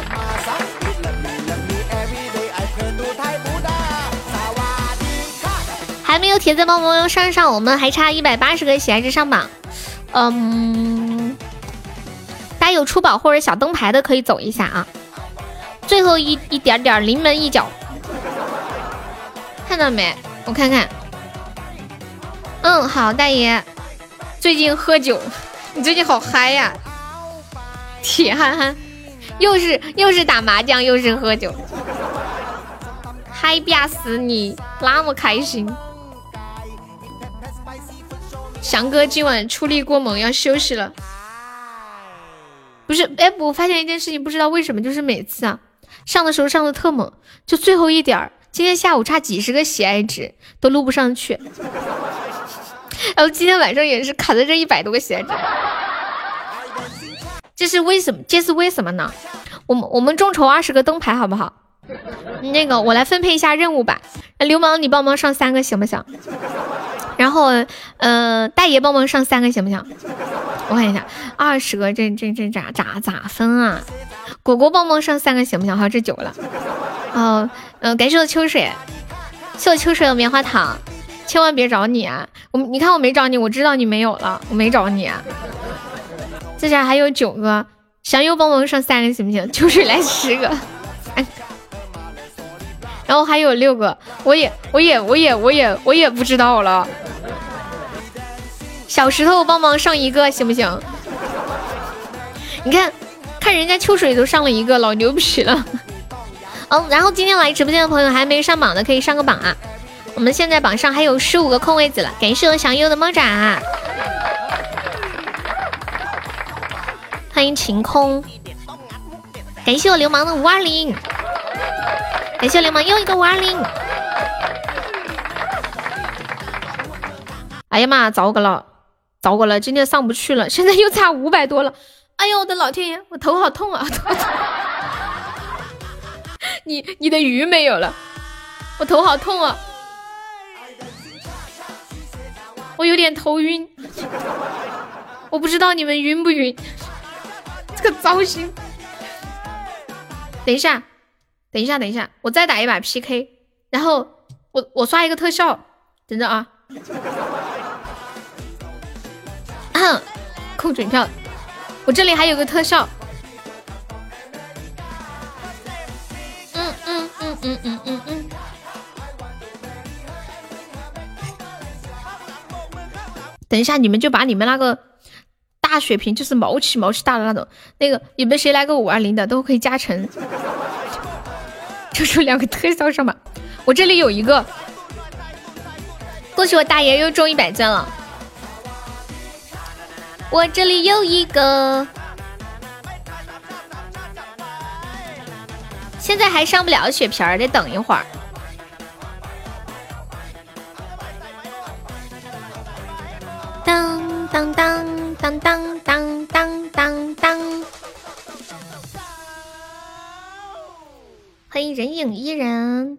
还没有铁子帮忙上上，我们还差一百八十个喜爱值上榜。嗯，大家有出宝或者小灯牌的可以走一下啊，最后一一点点临门一脚，看到没？我看看。嗯，好，大爷，最近喝酒，你最近好嗨呀，铁憨憨，又是又是打麻将又是喝酒，嗨吧死你，那么开心。翔哥今晚出力过猛，要休息了。不是，哎，我发现一件事情，不知道为什么，就是每次啊上的时候上的特猛，就最后一点儿，今天下午差几十个喜爱值都录不上去，*laughs* 然后今天晚上也是卡在这一百多个喜爱值，这是为什么？这是为什么呢？我们我们众筹二十个灯牌好不好？那个我来分配一下任务吧，流氓你帮忙上三个行不行？然后，呃，大爷帮忙上三个行不行？我看一下，二十个，这这这咋咋咋分啊？果果帮忙上三个行不行？好，这九个了。哦，嗯，感谢我秋水，谢我秋水的棉花糖，千万别找你啊！我你看我没找你，我知道你没有了，我没找你啊。这下还有九个，祥优帮忙上三个行不行？秋水来十个。然后还有六个，我也，我也，我也，我也，我也不知道了。小石头帮忙上一个行不行？你看，看人家秋水都上了一个，老牛皮了。*laughs* 嗯，然后今天来直播间的朋友还没上榜的可以上个榜啊！我们现在榜上还有十五个空位子了，感谢我小优的猫爪，欢迎晴空，感谢我流氓的五二零。感谢流氓又一个五二零，哎呀妈，糟糕了，糟糕了，今天上不去了，*laughs* 现在又差五百多了，哎呦我的老天爷，我头好痛啊！*laughs* 你你的鱼没有了，我头好痛啊，我有点头晕，我不知道你们晕不晕，这个糟心，等一下。等一下，等一下，我再打一把 PK，然后我我刷一个特效，等着啊！扣准票，我这里还有个特效。嗯嗯嗯嗯嗯嗯嗯。等一下，你们就把你们那个大血瓶，就是毛起毛起大的那种，那个你们谁来个五二零的都可以加成。就出两个特效上吧，我这里有一个，恭喜我大爷又中一百钻了。我这里有一个，现在还上不了血瓶儿，得等一会儿。当当当当当当当当当。欢迎人影伊人，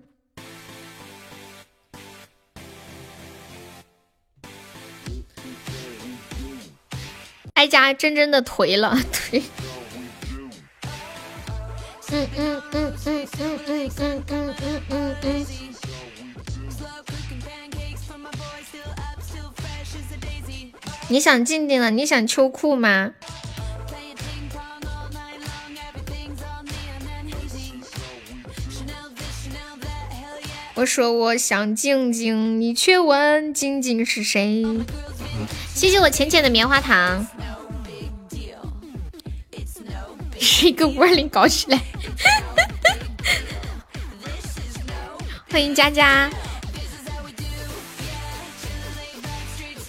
哀家真真的颓了，颓。嗯嗯嗯嗯嗯嗯嗯嗯嗯嗯。你想静静了？你想秋裤吗？我说我想静静，你却问静静是谁？谢谢我浅浅的棉花糖，是一个五二零搞起来，*laughs* 欢迎佳佳，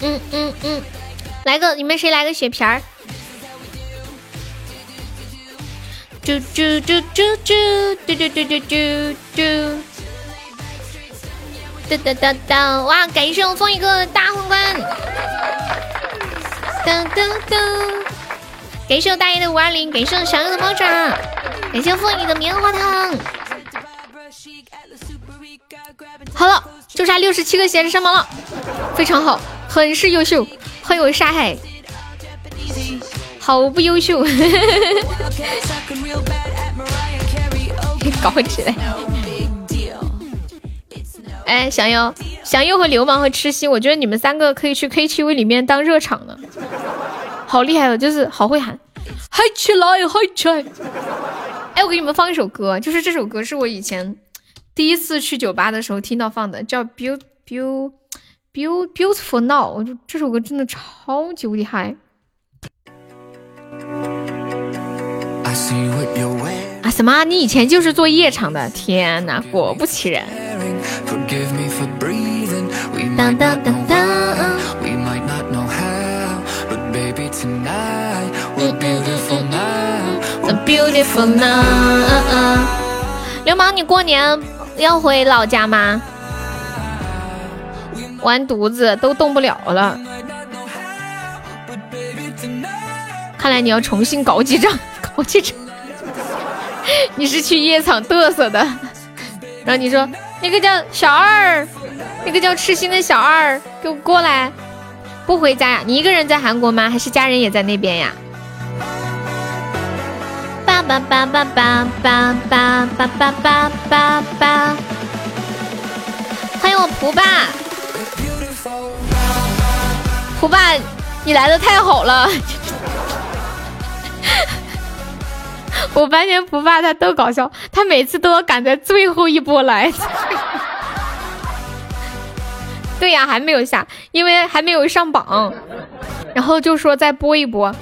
嗯嗯嗯，来个你们谁来个血瓶儿？嘟嘟嘟嘟嘟嘟嘟嘟嘟嘟。噔噔噔噔！哇，感谢我送一个大皇冠！噔噔噔！感谢我大爷的五二零，感谢我小友的猫爪，感谢凤仪的棉花糖。好了，就差六十七个鞋子上榜了，非常好，很是优秀。欢迎我沙海，好不优秀，*laughs* 搞起来。哎，祥佑，祥佑和流氓和痴心，我觉得你们三个可以去 KTV 里面当热场的，好厉害哦，就是好会喊，嗨起来，嗨起来！哎，我给你们放一首歌，就是这首歌是我以前第一次去酒吧的时候听到放的，叫 Beau Beau Beau Beautiful Now，我就这首歌真的超级厉害。啊什么？你以前就是做夜场的？天哪，果不其然。当当当当。流氓，你过年要回老家吗？完犊子，都动不了了。看来你要重新搞几张，*laughs* 搞几张。你是去夜场嘚瑟的？然后你说那个叫小二，那个叫痴心的小二，给我过来！不回家呀？你一个人在韩国吗？还是家人也在那边呀？爸爸爸爸爸爸爸爸爸爸爸爸，欢迎我蒲爸，蒲爸，你来的太好了。我发现不怕他都搞笑，他每次都要赶在最后一波来。*laughs* 对呀，还没有下，因为还没有上榜，然后就说再播一播。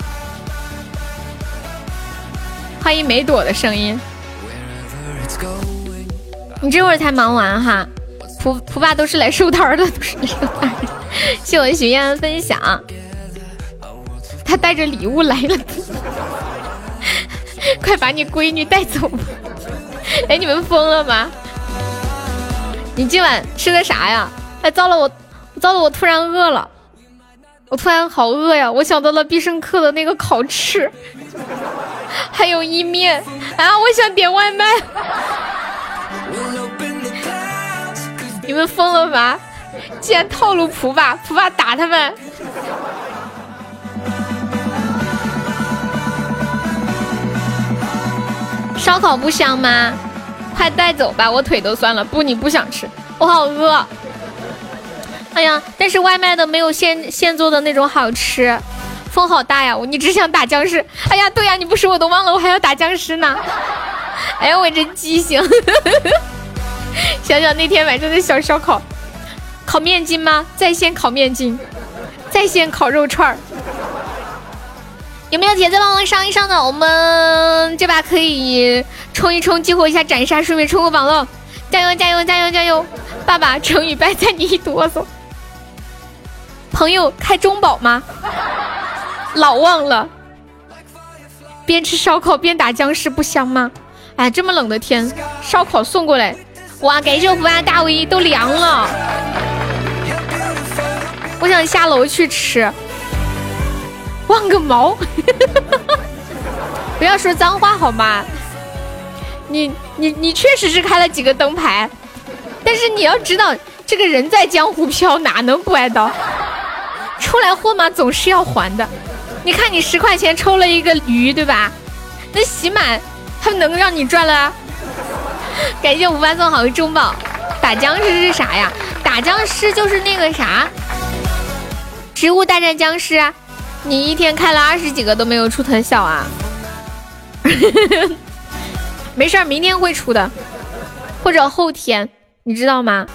欢迎梅朵的声音，你这会儿才忙完哈？蒲蒲爸都是来收摊的，都是来收摊。谢我许愿分享，他带着礼物来了。*laughs* 快把你闺女带走吧！*laughs* 哎，你们疯了吗？你今晚吃的啥呀？哎，糟了，我糟了，我突然饿了，我突然好饿呀！我想到了必胜客的那个烤翅，*laughs* 还有意面啊！我想点外卖。你们疯了吗？竟然套路普爸，普爸打他们！烧烤不香吗？快带走吧，我腿都酸了。不，你不想吃，我好饿。哎呀，但是外卖的没有现现做的那种好吃。风好大呀，我你只想打僵尸。哎呀，对呀，你不说我都忘了，我还要打僵尸呢。哎呀，我真畸形。*laughs* 想想那天晚上的小烧烤，烤面筋吗？在线烤面筋，在线烤肉串儿。有没有铁子帮忙上一上的？我们这把可以冲一冲，激活一下斩杀，顺便冲个榜喽！加油加油加油加油！爸爸，*laughs* 成语败在你一哆嗦。朋友开中宝吗？老忘了。边吃烧烤边打僵尸不香吗？哎，这么冷的天，烧烤送过来，哇！感谢我福安大 V，都凉了。我想下楼去吃。忘个毛！*laughs* 不要说脏话好吗？你你你确实是开了几个灯牌，但是你要知道，这个人在江湖飘，哪能不挨刀？出来混嘛，总是要还的。你看你十块钱抽了一个鱼，对吧？那洗满，他能让你赚了？感谢五万送好的中宝。打僵尸是啥呀？打僵尸就是那个啥，植物大战僵尸啊。你一天开了二十几个都没有出特效啊？*laughs* 没事儿，明天会出的，或者后天，你知道吗？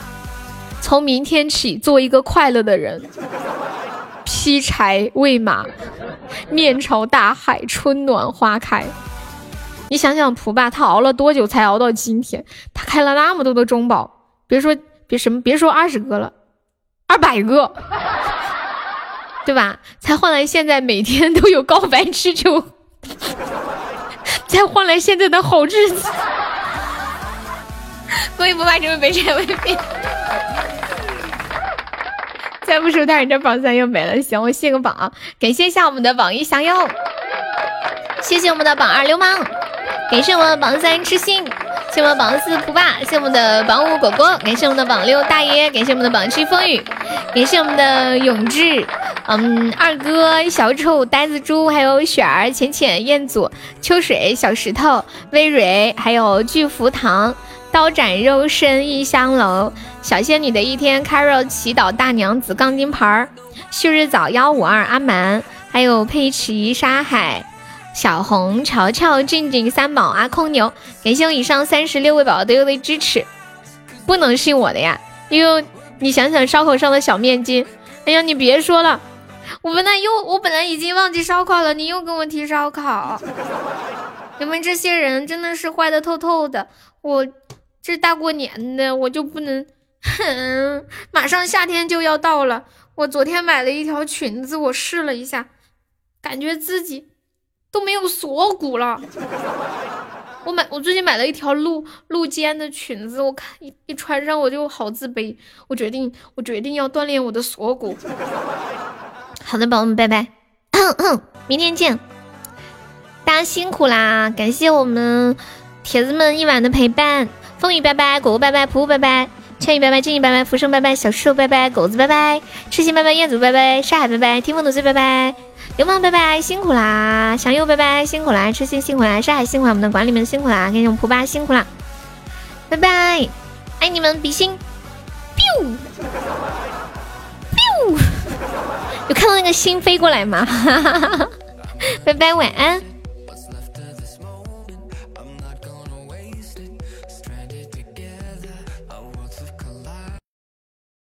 从明天起，做一个快乐的人，劈柴喂马，面朝大海，春暖花开。你想想，蒲爸他熬了多久才熬到今天？他开了那么多的中宝，别说别什么，别说二十个了，二百个。对吧？才换来现在每天都有告白吃就，才换来现在的好日子。恭喜不怕这位北辰未变，再不收他你这榜三又没了。行，我卸个榜，感谢一下我们的榜一降妖。谢谢我们的榜二流氓，感谢我们榜三痴心，谢我们榜四蒲霸，谢我们的榜五果果，感谢我们的榜六大爷，感谢我们的榜七风雨，感谢我们的永志，嗯，二哥小丑呆子猪，还有雪儿浅浅彦祖秋水小石头微蕊，还有巨福堂刀斩肉身一香楼小仙女的一天 Carol 祈祷大娘子钢筋牌儿旭日早幺五二阿蛮。还有佩奇、沙海、小红、乔乔、静静、三宝、阿空牛，感谢我以上三十六位宝宝对我的支持。不能信我的呀，因为你想想烧烤上的小面筋。哎呀，你别说了，我本来又我本来已经忘记烧烤了，你又跟我提烧烤。*laughs* 你们这些人真的是坏的透透的。我这大过年的，我就不能，哼！*laughs* 马上夏天就要到了，我昨天买了一条裙子，我试了一下。感觉自己都没有锁骨了。我买，我最近买了一条露露肩的裙子，我看一一穿上我就好自卑。我决定，我决定要锻炼我的锁骨。好的，宝宝们，拜拜，*coughs* 明天见。大家辛苦啦，感谢我们铁子们一晚的陪伴。风雨拜拜，果果拜拜，噗噗拜拜，千羽拜拜，静怡拜拜，浮生拜拜，小树拜拜，狗子拜拜，痴心拜拜，彦祖拜拜，沙海拜拜，听风的醉拜拜。流氓拜拜，辛苦啦！祥佑拜拜，辛苦啦！痴心辛苦啦！山海辛苦啦！我们的管理们辛苦啦！给你们蒲巴辛苦啦！拜拜，爱你们，比心！biu biu，有看到那个心飞过来吗？*laughs* 拜拜，晚安。